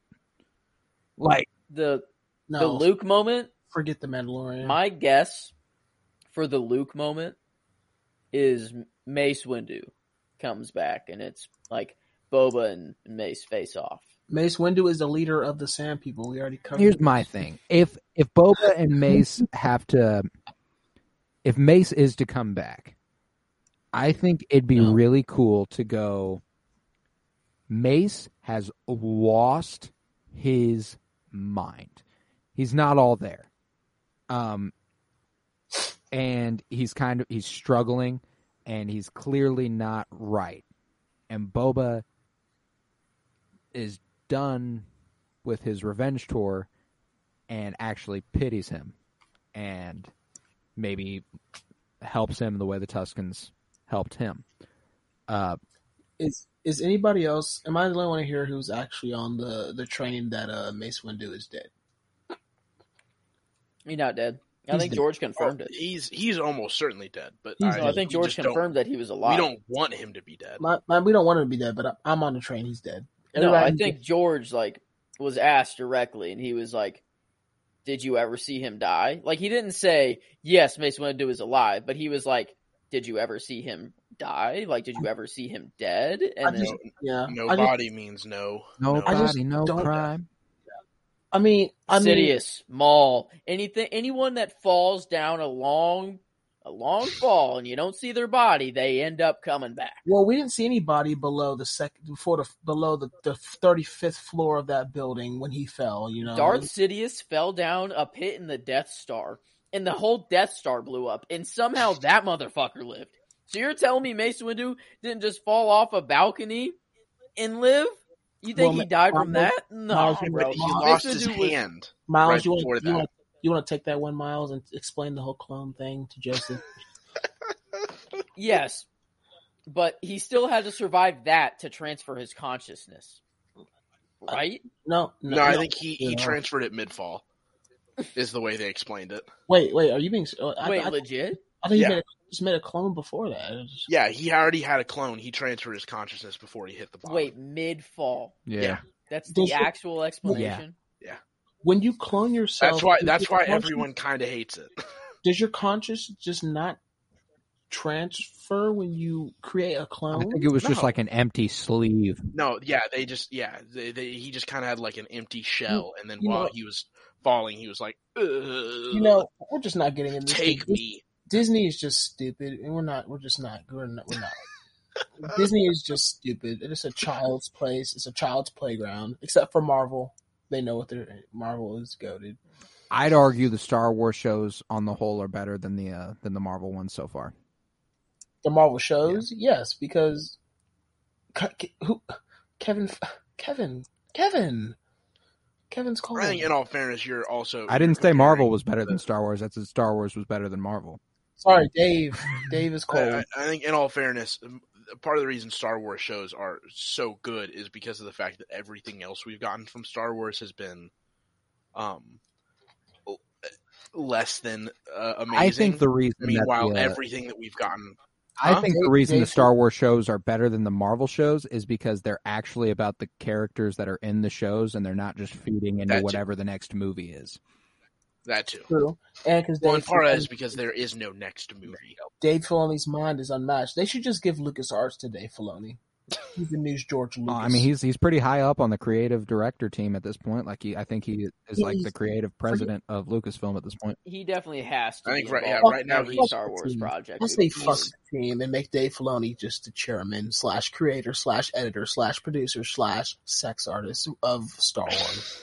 Like, the No, the Luke moment. forget the Mandalorian. My guess for the Luke moment is Mace Windu comes back, and it's like Boba and Mace face off. Mace Windu is the leader of the Sand People. We already covered. here's this. my thing: if if Boba and Mace have to, if Mace is to come back, I think it'd be No. really cool to go. Mace has lost his mind. He's not all there. Um, and he's kind of he's struggling, and he's clearly not right. And Boba is done with his revenge tour and actually pities him and maybe helps him the way the Tuskens helped him. Uh, Is is anybody else? Am I the only one here who's actually on the the train that uh, Mace Windu is dead? He's not dead. I He's think dead. George confirmed Oh, it. he's he's almost certainly dead, but He's- I, No, I think George confirmed that he was alive. We don't want him to be dead. My, my, we don't want him to be dead, but I, I'm on the train. He's dead. No, I Everybody- think George like was asked directly, and he was like, "Did you ever see him die?" Like he didn't say yes, Mace Windu is alive, but he was like, "Did you ever see him die? Like, did you ever see him dead?" And I then, just- yeah. No just- body means no. nobody, no. just no crime. I mean, I mean, Sidious, Maul, anything, anyone that falls down a long, a long fall, and you don't see their body, they end up coming back. well, we didn't see anybody below the second, before the below the the 35th floor of that building when he fell. You know, Darth Sidious fell down a pit in the Death Star, and the whole Death Star blew up, and somehow that motherfucker lived. So you're telling me Mace Windu didn't just fall off a balcony and live? You think Well, he died from that? No, Miles, bro. he Mace lost his Windu was- hand. Miles, right you want before you want you want to take that one, Miles, and explain the whole clone thing to Joseph? Yes, but he still had to survive that to transfer his consciousness, right? No, no, No, I no. think he, he transferred it mid fall. Is the way they explained it. Wait, wait, are you being? uh, I, Wait, I, legit? I think Yeah. he made a, just made a clone before that. Was- Yeah, he already had a clone. He transferred his consciousness before he hit the bottom. Wait, mid fall. Yeah. Yeah. That's Does the it- actual explanation. Yeah. When you clone yourself, that's why. That's why conscious- everyone kind of hates it. does your conscious just not transfer when you create a clone. I think it was just like an empty sleeve. No, yeah, they just yeah, they, they, he just kind of had like an empty shell, and then you while know- he was falling, he was like, you know, we're just not getting into this. take Dis- me. Disney is just stupid, and we're not. We're just not. We're not. We're not. Disney is just stupid. It's a child's place. It's a child's playground. Except for Marvel, they know what their Marvel is goaded. I'd argue the Star Wars shows on the whole are better than the uh, than the Marvel ones so far. The Marvel shows, yes, because Ke- Ke- who Kevin Kevin Kevin Kevin's calling. I think, in all fairness, you're also. I didn't say Marvel was better than Star Wars. That's Star Wars was better than Marvel. Sorry, Dave. Dave is I, cold. I- I think, in all fairness, um, part of the reason Star Wars shows are so good is because of the fact that everything else we've gotten from Star Wars has been, um, less than uh, amazing. I think the reason Meanwhile, that the, uh, everything that we've gotten I think the reason the Star Wars shows are better than the Marvel shows is because they're actually about the characters that are in the shows, and they're not just feeding into That too. whatever the next movie is. That too. True, and because Well, Dave, part Filoni- is because there is no next movie. Dave Filoni's mind is unmatched. They should just give Lucas Arts to Dave Filoni. He's the new George Lucas. Uh, I mean, he's he's pretty high up on the creative director team at this point. Like he, I think he is like the creative president of Lucasfilm at this point. He definitely has to. I think be right- yeah, right now every he's- Star Wars project. I say fuck He's- the team and make Dave Filoni just the chairman slash creator slash editor slash producer slash sex artist of Star Wars.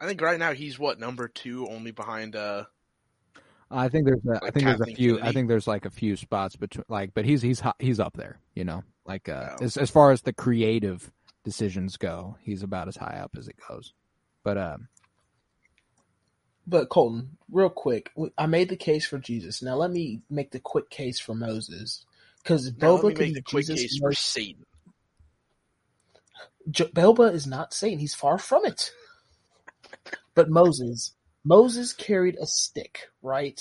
I think right now he's what number two, only behind. uh I think there's a, I Like think there's a Kathleen few. I think there's like a few spots between like, but he's he's he's up there. You know, like uh, Yeah. as as far as the creative decisions go, he's about as high up as it goes. But um, But Colton, real quick, I made the case for Jesus. Now let me make the quick case for Moses, because Now let Boba can make be the quick Jesus. case for Satan. J- Boba is not Satan. He's far from it. But Moses, Moses carried a stick, right?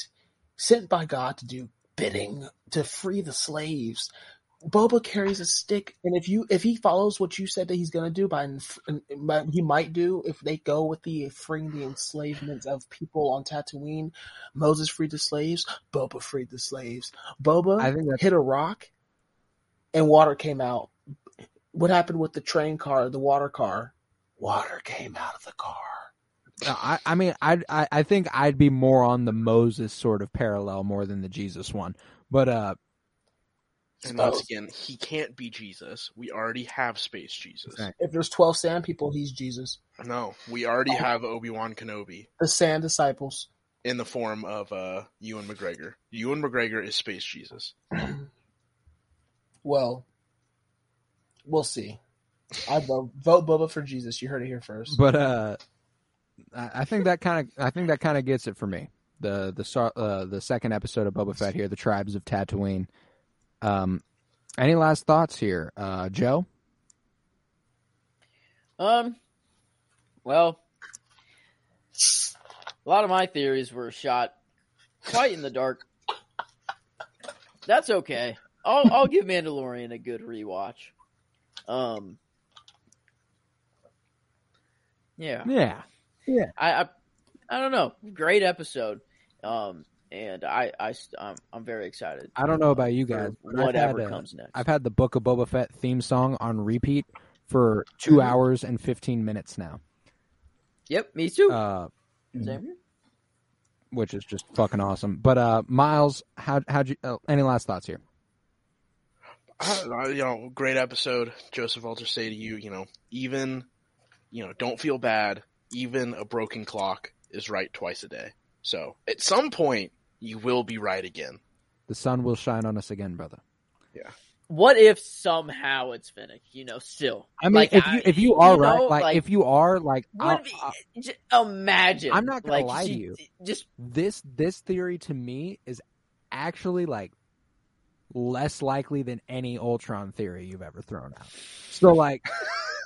Sent by God to do bidding, to free the slaves. Boba carries a stick, and if you if he follows what you said that he's going to do, by, inf- by he might do if they go with the freeing the enslavement of people on Tatooine. Moses freed the slaves. Boba freed the slaves. Boba I think hit a rock, and water came out. What happened with the train car, the water car? Water came out of the car. No, I, I mean, I'd, I, I think I'd be more on the Moses sort of parallel more than the Jesus one. But uh, And once again, he can't be Jesus. We already have Space Jesus. Exactly. If there's twelve sand people, he's Jesus. No, we already have Obi Wan Kenobi The sand disciples. in the form of uh, Ewan McGregor. Ewan McGregor is Space Jesus. Well, we'll see. I vote vote Boba for Jesus. You heard it here first. but uh, I, think that kind of I think that kind of gets it for me. The the uh, the second episode of Boba Fett here, the tribes of Tatooine. Um, any last thoughts here, uh, Joe? Um, well, a lot of my theories were shot quite in the dark. That's okay. I'll I'll give Mandalorian a good rewatch. Um, yeah, Yeah, I I, I don't know. Great episode. Um, and I I I'm, I'm very excited. I don't know about you guys, but I've whatever had, uh, comes next. I've had the Book of Boba Fett theme song on repeat for two hours and fifteen minutes now, Yep, me too. uh, Same here. which is just fucking awesome. But uh, Miles, how how'd you? Uh, any last thoughts here? Uh, you know, great episode. Joseph Walter say to you, you know, even, you know, don't feel bad. Even a broken clock is right twice a day. So at some point, you will be right again. The sun will shine on us again, brother. Yeah. What if somehow it's Fennec? You know, still. I mean, Like, if you if you are you right, know, like, like, if you are like, I'll- Would be, I'll- j- imagine. I'm not gonna like, lie to you. Just this this theory to me is actually like less likely than any Ultron theory you've ever thrown out. So like,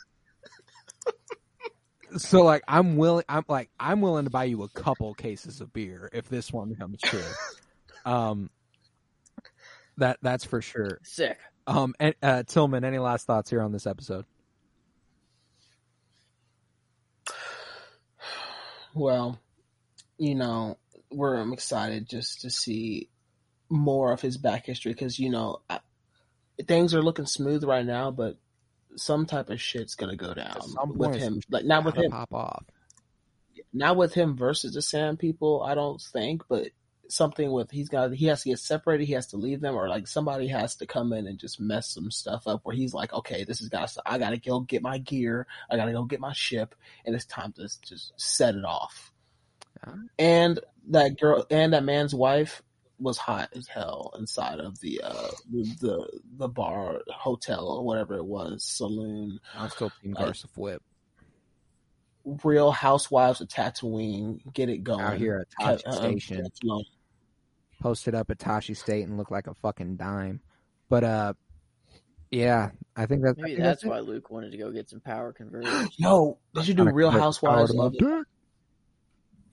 so like, I'm willing. I'm like, I'm willing to buy you a couple cases of beer if this one comes true. um, that that's for sure. sick. Um, and, uh, Tillman, any last thoughts here on this episode? Well, you know, we're I'm excited just to see more of his back history because you know I, things are looking smooth right now, but some type of shit's gonna go down with him. Like not with him, pop off. not with him versus the Sand People. I don't think, but something with he's got he has to get separated. He has to leave them, or like somebody has to come in and just mess some stuff up. Where he's like, okay, this is got I gotta go get my gear. I gotta go get my ship, and it's time to just set it off. Yeah. And that girl and that man's wife was hot as hell inside of the uh the the, the bar hotel or whatever it was saloon I'm still Team Like- Garsa Flip real housewives of tatooine get it going out here at Cat- Tosche uh, Station. Tatooine. posted up at Tosche State and looked like a fucking dime. But uh, yeah, I think that's I Maybe think that's it. why Luke wanted to go get some power converters. Yo, they should do Real Housewives of him up.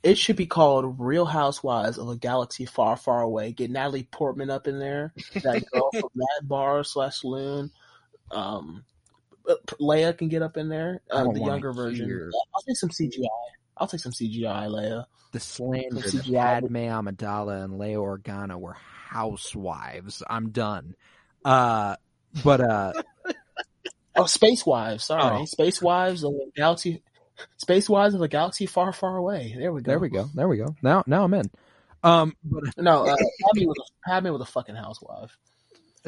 It should be called Real Housewives of a Galaxy Far, Far Away. Get Natalie Portman up in there, that girl from Mad Bar slash Loon. Um, uh, Leia can get up in there, uh, the younger version. hear- I'll take some CGI. I'll take some CGI, Leia. The slander that CGI. Padme Amidala and Leia Organa were housewives. I'm done. Uh, but uh, Oh, Space Wives. Sorry, Oh. Space Wives of a Galaxy. Space Wives of a Galaxy Far, Far Away. There we go. there we go. There we go. Now, now I'm in. Um, but No, uh, Padme was a, Padme was a fucking housewife.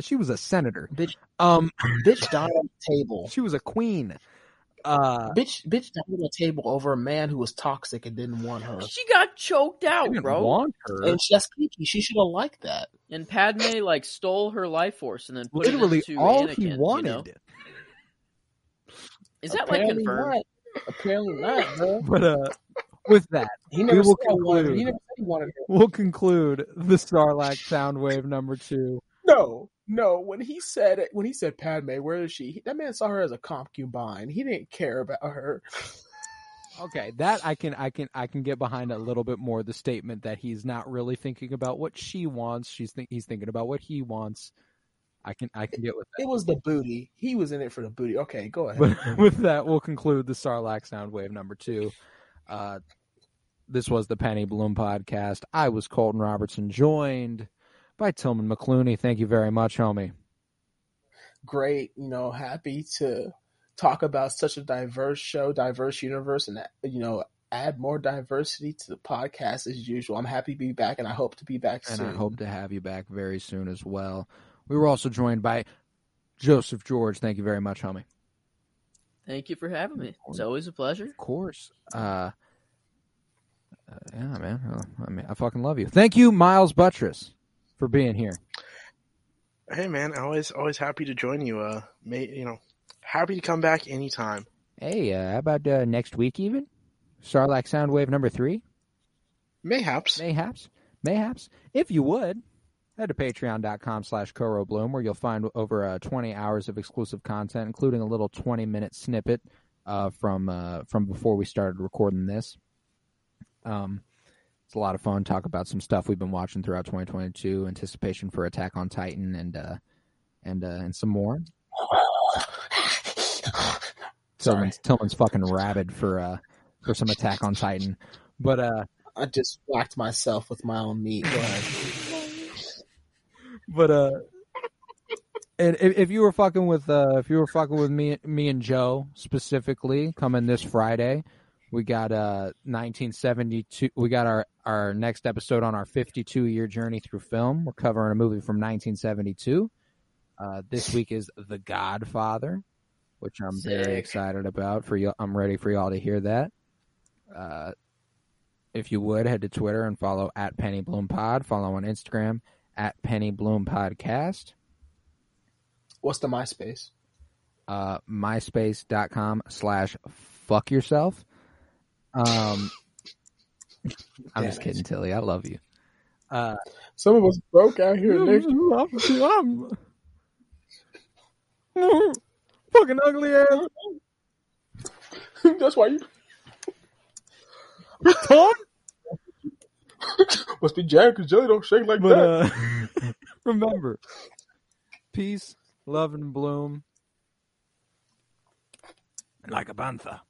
she was a senator. Bitch, Um, bitch died on the table. she was a queen. Uh, Bitch, bitch died on the table over a man who was toxic and didn't want her. She got choked I out, didn't bro. want her. And she- that's Kiki. She should have liked that. And Padme like stole her life force and then put Literally it into all Anakin. he You wanted. know? Is that like Apparently confirmed? Not. Apparently not, bro. But uh, with that, He never We will said I wanted her. He conclude. never said he wanted her. we'll conclude the Sarlacc Soundwave number two. No, no. When he said it, when he said Padme, where is she? That man saw her as a concubine. He didn't care about her. Okay, that I can I can I can get behind a little bit more. The statement that he's not really thinking about what she wants. She's think he's thinking about what he wants. I can I can get with It was the booty. He was in it for the booty. Okay, go ahead. But with that, we'll conclude the Sarlacc sound wave number two. Uh, this was the Penny Bloom podcast. I was Colton Robertson, joined by Tillman McClooney. Thank you very much, homie. Great, you know, happy to talk about such a diverse show, diverse universe, and you know, add more diversity to the podcast as usual. I'm happy to be back, and I hope to be back and soon. I hope to have you back very soon as well. We were also joined by Joseph George. Thank you very much, homie. Thank you for having me. It's always a pleasure. Of course. Uh, uh, yeah, man. I mean, I fucking love you. Thank you, Miles Buttress, for being here. Hey man, always always happy to join you. Uh, may you know, happy to come back anytime. Hey, uh, how about uh, next week even? Sarlacc Soundwave number three? Mayhaps. Mayhaps. Mayhaps. If you would, head to patreon.com slash Bloom, where you'll find over uh, 20 hours of exclusive content, including a little 20-minute snippet uh, from uh, from before we started recording this. Um, it's a lot of fun. Talk about some stuff we've been watching throughout 2022, anticipation for Attack on Titan, and uh, and uh, and some more. Tillman's, Tillman's fucking rabid for uh for some Attack on Titan, but uh I just whacked myself with my own meat. But uh and if, if you were fucking with uh if you were fucking with me me and Joe specifically coming this Friday, we got uh 1972 we got our our next episode on our 52 year journey through film. We're covering a movie from 1972. Uh this week is The Godfather, which I'm very excited about for you I'm ready for y'all to hear that. Uh if you would head to Twitter and follow at Penny Bloom Pod, follow on Instagram at Penny Bloom Podcast, What's the MySpace? uh, myspace.com slash fuck yourself. Um, I'm Damn just it. kidding, Tilly. I love you. Uh, Some of us broke out here. Nick. I'm, fucking ugly ass. That's why you Tom. must be Jack because Jelly don't shake like But that. uh, remember, peace, love, and bloom. Like a panther.